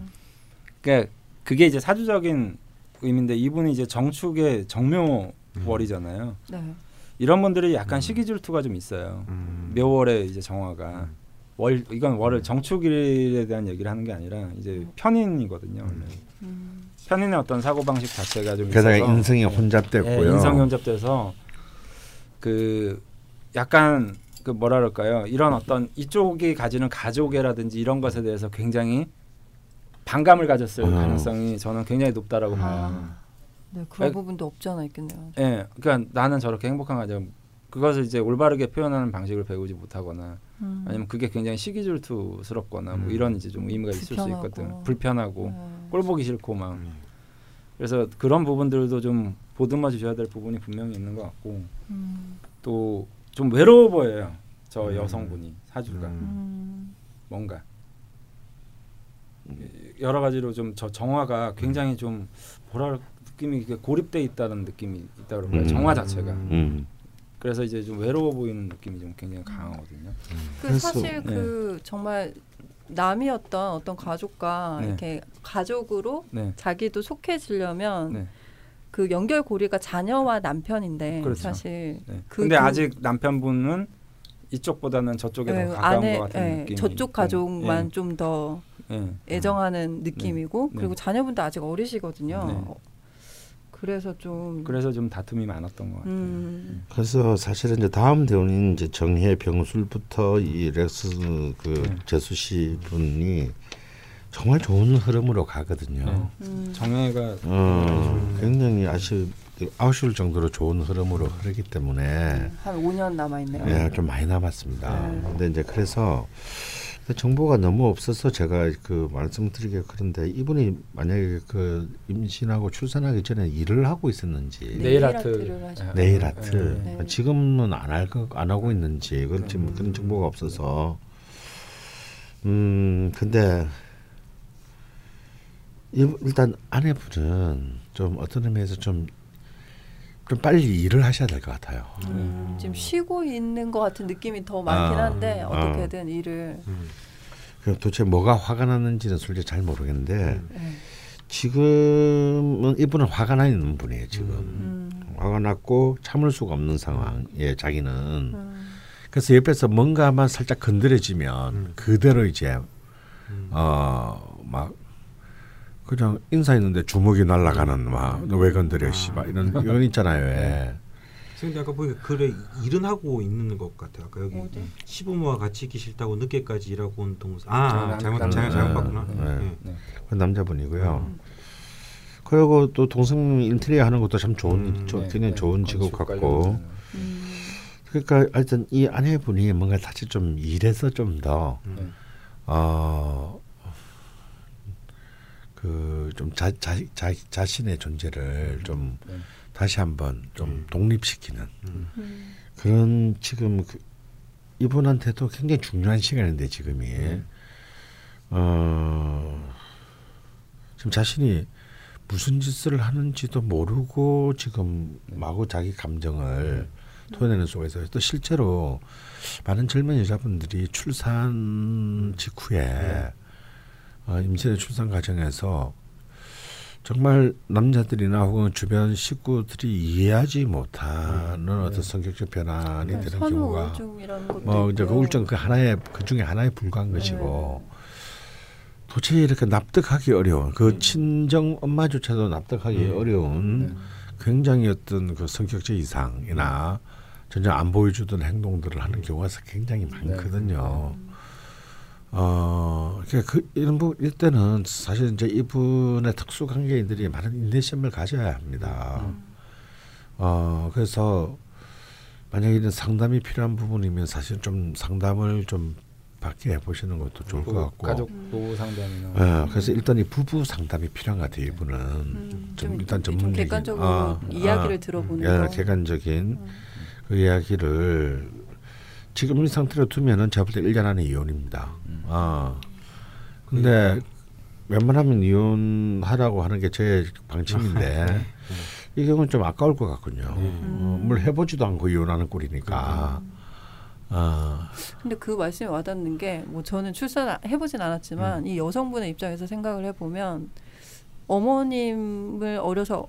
그러니까 그게 이제 사주적인 의미인데 이분이 이제 정축의 정묘월이잖아요. 네. 이런 분들이 약간 시기 질투가 좀 있어요. 음. 묘월에 이제 정화가 월 이건 월을 정축일에 대한 얘기를 하는 게 아니라 이제 편인이거든요. 원래. 음. 편인의 어떤 사고 방식 자체가 좀 게다가 있어서 인성이 예, 혼잡됐고요. 예, 인성이 혼잡돼서 그 약간 그 뭐라 그럴까요? 이런 어떤 이쪽이 가지는 가족애라든지 이런 것에 대해서 굉장히 반감을 가졌을 어. 가능성이 저는 굉장히 높다라고 봐요. 아, 네, 그런 아, 부분도 없지 않아 있겠네요. 예, 그러니까 나는 저렇게 행복한 가정 그것을 이제 올바르게 표현하는 방식을 배우지 못하거나 음. 아니면 그게 굉장히 시기질투스럽거나 뭐 음. 이런 이제 좀 의미가 있을 수 불편하고. 있거든. 불편하고 네. 꼴 보기 싫고 막 음. 그래서 그런 부분들도 좀 보듬어 주셔야 될 부분이 분명히 있는 것 같고 음. 또좀 외로워 보여요. 저 음. 여성분이 사주가 음. 음. 뭔가 여러 가지로 좀 저 정화가 굉장히 좀 뭐랄 느낌이 고립돼 있다는 느낌이 있다 그럴까요? 음. 정화 자체가 음. 그래서 이제 좀 외로워 보이는 느낌이 좀 굉장히 강하거든요. 그 그래서- 사실 그 정말 남이었던 어떤 가족과 네. 이렇게 가족으로 네. 자기도 속해지려면 네. 그 연결고리가 자녀와 남편인데 그렇죠. 사실 네. 그- 근데 그- 아직 남편분은 이쪽보다는 저쪽에 예, 더 가까운 아내 것 같은 예, 느낌이 저쪽. 가족만 좀 더 예. 예. 애정하는 느낌이고 네. 그리고 자녀분도 아직 어리시거든요. 네. 어, 그래서 좀 그래서 좀 다툼이 많았던 것 같아요. 음, 그래서 사실은 이제 다음 대운인 이제 정해 병술부터 이 렉스 그 네. 재수 씨 분이 정말 좋은 흐름으로 가거든요. 네. 음. 정혜가 어, 굉장히 아주 아웃줄 정도로 좋은 흐름으로 흐르기 때문에 한 5년 남아 있네요. 예, 좀 많이 남았습니다. 네. 근데 이제 그래서 정보가 너무 없어서 제가 그 말씀드리기 그런데 이분이 만약에 그 임신하고 출산하기 전에 일을 하고 있었는지 네. 네일 아트. 네일 아트 네. 지금은 안 할 안 하고 있는지 그건 지금 그런 정보가 없어서. 음 근데 이- 일단 아내분은 좀 어떤 의미에서 좀 좀 빨리 일을 하셔야 될 것 같아요. 음, 지금 쉬고 있는 것 같은 느낌이 더 많긴 아, 한데 아. 어떻게든 일을 그 도대체 뭐가 화가 났는지는 솔직히 잘 모르겠는데 네. 지금은 이분은 화가 나 있는 분이에요. 지금 음, 화가 났고 참을 수가 없는 상황에 자기는 음, 그래서 옆에서 뭔가만 살짝 건드려지면 음. 그대로 이제 음. 어막 그냥 인사했는데 주먹이 날아가는 막너왜 건드려 씨발 이런 이런 있잖아요. 왜. 근데 아까 보니까 글에 일은 하고 있는 것 같아요. 아까 여기 어디? 시부모와 같이 있기 싫다고 늦게까지 일하고 온 동생. 아, 아 남- 잘못 남- 잘못 잘못 봤구나. 네. 네. 네. 그 남자분이고요. 음. 그리고 또 동생 인테리어 하는 것도 참 좋은 음, 조- 네, 굉장히 네. 좋은 직업 같고 음, 그러니까 하여튼 이 아내분이 뭔가 다시 좀 일해서 좀더 음. 네. 어, 그좀 자, 자, 자, 자신의 존재를 좀 네. 다시 한번 좀 음. 독립시키는 음, 그런 지금 그 이분한테도 굉장히 중요한 시간인데 지금이 네. 어 지금 자신이 무슨 짓을 하는지도 모르고 지금 마구 자기 감정을 토해내는 속에서 또 실제로 많은 젊은 여자분들이 출산 직후에 어, 임신의 출산 과정에서 정말 남자들이나 혹은 주변 식구들이 이해하지 못하는 어떤 성격적 변환이 되는 네. 선우 경우가 뭐 이제 그. 우울증 그 하나의 그 중에 하나에 불과한 네. 것이고 도저히 이렇게 납득하기 어려운 그 친정 엄마조차도 납득하기 음. 어려운 네. 굉장히 어떤 그 성격적 이상이나 전혀 안 보여주던 행동들을 하는 경우가 굉장히 많거든요. 어, 그러니까 그 이런 부 일때는 사실 이제 이분의 특수 관계인들이 많은 인내심을 가져야 합니다. 음. 어, 그래서 만약에 이런 상담이 필요한 부분이면 사실 좀 상담을 좀 받게 해보시는 것도 좋을 것그 같고. 가족 보호 상담이나 예, 그래서 일단 이 부부 상담이 필요한 것 같아요. 이분은 음, 좀, 좀, 일단 좀 전문적인 객관적으로 어, 이야기를 어, 들어보는 예, 거. 객관적인 음. 그 이야기를 지금 이 상태로 두면은 제가 볼때 1년 안에 이혼입니다. 음. 아. 근데 웬만하면 이혼하라고 하는 게 제 방침인데 이 경우는 좀 아까울 것 같군요. 어, 뭘 해보지도 않고 이혼하는 꼴이니까. 아, 근데 그 말씀이 와닿는 게 뭐 저는 출산 해보진 않았지만 음. 이 여성분의 입장에서 생각을 해보면 어머님을 어려서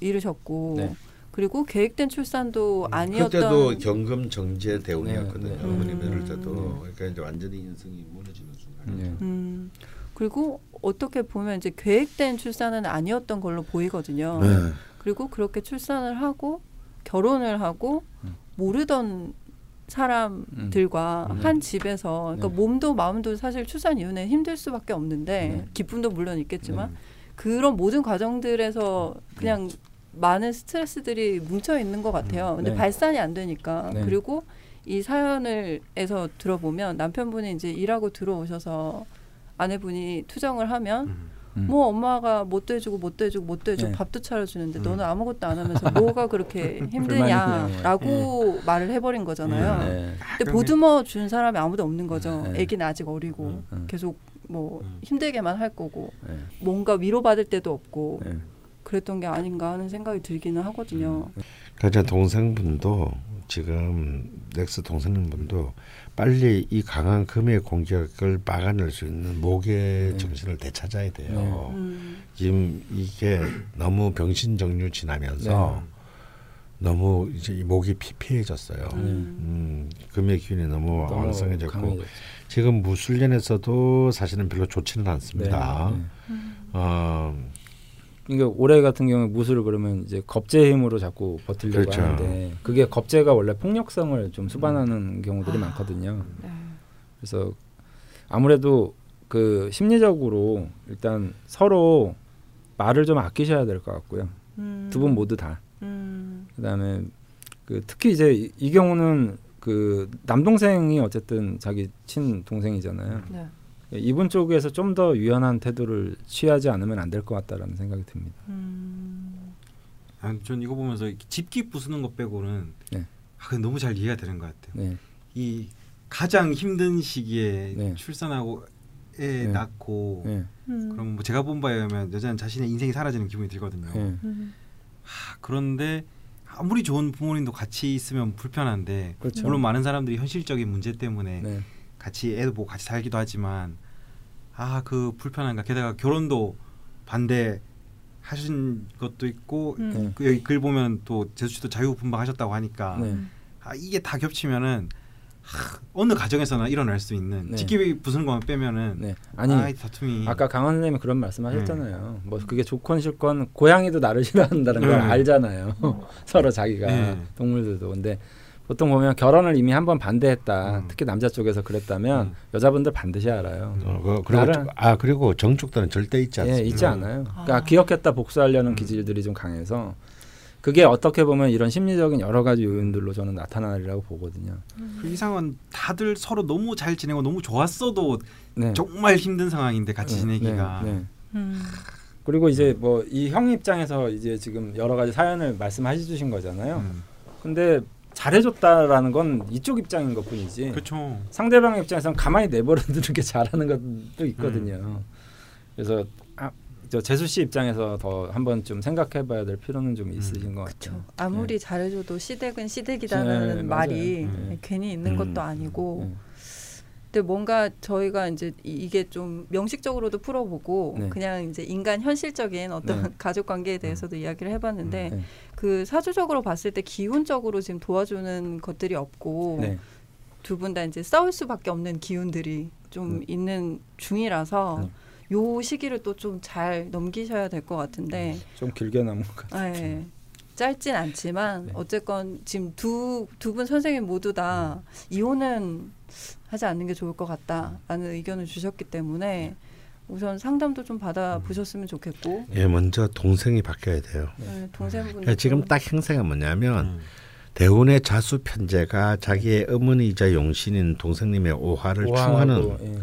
잃으셨고 네. 그리고 계획된 출산도 아니었던 그때도 경금 정제 대운이었거든요. 네, 네. 어머님 음. 때도 그러니까 이제 완전히 인생이 무너지는 순간. 네. 음, 그리고 어떻게 보면 이제 계획된 출산은 아니었던 걸로 보이거든요. 네. 그리고 그렇게 출산을 하고 결혼을 하고 음. 모르던 사람들과 음. 한 집에서 그러니까 네. 몸도 마음도 사실 출산 이후에 힘들 수밖에 없는데 네. 기쁨도 물론 있겠지만 네. 그런 모든 과정들에서 그냥 많은 스트레스들이 뭉쳐 있는 것 같아요. 근데 네. 발산이 안 되니까 네. 그리고 이 사연을에서 들어보면 남편분이 이제 일하고 들어오셔서 아내분이 투정을 하면 음. 음. 뭐 엄마가 못도 해주고 못도 해주고 못도 해주고 네. 밥도 차려주는데 음. 너는 아무것도 안 하면서 뭐가 그렇게 힘드냐라고 말을 해버린 거잖아요. 네. 근데 보듬어 준 사람이 아무도 없는 거죠. 네. 아기는 아직 어리고 음, 음. 계속 뭐 음. 힘들게만 할 거고 네. 뭔가 위로받을 때도 없고 네. 그랬던 게 아닌가 하는 생각이 들기는 하거든요. 그러니까 제 동생분도 지금 넥스 동생분도 빨리 이 강한 금의 공격을 막아낼 수 있는 목의 정신을 되찾아야 돼요. 음, 지금 이게 너무 병신 정류 지나면서 너무 이제 이 목이 피폐해졌어요. 음. 음, 금의 기운이 너무, 너무 왕성해졌고 강해졌죠. 지금 무술년에서도 사실은 별로 좋지는 않습니다. 네. 어, 그러니까 올해 같은 경우에 무술을 그러면 이제 겁제 힘으로 자꾸 버티려고 그렇죠. 하는데 그게 겁제가 원래 폭력성을 좀 수반하는 경우들이 많거든요. 네. 그래서 아무래도 그 심리적으로 일단 서로 말을 좀 아끼셔야 될 것 같고요. 음. 두분 모두 다. 음. 그다음에 그 특히 이제 이, 이 경우는 그 남동생이 어쨌든 자기 친 동생이잖아요. 네. 이분 쪽에서 좀 더 유연한 태도를 취하지 않으면 안 될 것 같다라는 생각이 듭니다. 음, 아, 전 이거 보면서 집기 부수는 것 빼고는 네. 아, 너무 잘 이해가 되는 것 같아요. 네, 이 가장 힘든 시기에 네. 출산하고 애 네. 낳고 네, 음. 그럼 뭐 제가 본 바에 의하면 여자는 자신의 인생이 사라지는 기분이 들거든요. 네, 음. 하, 그런데 아무리 좋은 부모님도 같이 있으면 불편한데 그렇죠. 물론 많은 사람들이 현실적인 문제 때문에 네, 같이 애도 보고 같이 살기도 하지만 아 그 불편한가 게다가 결혼도 반대 하신 것도 있고 음. 네. 그 여기 글 보면 또 제수 씨도 자유분방하셨다고 하니까 네. 아 이게 다 겹치면은 하, 어느 가정에서나 일어날 수 있는 네. 직기 부수는 것만 빼면은 네. 아니 아, 이 다툼이 아까 강원 선생님이 그런 말씀하셨잖아요. 뭐 그게 좋건 싫건 고양이도 나를 싫어한다는 걸 네. 알잖아요. 서로 자기가 네. 동물들도. 근데 보통 보면 결혼을 이미 한 번 반대했다. 음. 특히 남자 쪽에서 그랬다면 음. 여자분들 반드시 알아요. 어, 그- 그리고 나는- 아 그리고 정축들은 절대 있지 않습니다. 예, 있지 않아요. 그러니까 아. 기억했다 복수하려는 음. 기질들이 좀 강해서 그게 어떻게 보면 이런 심리적인 여러 가지 요인들로 저는 나타나리라고 보거든요. 그 이상은 다들 서로 너무 잘 지내고 너무 좋았어도 네. 정말 힘든 상황인데 같이 네, 지내기가 네, 네. 음. 그리고 이제 뭐 이 형 입장에서 이제 지금 여러 가지 사연을 말씀해 주신 거잖아요. 음. 근데 잘해줬다라는 건 이쪽 입장인 것 뿐이지. 그렇죠. 상대방 입장에서는 가만히 내버려두는 게 잘하는 것도 있거든요. 음. 그래서 아, 저 재수 씨 입장에서 더 한번 좀 생각해봐야 될 필요는 좀 음. 있으신 것 그렇죠. 같아요. 아무리 잘해줘도 시댁은 시댁이라는 네. 말이 음. 괜히 있는 음. 것도 아니고 네. 근데 뭔가 저희가 이제 이- 이게 좀 명식적으로도 풀어보고 네. 그냥 이제 인간 현실적인 어떤 네. 가족 관계에 대해서도 이야기를 해봤는데 네. 그 사주적으로 봤을 때 기운적으로 지금 도와주는 것들이 없고 네. 두분 다 이제 싸울 수밖에 없는 기운들이 좀 네. 있는 중이라서 네. 요 시기를 또 좀 잘 넘기셔야 될 것 같은데 좀 길게 남은 것 같아요. 예. 짧진 않지만 네. 어쨌건 지금 두 두 분 선생님 모두 다 이혼은 하지 않는 게 좋을 것 같다라는 의견을 주셨기 때문에 우선 상담도 좀 받아 보셨으면 좋겠고 예, 먼저 동생이 바뀌어야 돼요. 예, 동생분 그러니까 지금 딱 형세가 뭐냐면 음. 대운의 자수 편제가 자기의 어머니이자 용신인 동생님의 오화를 충하는 예.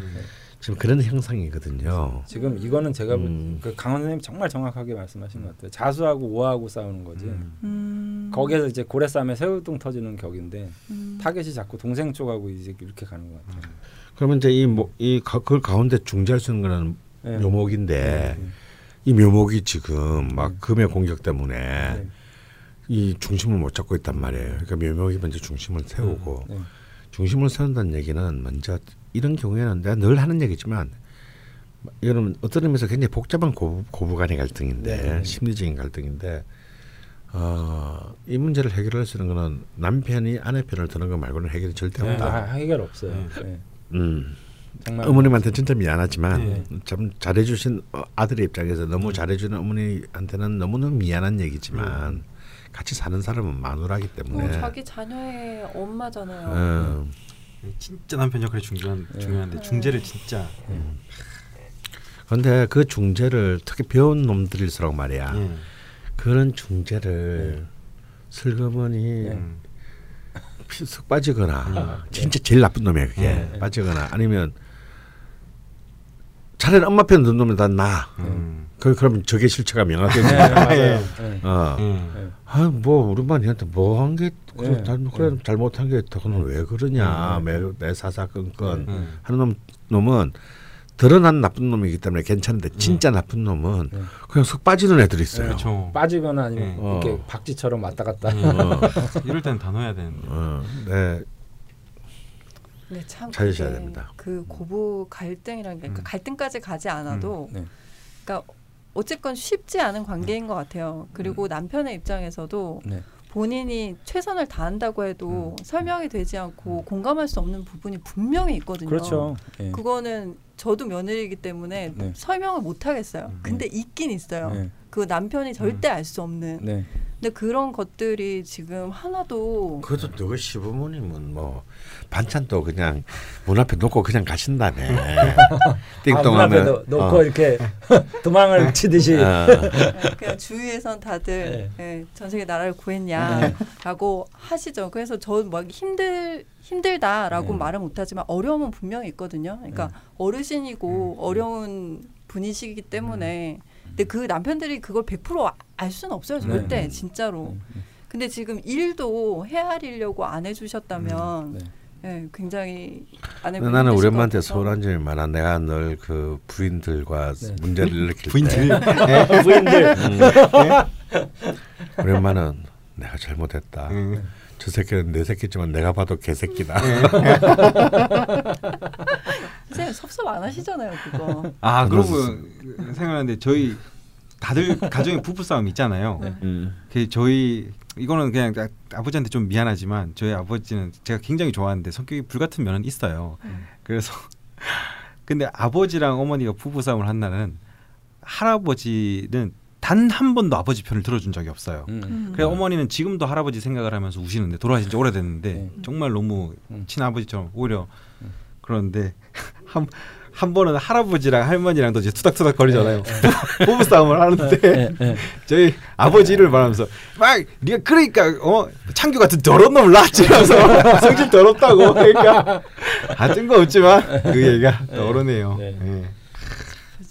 지금 그런 형상이거든요. 지금 이거는 제가 음. 그 강원 선생님 정말 정확하게 말씀하신 것 같아요. 자수하고 오하고 싸우는 거지. 음. 음, 거기에서 이제 고래 싸움에 새우등 터지는 격인데 음, 타겟이 자꾸 동생 쪽하고 이제 이렇게 가는 것 같아요. 그러면 이제 이, 뭐, 이 가, 그 가운데 중재할 수 있는 거는 네. 묘목인데 네. 이 묘목이 지금 막 네. 금의 공격 때문에 네. 이 중심을 못 잡고 있단 말이에요. 그러니까 묘목이 먼저 중심을 세우고 네. 중심을 세운다는 얘기는 먼저 이런 경우에는 내가 늘 하는 얘기지만 이거는 어떤 의미에서 굉장히 복잡한 고부, 고부간의 갈등인데 네. 심리적인 갈등인데 어, 이 문제를 해결할 수 있는 거는 남편이 아내 편을 드는 거 말고는 해결이 절대 네. 없다. 아, 해결 없어요. 네. 음. 정말 어머님한테 진짜 미안하지만 네. 참 잘해주신 어, 아들의 입장에서 너무 잘해주는 어머니한테는 너무너무 미안한 얘기지만 같이 사는 사람은 마누라기 때문에 어, 자기 자녀의 엄마잖아요. 어, 진짜 남편 역할이 중요한 네. 중요한데 네. 중재를 진짜 근데 그 중재를 특히 배운 놈들일수록 말이야 예. 그런 중재를 슬그머니 네. 음. 푹 빠지거나 진짜 제일 나쁜 놈이야 그게 네. 빠지거나 아니면 차라리 엄마 편 듣는 놈이 다 나. 음. 그 그러면 저게 실체가 명확해지. 네. 예. 네. 어. 예. 아뭐 우리 엄마한테 뭐 한 게 그래, 네. 잘- 잘못한 게. 그는 왜 그러냐 네. 매, 매 사사건건 네. 하는 놈 놈은 드러난 나쁜 놈이기 때문에 괜찮은데 진짜 나쁜 놈은 네. 그냥 속 빠지는 애들이 있어요. 그렇죠. 빠지거나 아니면 네. 어. 이렇게 박쥐처럼 왔다 갔다. 어, 이럴 때는 다 넣어야 되는데. 어, 네, 네, 참 찾으셔야 그게 됩니다. 그 고부 갈등이라는 게 그러니까 음. 갈등까지 가지 않아도 네. 그러니까 어쨌건 쉽지 않은 관계인 것 같아요. 그리고 남편의 입장에서도 네. 본인이 최선을 다한다고 해도 설명이 되지 않고 공감할 수 없는 부분이 분명히 있거든요. 그렇죠. 예. 그거는 저도 며느리이기 때문에 네. 설명을 못 하겠어요. 근데 있긴 있어요. 네. 그 남편이 절대 알 수 없는. 네. 근데 그런 것들이 지금 하나도 그것도 너가 시부모님은 뭐 반찬도 그냥 문 앞에 놓고 그냥 가신다네. 아, 문 앞에 띵동하면 놓- 놓고 이렇게 도망을 치듯이 어. 그냥 주위에선 다들 네. 예, 전 세계 나라를 구했냐라고 하시죠. 그래서 저 막 힘들 힘들다라고 네. 말은 못하지만 어려움은 분명히 있거든요. 그러니까 어르신이고 어려운 분이시기 때문에 근데 그 남편들이 그걸 100%알 수는 없어요. 절대 네. 진짜로. 근데 지금 일도 헤아리려고 안 해주셨다면 네. 예, 굉장히 아내 나는 우리 엄마한테 서운한 점이 많아. 내가 늘 그 부인들과 네. 문제를 일으킬 부인들 때 부인들 우리 엄마는 내가 잘못했다. 음. 저 새끼는 내 새끼지만 내가 봐도 개새끼다. 선생님 섭섭 안 하시잖아요 그거. 아 그러고 생각하는데 저희 다들 가정에 부부 싸움 있잖아요. 네. 음. 그 저희 이거는 그냥 아- 아버지한테 좀 미안하지만 저희 아버지는 제가 굉장히 좋아하는데 성격이 불같은 면은 있어요. 음. 그래서 근데 아버지랑 어머니가 부부 싸움을 한 날은 할아버지는 단 한 번도 아버지 편을 들어준 적이 없어요. 음. 음. 그래 어머니는 지금도 할아버지 생각을 하면서 우시는데 돌아가신 지 오래됐는데 음. 정말 너무 음. 친아버지처럼 오히려 그러는데 한, 한 번은 할아버지랑 할머니랑도 이제 투닥투닥 거리잖아요. 부부 싸움을 하는데 네, 네. 저희 아버지를 말하면서 막 네가 그러니까 어 창규 같은 더러운 놈을 낳았지면서 성질 더럽다고 그러니까 아 뜬금없지만 그 얘기가 떠오르네요. 네. 예.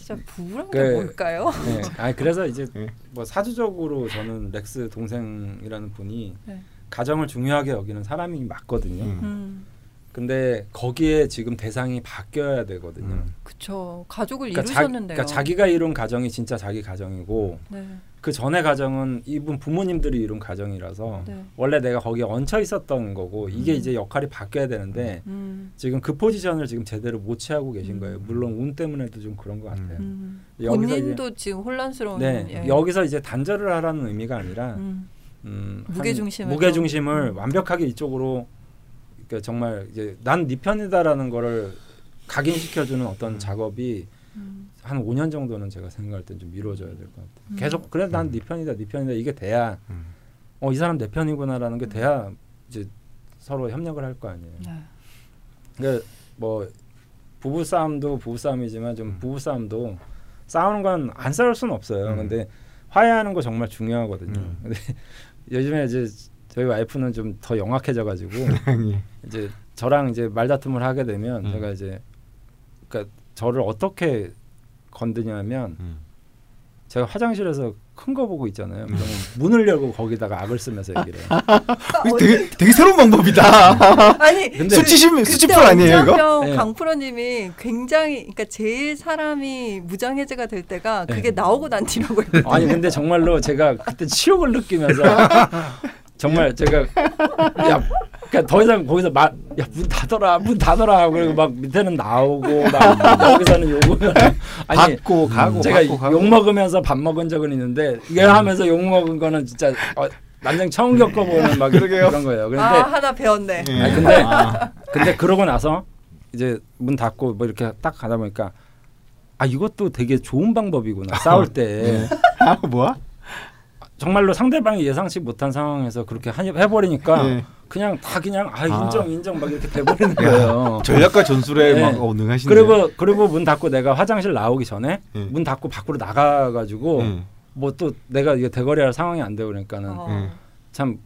진짜 부부란 그- 게 뭘까요? 네. 아니 그래서 이제 네. 뭐 사주적으로 저는 렉스 동생이라는 분이 네. 가정을 중요하게 여기는 사람이 맞거든요. 음. 음, 근데 거기에 지금 대상이 바뀌어야 되거든요. 음. 그쵸. 가족을 그러니까, 자, 이루셨는데요. 그러니까 자기가 이룬 가정이 진짜 자기 가정이고 네, 그 전에 가정은 이분 부모님들이 이룬 가정이라서 네. 원래 내가 거기에 얹혀 있었던 거고 이게 음. 이제 역할이 바뀌어야 되는데 음, 지금 그 포지션을 지금 제대로 못 취하고 계신 음. 거예요. 물론 운 때문에도 좀 그런 것 같아요. 음. 본인도 지금 혼란스러운. 네, 예. 여기서 이제 단절을 하라는 의미가 아니라 음, 음, 한 무게 중심을 무게 중심을 좀- 음. 완벽하게 이쪽으로 그러니까 정말 이제 난 네 편이다라는 거를 각인시켜주는 어떤 음. 작업이 음, 한 5년 정도는 제가 생각할 땐 좀 미뤄져야 될 것 같아요. 음. 계속 그래 난네 편이다, 네 편이다 이게 돼야 음. 어이 사람 내 편이구나라는 게 음. 돼야 이제 서로 협력을 할 거 아니에요. 네. 그러니까 뭐 부부 싸움도 부부 싸움이지만 좀 음. 부부 싸움도 싸우는 건 안 싸울 수는 없어요. 음. 근데 화해하는 거 정말 중요하거든요. 음. 근데 요즘에 이제 저희 와이프는 좀 더 영악해져가지고 예. 이제 저랑 이제 말다툼을 하게 되면 음. 제가 이제 그러니까 저를 어떻게 건드냐면 음. 제가 화장실에서 큰 거 보고 있잖아요. 그러면 문을 열고 거기다가 악을 쓰면서 얘기를 해요. 이거 되게 되게 새로운 방법이다. 아니 근데- 수치심 수치풀 아니에요 이거? 네. 강프로님이 굉장히 그러니까 제일 사람이 무장해제가 될 때가 그게 네. 나오고 난 뒤라고 했거든요. 아니 근데 정말로 제가 그때 치욕을 느끼면서 정말 제가 야 그러니까 더 이상 거기서 말야문 닫아라 문 닫아라 하고 그리고 막 밑에는 나오고 막 여기서는 욕을 아니 받고 가고 제가 받고 가고. 욕 먹으면서 밥 먹은 적은 있는데 이게 하면서 욕 먹은 거는 진짜 어, 난생 처음 겪어보는 막 그러게요. 그런 거예요. 아 그런데 하나 배웠네. 예. 아니, 근데- 아. 근데 그러고 나서 이제 문 닫고 뭐 이렇게 딱 가다 보니까 아 이것도 되게 좋은 방법이구나 싸울 때 아 뭐야? 정말로 상대방이 예상치 못한 상황에서 그렇게 하- 해버리니까 예. 그냥 다 그냥 아 아. 인정 인정 막 이렇게 돼버리는 거예요. 전략과 전술에 네. 막 어, 능하시네요. 그리고 그리고 문 닫고 내가 화장실 나오기 전에 예. 문 닫고 밖으로 나가가지고 예. 뭐또 내가 이게 대거리할 상황이 안 되고 그러니까는 어. 참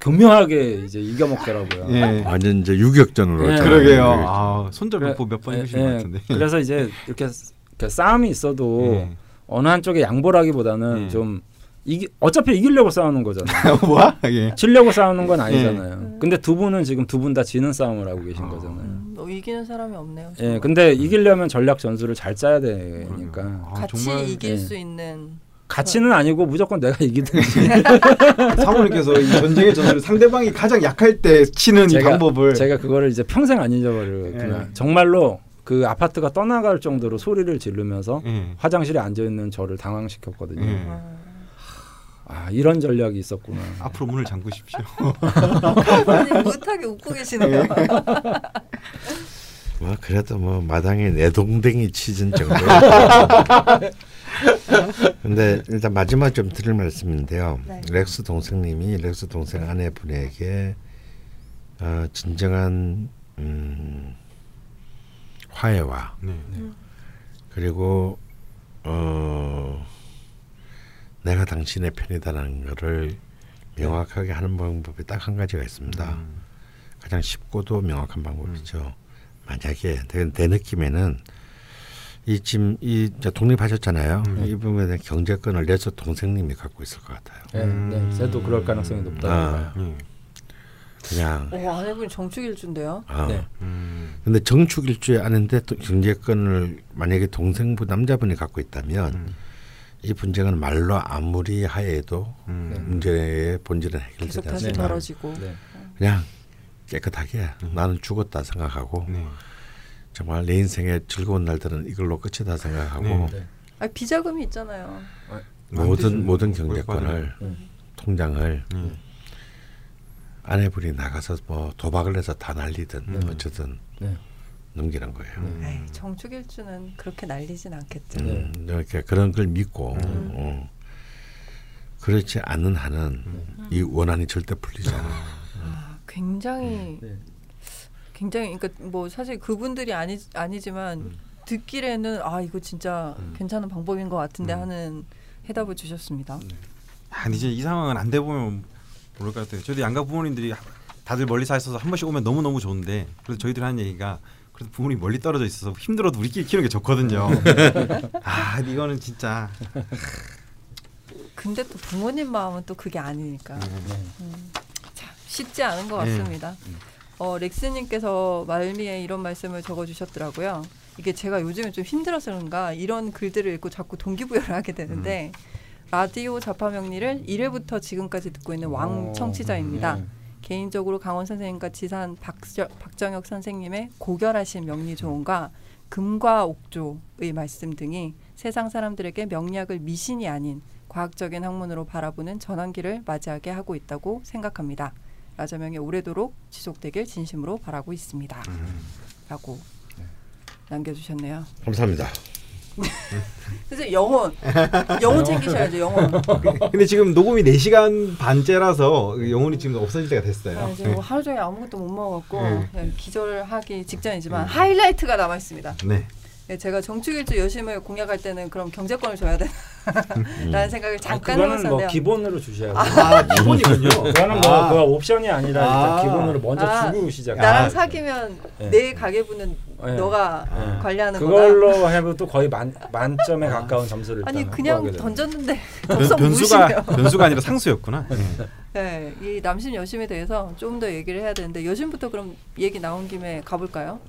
교묘하게 이제 이겨먹더라고요. 예. 완전 이제 유격전으로. 네. 전환을 그러게요. 아, 손절부 몇번 예, 해주신 예. 것 같은데. 그래서 이제 이렇게, 이렇게 싸움이 있어도 예. 어느 한쪽에 양보라기보다는 예. 좀 이기 어차피 이기려고 싸우는 거잖아요. 뭐야? 예. 지려고 싸우는 건 아니잖아요. 음. 근데 두 분은 지금 두 분 다 지는 싸움을 하고 계신 거잖아요. 음, 뭐 이기는 사람이 없네요. 예, 정말. 근데 이기려면 전략 전술을 잘 짜야 되니까 아, 같이 정말 이길 예. 수 있는 가치는 아니고 무조건 내가 이기든지. 사모님께서 이 전쟁의 전술을 상대방이 가장 약할 때 치는 이 제가- 방법을 제가 그거를 이제 평생 안 잊어버리구나. 예. 정말로 그 아파트가 떠나갈 정도로 소리를 지르면서 예. 화장실에 앉아 있는 저를 당황시켰거든요. 아 이런 전략이 있었구나. 앞으로 문을 잠그십시오. 못하게 웃고 계시네요. 뭐 그래도 뭐 마당에 내동댕이 치진 정도. 근데 일단 마지막 좀 드릴 말씀인데요. 네. 렉스 동생님이 렉스 동생 아내분에게 어, 진정한 음, 화해와 네. 그리고 어, 내가 당신의 편이다라는 것을 명확하게 하는 방법이 딱 한 가지가 있습니다. 음. 가장 쉽고도 명확한 방법이죠. 만약에 내, 내 느낌에는 이 지금 이 이제 독립하셨잖아요. 음. 이 부분에 경제권을 내서 동생님이 갖고 있을 것 같아요. 네, 네. 저도 그럴 가능성이 높다고 아. 네. 그냥 오, 아내분이 정축일주인데요. 아. 네. 음. 근데 정축일주에 아는데 또 경제권을 만약에 동생분 남자분이 갖고 있다면 음. 이 분쟁은 말로 아무리 하해도 음. 네. 문제의 본질은 계속 해결되지 않습니다. 벌어지고. 네. 그냥 깨끗하게 나는 죽었다 생각하고 네. 정말 내 인생의 즐거운 날들은 이걸로 끝이다 생각하고 네. 네. 아 비자금이 있잖아요. 모든 모든 뭘 경제권을 네. 통장을 네. 아내분이 나가서 뭐 도박을 해서 다 날리든 음. 어쨌든 네. 넘기는 거예요. 음. 에이, 정축일주는 그렇게 날리진 않겠죠. 음, 이렇게 그런 걸 믿고 음. 어. 그렇지 않는 한은 이 원한이 절대 풀리지 않아. 아, 굉장히 네. 굉장히 그러니까 뭐 사실 그분들이 아니 아니지만 음. 듣기에는 아 이거 진짜 음. 괜찮은 방법인 것 같은데 음. 하는 해답을 주셨습니다. 아, 이제 이 상황은 안 돼 보면 모를 것 같아요. 저도 양가 부모님들이 다들 멀리 사 있어서 한 번씩 오면 너무 너무 좋은데 그래서 저희들 하는 얘기가 그래도 부모님 멀리 떨어져 있어서 힘들어도 우리끼리 키우는 게 좋거든요. 아 이거는 진짜 근데 또 부모님 마음은 또 그게 아니니까 네. 음, 참 쉽지 않은 것 네. 같습니다. 어, 렉스님께서 말미에 이런 말씀을 적어주셨더라고요. 이게 제가 요즘에 좀 힘들어서 그런가 이런 글들을 읽고 자꾸 동기부여를 하게 되는데 라디오 자파 명리를 1회부터 지금까지 듣고 있는 왕 어, 청취자입니다. 네. 개인적으로 강원 선생님과 지산 박저, 박정혁 선생님의 고결하신 명리 조언과 금과 옥조의 말씀 등이 세상 사람들에게 명리학을 미신이 아닌 과학적인 학문으로 바라보는 전환기를 맞이하게 하고 있다고 생각합니다. 라자명이 오래도록 지속되길 진심으로 바라고 있습니다. 라고 남겨주셨네요. 감사합니다. 선생님 영혼, 영혼 챙기셔야죠 영혼. 근데 지금 녹음이 4시간 반째라서 영혼이 지금 없어질 때가 됐어요. 아, 이제 뭐 하루 종일 아무것도 못 먹었고 네. 기절하기 직전이지만 하이라이트가 남아 있습니다. 네. 네, 제가 정축일주 여심을 공약할 때는 그럼 경제권을 줘야 되나라는 생각을 아, 잠깐 그거는 해봤었는데요. 뭐 기본으로 주셔야 돼요. 아, 기본이군요. 그거는 뭐 아. 그거 옵션이 아니라 일단 아. 기본으로 먼저 아. 주고 시작. 나랑 아, 사귀면 네. 내 가계부는 네. 너가 네. 관리하는 거다. 그걸로 해도 거의 만 만점에 가까운 점수를 아니 그냥. 던졌는데 변, 변수가. 변수가 아니라 상수였구나. 네, 이 남심 여심에 대해서 좀 더 얘기를 해야 되는데 여심부터 그럼 얘기 나온 김에 가볼까요?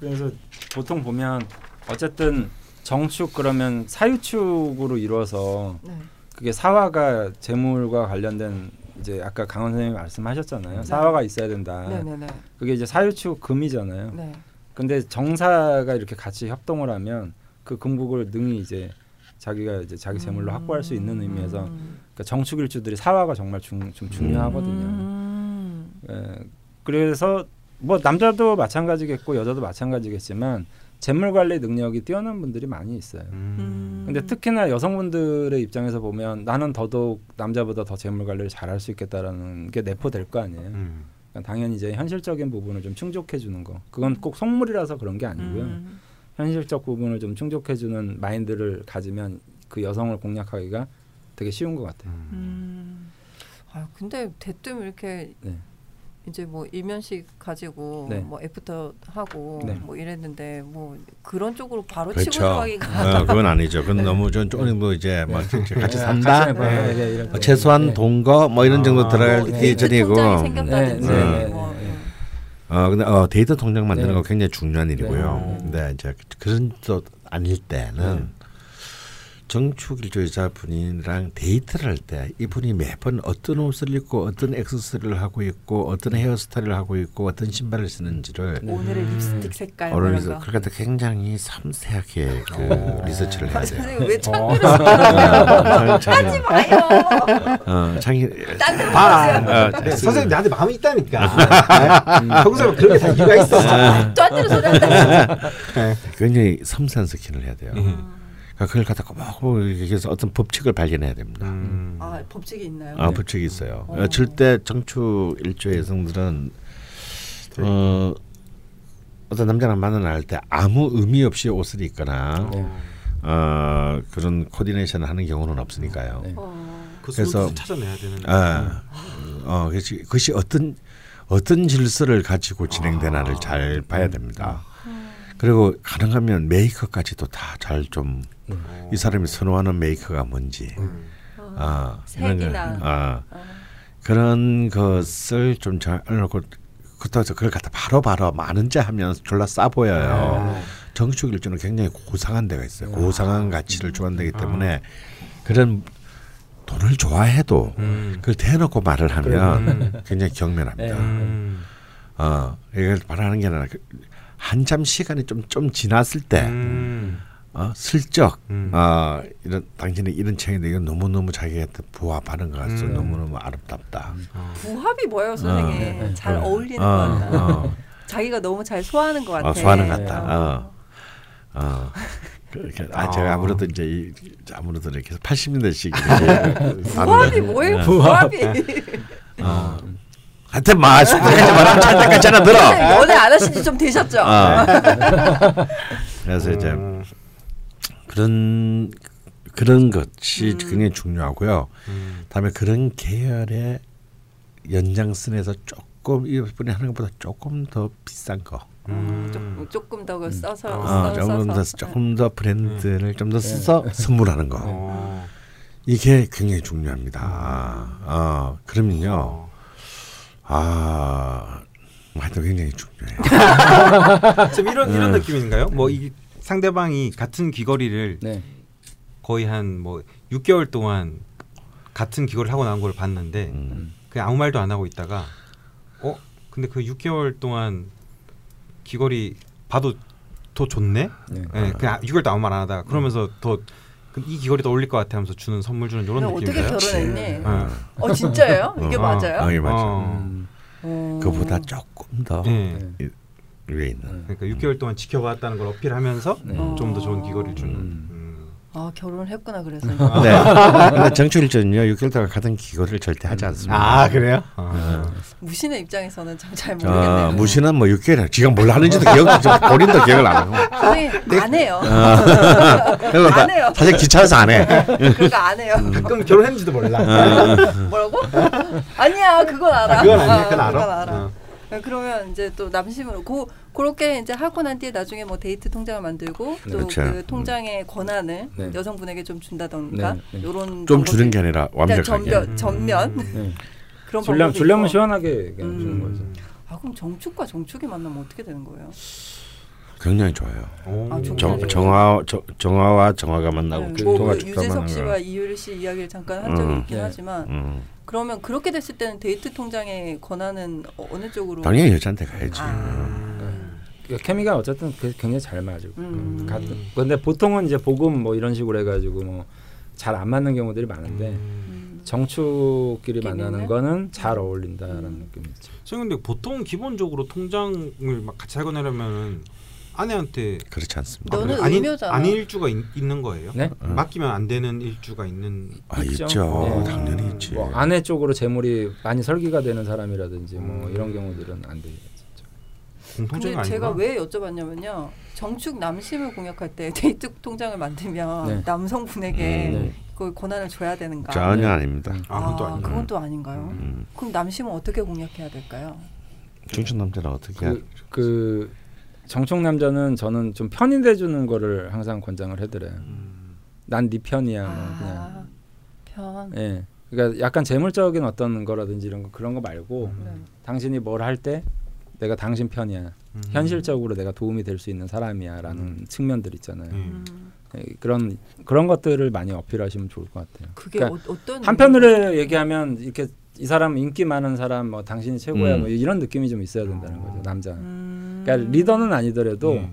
그래서 보통 보면 어쨌든 정축 그러면 사유축으로 이루어서 네. 그게 사화가 재물과 관련된 이제 아까 강원 선생님이 말씀하셨잖아요. 네. 사화가 있어야 된다. 네네네. 그게 이제 사유축 금이잖아요. 네. 근데 정사가 이렇게 같이 협동을 하면 그 금국을 능히 이제 자기가 이제 자기 재물로 확보할 수 있는 의미에서 음. 그러니까 정축일주들이 사화가 정말 중, 좀 중요하거든요. 음. 예, 그래서 뭐 남자도 마찬가지겠고 여자도 마찬가지겠지만 재물 관리 능력이 뛰어난 분들이 많이 있어요. 음. 근데 특히나 여성분들의 입장에서 보면 나는 더더욱 남자보다 더 재물 관리를 잘할 수 있겠다라는 게 내포될 거 아니에요. 음. 그러니까 당연히 이제 현실적인 부분을 좀 충족해 주는 거. 그건 꼭 속물이라서 그런 게 아니고요. 음. 현실적 부분을 좀 충족해 주는 마인드를 가지면 그 여성을 공략하기가 되게 쉬운 것 같아요. 음. 아 근데 대뜸 이렇게 네. 이제 뭐 일면식 가지고 네. 뭐 애프터 하고 네. 뭐 이랬는데 뭐 그런 쪽으로 바로 치고 그렇죠. 들어가기가 어, 그건 아니죠. 그건 너무 좀 정도 이제 뭐 같이 네, 산다. 같이 해봐요. 네. 네, 어, 거. 최소한 네. 동거 뭐 이런 정도 아, 들어가기 뭐, 데이트 전이고. 통장이 생겼다든지 네, 네, 뭐 네, 네. 어 근데 어 데이터 통장 만드는 네. 거 굉장히 중요한 일이고요. 네. 근데 이제 그런 또 아닐 때는 정축일주 여자분이랑 데이트를 할 때 이분이 매번 어떤 옷을 입고 어떤 액세서리를 하고 있고 어떤 헤어스타일을 하고 있고 어떤 신발을 쓰는지를 오늘의 립스틱 색깔 뭐 이런 오늘에서 거. 그러니까 굉장히 섬세하게 그 오. 리서치를 해야 아, 돼요. 선생님 왜 어. 창피를 하세요? 자기, 하지 마요. 어, 자기 봐. 보세요. 어, 네, 선생님 나한테 마음이 있다니까. 네? 평소에 그런 게다 이유가 있어. 딴 데로 소리 한다. 네. 굉장히 섬세한 스킨을 해야 돼요. 음. 그러니까 그걸 갖다가 뭐 그래서 어떤 법칙을 발견해야 됩니다. 음. 아 법칙이 있나요? 아, 법칙이 있어요. 어. 절대 정축 일조 여성들은 어, 어떤 남자랑 만나할 때 아무 의미 없이 옷을 입거나 네. 어, 그런 코디네이션을 하는 경우는 없으니까요. 네. 어. 그 그래서- 찾아내야 되는. 아, 어, 그것이, 그것이 어떤 어떤 질서를 가지고 진행되나를 잘 봐야 됩니다. 그리고 가능하면 메이크업까지도 다 잘 좀 이 사람이 선호하는 메이크가 뭔지, 아, 이런 거, 색이나. 아, 그런 것을 좀 잘 알고 그렇다고 해서 그걸 갖다 바로 바로 많은지 하면 졸라 싸 보여요. 정축 일조는 굉장히 고상한 데가 있어요. 고상한 가치를 주관되기 때문에 그런 돈을 좋아해도 음. 그걸 대놓고 말을 하면 굉장히 경멸합니다. 네. 음. 어, 이걸 말하는 게 아니라 그 한참 시간이 좀 좀 지났을 때 음. 어, 슬쩍 음. 어, 이런 당신이 이런 책인데 이건 너무 너무 자기한테 부합하는 것 같아서 음. 너무 너무 아름답다. 부합이 뭐예요, 선생님? 어. 잘 어. 어울리는 어, 것 같다. 어. 자기가 너무 잘 소화하는 것 같아. 어, 소화하는 것 네. 같다. 어. 어. 그렇게 아 제가 아무래도 이제 이, 아무래도 이렇게 80년대식 부합이 뭐예요, 부합이? 어. 하여튼 마 속까지 말하면 찰 때까지 하나 들어. 연애 안 하신 지 좀 되셨죠? 어. 그래서 이제 음. 그런 그런 것이 음. 굉장히 중요하고요. 음. 다음에 그런 계열의 연장선에서 조금 이분이 하는 것보다 조금 더 비싼 거. 어, 조금, 조금 더 써서 어, 써, 조금 더 써서. 조금 더 브랜드를 좀 더 써서 선물하는 거. 어. 이게 굉장히 중요합니다. 어, 그러면요. 아, 하여튼 굉장히 중요해요. 좀 이런 네. 이런 느낌인가요? 뭐 이 상대방이 같은 귀걸이를 네. 거의 한 뭐 6개월 동안 같은 귀걸이를 하고 나온 걸 봤는데 음. 그냥 아무 말도 안 하고 있다가 어 근데 그 6개월 동안 귀걸이 봐도 더 좋네. 네. 예, 그냥 6개월도 아무 말 안 하다가 그러면서 더 이 귀걸이 더 어울릴 것 같아 하면서 주는 선물 주는 이런 그럼 어떻게 느낌인가요? 결혼했니? 어. 어 진짜예요? 이게 어, 맞아요? 어, 이게 맞아요. 어. 음. 어. 그보다 조금 더 예. 네. 위에 있는. 그러니까 6개월 동안 지켜봤다는 걸 어필하면서 네. 좀더 좋은 귀걸이를 주는. 음. 음. 아 결혼을 했구나 그래서. 네. 근데 정축일전은요 6개월 동안 같은 기고를 절대 하지 않습니다. 아 그래요? 어. 무신의 입장에서는 참잘 아, 모르겠네요. 무신은 뭐 6개월 지가 뭘 하는지도 기억 좀 본인도 기억을 안 하고. 선생님 안 해요. 그리고 안 해요. 사실 귀찮아서 안 해. 그거 안 해요. 가끔 결혼했는지도 몰라. 뭐라고? 아니야 그건 알아. 아, 그건 아니야. 어, 그건 알아. 그건 알아. 어. 그러면 이제 또 남심으로 고 그렇게 이제 하고 난 뒤에 나중에 뭐 데이트 통장을 만들고 또그 그렇죠. 통장의 권한을 네. 여성분에게 좀 준다던가 네, 네. 요런 좀 주는 게 아니라 완벽하게. 전면 전면 네. 그런 줄려면 있고. 시원하게 그냥 음. 주는 거죠. 아 그럼 정축과 정축이 만나면 어떻게 되는 거예요? 굉장히 좋아요. 오. 아, 좀- 정, 정화 정, 정화와 정화가 만나고 네, 축토가 뭐그 축토가 유재석. 씨와 이효리 씨 이야기를 잠깐 한 적이 음. 있긴 네. 하지만 음. 그러면 그렇게 됐을 때는 데이트 통장의 권한은 어- 어느 쪽으로? 당연히 여자한테 가야지. 아. 그러니까 케미가 어쨌든 그- 굉장히 잘 거예요. 음. 가- 근데 보통은 이제 복음 뭐 이런 식으로 해가지고 뭐 잘 안 맞는 경우들이 많은데 음. 정축끼리? 만나는 거는 잘 어울린다라는 음. 느낌이 있죠. 선생님 근데 보통 기본적으로 통장을 막 같이 살고 나려면 아내한테 그렇지 않습니다. 너는 아니 의묘잖아. 아니 일주가 있, 는 거예요? 네? 맡기면 안 되는 일주가 있는 아 있죠. 있죠. 네. 당연히 있지. 뭐 아내 쪽으로 재물이 많이 설계가 되는 사람이라든지 뭐 이런 경우들은 안 되죠. 공통적인 근데 제가? 왜 여쭤봤냐면요. 정축 남심을 공약할 때 데이트 통장을 만들면 네. 남성분에게 네. 그 권한을 줘야 되는가? 전혀 네. 아닙니다. 아, 그건 또 아닌가? 그건 또 아닌가요? 음. 그럼 남심은 어떻게 공략해야 될까요? 중천 남자는 어떻게? 해? 그, 그 정축 남자는 저는 좀 편이 돼주는 거를 항상 권장을 해드려요. 음. 난네 편이야. 뭐 아, 그냥. 편. 예. 그러니까 약간 재물적인 어떤 거라든지 이런 거 그런 거 말고 네. 당신이 뭘 할 때 내가 당신 편이야. 음. 현실적으로 내가 도움이 될 수 있는 사람이야라는 측면들 있잖아요. 음. 예, 그런 그런 것들을 많이 어필하시면 좋을 것 같아요. 그게 그러니까 어, 어떤 한편으로 얘기하면 이렇게 이 사람 인기 많은 사람 뭐 당신이 최고야 음. 뭐 이런 느낌이 좀 있어야 된다는 거죠 남자. 음. 그러니까 리더는 아니더라도 예.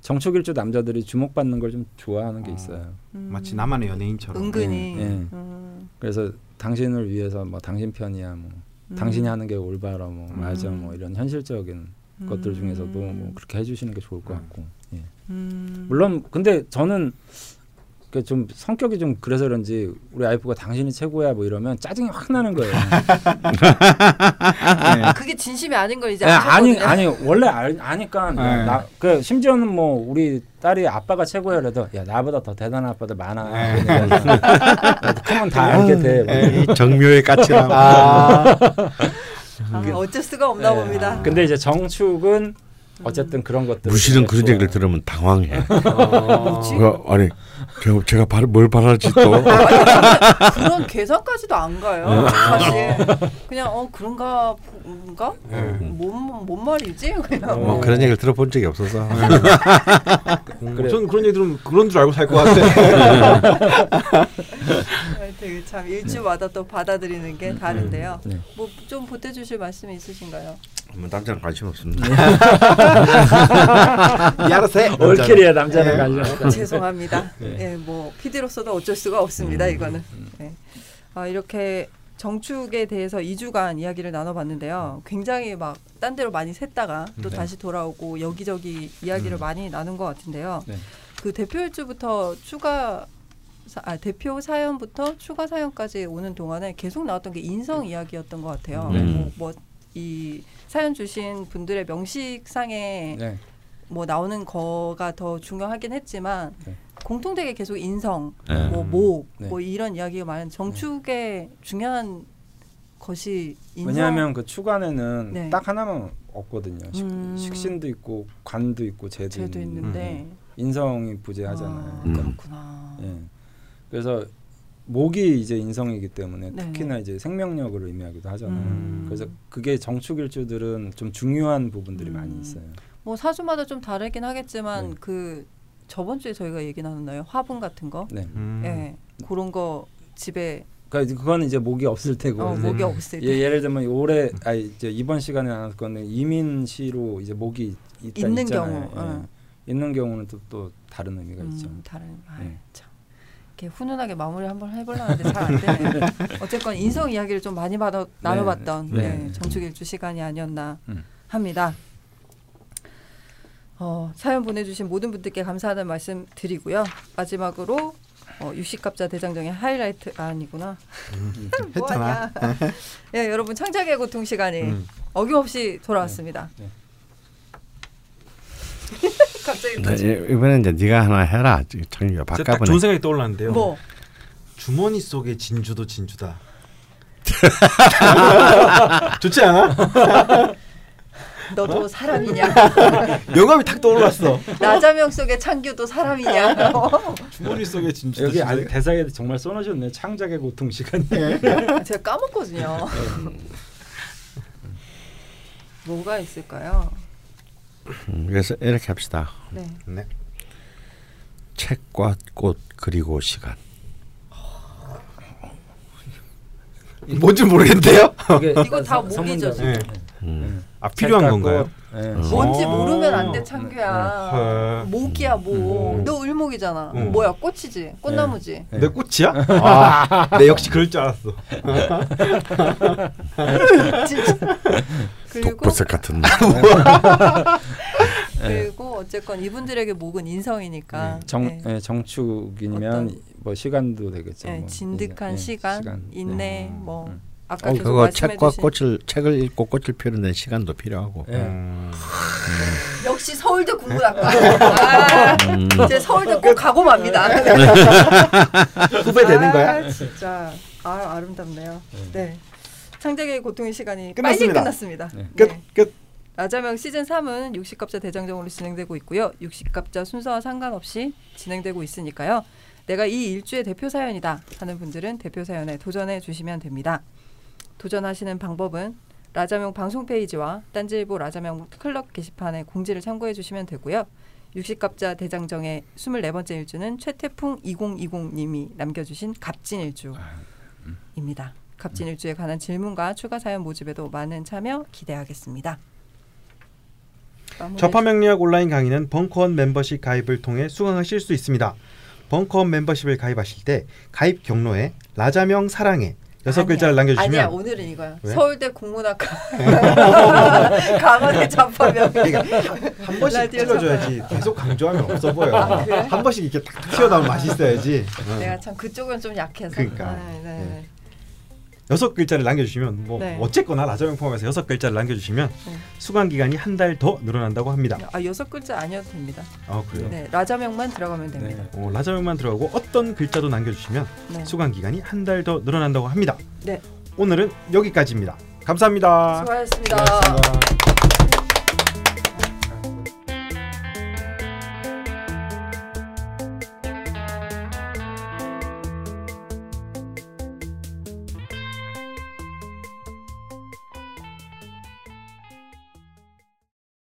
정축일주 남자들이 주목받는 걸 좀 좋아하는 게 어. 있어요. 음. 마치 나만의 연예인처럼. 은근히 예, 예. 음. 그래서 당신을 위해서 뭐 당신 편이야 뭐 음. 당신이 하는 게 올바라 뭐 맞아 음. 뭐 이런 현실적인 것들 중에서도 뭐 그렇게 해주시는 게 좋을 것 음. 같고 예. 음. 물론 근데 저는 그 좀 성격이 좀 그래서 그런지 우리 와이프가 당신이 최고야 뭐 이러면 짜증이 확 나는 거예요. 네. 그게 진심이 아닌 걸 이제 네, 아니. 아니 원래 알, 아니까 네. 나그 심지어는 뭐 우리 딸이 아빠가 최고야 그래도 야 나보다 더 대단한 아빠들 많아. 그러면 다 알게 돼. 뭐. 이 정묘의 까칠함. 아. 아, 어쩔 수가 없나 네. 봅니다. 근데 이제 정축은 어쨌든 그런 것들 무실은 그런 얘기를 들으면 당황해. 뭐지? 그, 아니 제가, 제가 바, 뭘 바랄지 또 그런 계산까지도 안 가요. 사실 그냥 어 그런가 뭔가 뭔, 뭔 말이지 그냥 뭐 그런 얘기를 들어본 적이 없어서 그래. 전 그런 얘기 들으면 그런 줄 알고 살 것 같아. 되게 참 일주마다 또 받아들이는 게 다른데요. 네. 뭐좀 보태주실 말씀이 있으신가요? 뭐 남자는 관심 없습니다. 해. 올킬이야 남자는 관련. 죄송합니다. 예, 뭐 PD로서도 어쩔 수가 없습니다. 이거는. 네. 아, 이렇게 정축에 대해서 2주간 이야기를 나눠봤는데요. 굉장히 막 딴 데로 많이 샜다가 또 네. 다시 돌아오고 여기저기 이야기를 많이 나눈 것 같은데요. 네. 그 대표 일주부터 추가 사, 아, 대표 사연부터 추가 사연까지 오는 동안에 계속 나왔던 게 인성 이야기였던 것 같아요. 네. 뭐이 사연 주신 분들의 명식상에 네. 뭐 나오는 거가 더 중요하긴 했지만 네. 공통되게 계속 인성, 네. 뭐 목, 네. 뭐 이런 이야기가 많은 정축의 중요한 것이 인성. 왜냐하면 그 추간에는 네. 딱 하나만 없거든요. 식, 음. 식 신도 있고 관도 있고 재도, 제도 있는 있는데 인성이 부재하잖아요. 아, 음. 그렇구나. 예. 그래서 목이 이제 인성이기 때문에 네네. 특히나 이제 생명력을 의미하기도 하잖아요. 음. 그래서 그게 정축일주들은 좀 중요한 부분들이 음. 많이 있어요. 뭐 사주마다 좀 다르긴 하겠지만 네. 그 저번 주에 저희가 얘기 나눴나요? 화분 같은 거. 네. 음. 예. 그런 거 집에 그러니까 그거는 이제 목이 없을 테고. 어, 목이 없을 때 예, 예를 들면 올해 아 이제 이번 시간에 나눴 거는 이민시로 이제 목이 있다 있는 있잖아요. 경우, 예. 어. 있는 경우는 또, 또 다른 의미가 있죠. 음, 다른 아, 네. 참. 이렇게 훈훈하게 마무리 한번 해보려는데 잘 안 되네요. 어쨌건 인성 이야기를 좀 많이 받아 나눠봤던 네. 네, 정축일주 시간이 아니었나 음. 합니다. 어, 사연 보내주신 모든 분들께 감사하다는 말씀 드리고요. 마지막으로 어, 유식갑자 대장정의 하이라이트 아, 아니구나. 했잖아. 뭐하냐. 예, 여러분 창작의 고통 시간이 음. 어김없이 돌아왔습니다. 네. 갑자기 네, 이- 이번엔 이제 네가 하나 해라. 창규가 딱 바꿔보네. 좋은 생각이 떠올랐는데요. 뭐 주머니 속의 진주도 진주다. 좋지 않아? 너도 사람이냐? 영감이 탁 떠올랐어. 나자명 속의 창규도 사람이냐? 주머니 속의 진주도 여기. 안, 대사에 정말 써놓으셨네. 창작의 고통 시간. 제가 까먹거든요. 뭐가 있을까요? 음, 그래서 이렇게 합시다. 네. 네. 책과 꽃 그리고 시간. 뭔지 모르겠는데요. 이게 이거 다 목이죠. 지금. 음. 아 필요한 건가요? 꽃, 네. 어. 뭔지 어. 모르면 안 돼, 네. 창규야. 네. 목이야, 목. 음. 너 을목이잖아. 음. 뭐야, 꽃이지? 꽃나무지? 네. 내 꽃이야? 아, 내 역시 그럴 줄 알았어. 진짜. 독버섯 같은. 그리고 어쨌건 이분들에게 목은 인성이니까. 정 네. 예, 정축이면 어떤- 뭐 시간도 되겠죠. 네, 뭐. 진득한 예, 시간, 네. 인내, 뭐 음. 아까 어, 그거 책과 주신 꽃을 책을 읽고 꽃을 피우는 시간도 필요하고. 예. 음. 역시 서울대 국문학과. 아, 음. 제 서울대 꼭 가고 맙니다. 후배 되는 거야? 아, 진짜 아 아름답네요. 네. 창작의 고통의 시간이 끝났습니다. 빨리 끝났습니다. 네. 끝 네. 끝. 라자명 시즌 3은 60갑자 대장정으로 진행되고 있고요. 60갑자 순서와 상관없이 진행되고 있으니까요. 내가 이 일주의 대표 사연이다 하는 분들은 대표 사연에 도전해 주시면 됩니다. 도전하시는 방법은 라자명 방송 페이지와 딴지일보 라자명 클럽 게시판에 공지를 참고해 주시면 되고요. 육십갑자 대장정의 24번째 일주는 최태풍 2020님이 남겨주신 갑진일주입니다. 갑진일주에 관한 질문과 추가 사연 모집에도 많은 참여 기대하겠습니다. 접합명리학 온라인 강의는 벙커원 멤버십 가입을 통해 수강하실 수 있습니다. 벙커원 멤버십을 가입하실 때 가입 경로에 라자명 사랑해 여섯. 글자를 남겨주시면 아니야 오늘은 이거야. 왜? 서울대 국문학과 강원의 잡화명. 그러니까 한 번씩 찔러줘야지 계속 강조하면 없어 보여. 아, 그래? 한 번씩 이렇게 딱 튀어나오면 맛있어야지. 어. 내가 참 그쪽은 좀 약해서. 그러니까. 아, 네, 네. 여섯 글자를 남겨주시면 뭐 네. 어쨌거나 라자명 포함해서 여섯 글자를 남겨주시면 네. 수강 기간이 한 달 더 늘어난다고 합니다. 아 여섯 글자 아니어도 됩니다. 아 그래요? 네, 라자명만 들어가면 됩니다. 어, 라자명만 들어가고 어떤 글자도 남겨주시면 네. 수강 기간이 한 달 더 늘어난다고 합니다. 네. 오늘은 여기까지입니다. 감사합니다. 수고하셨습니다. 고맙습니다.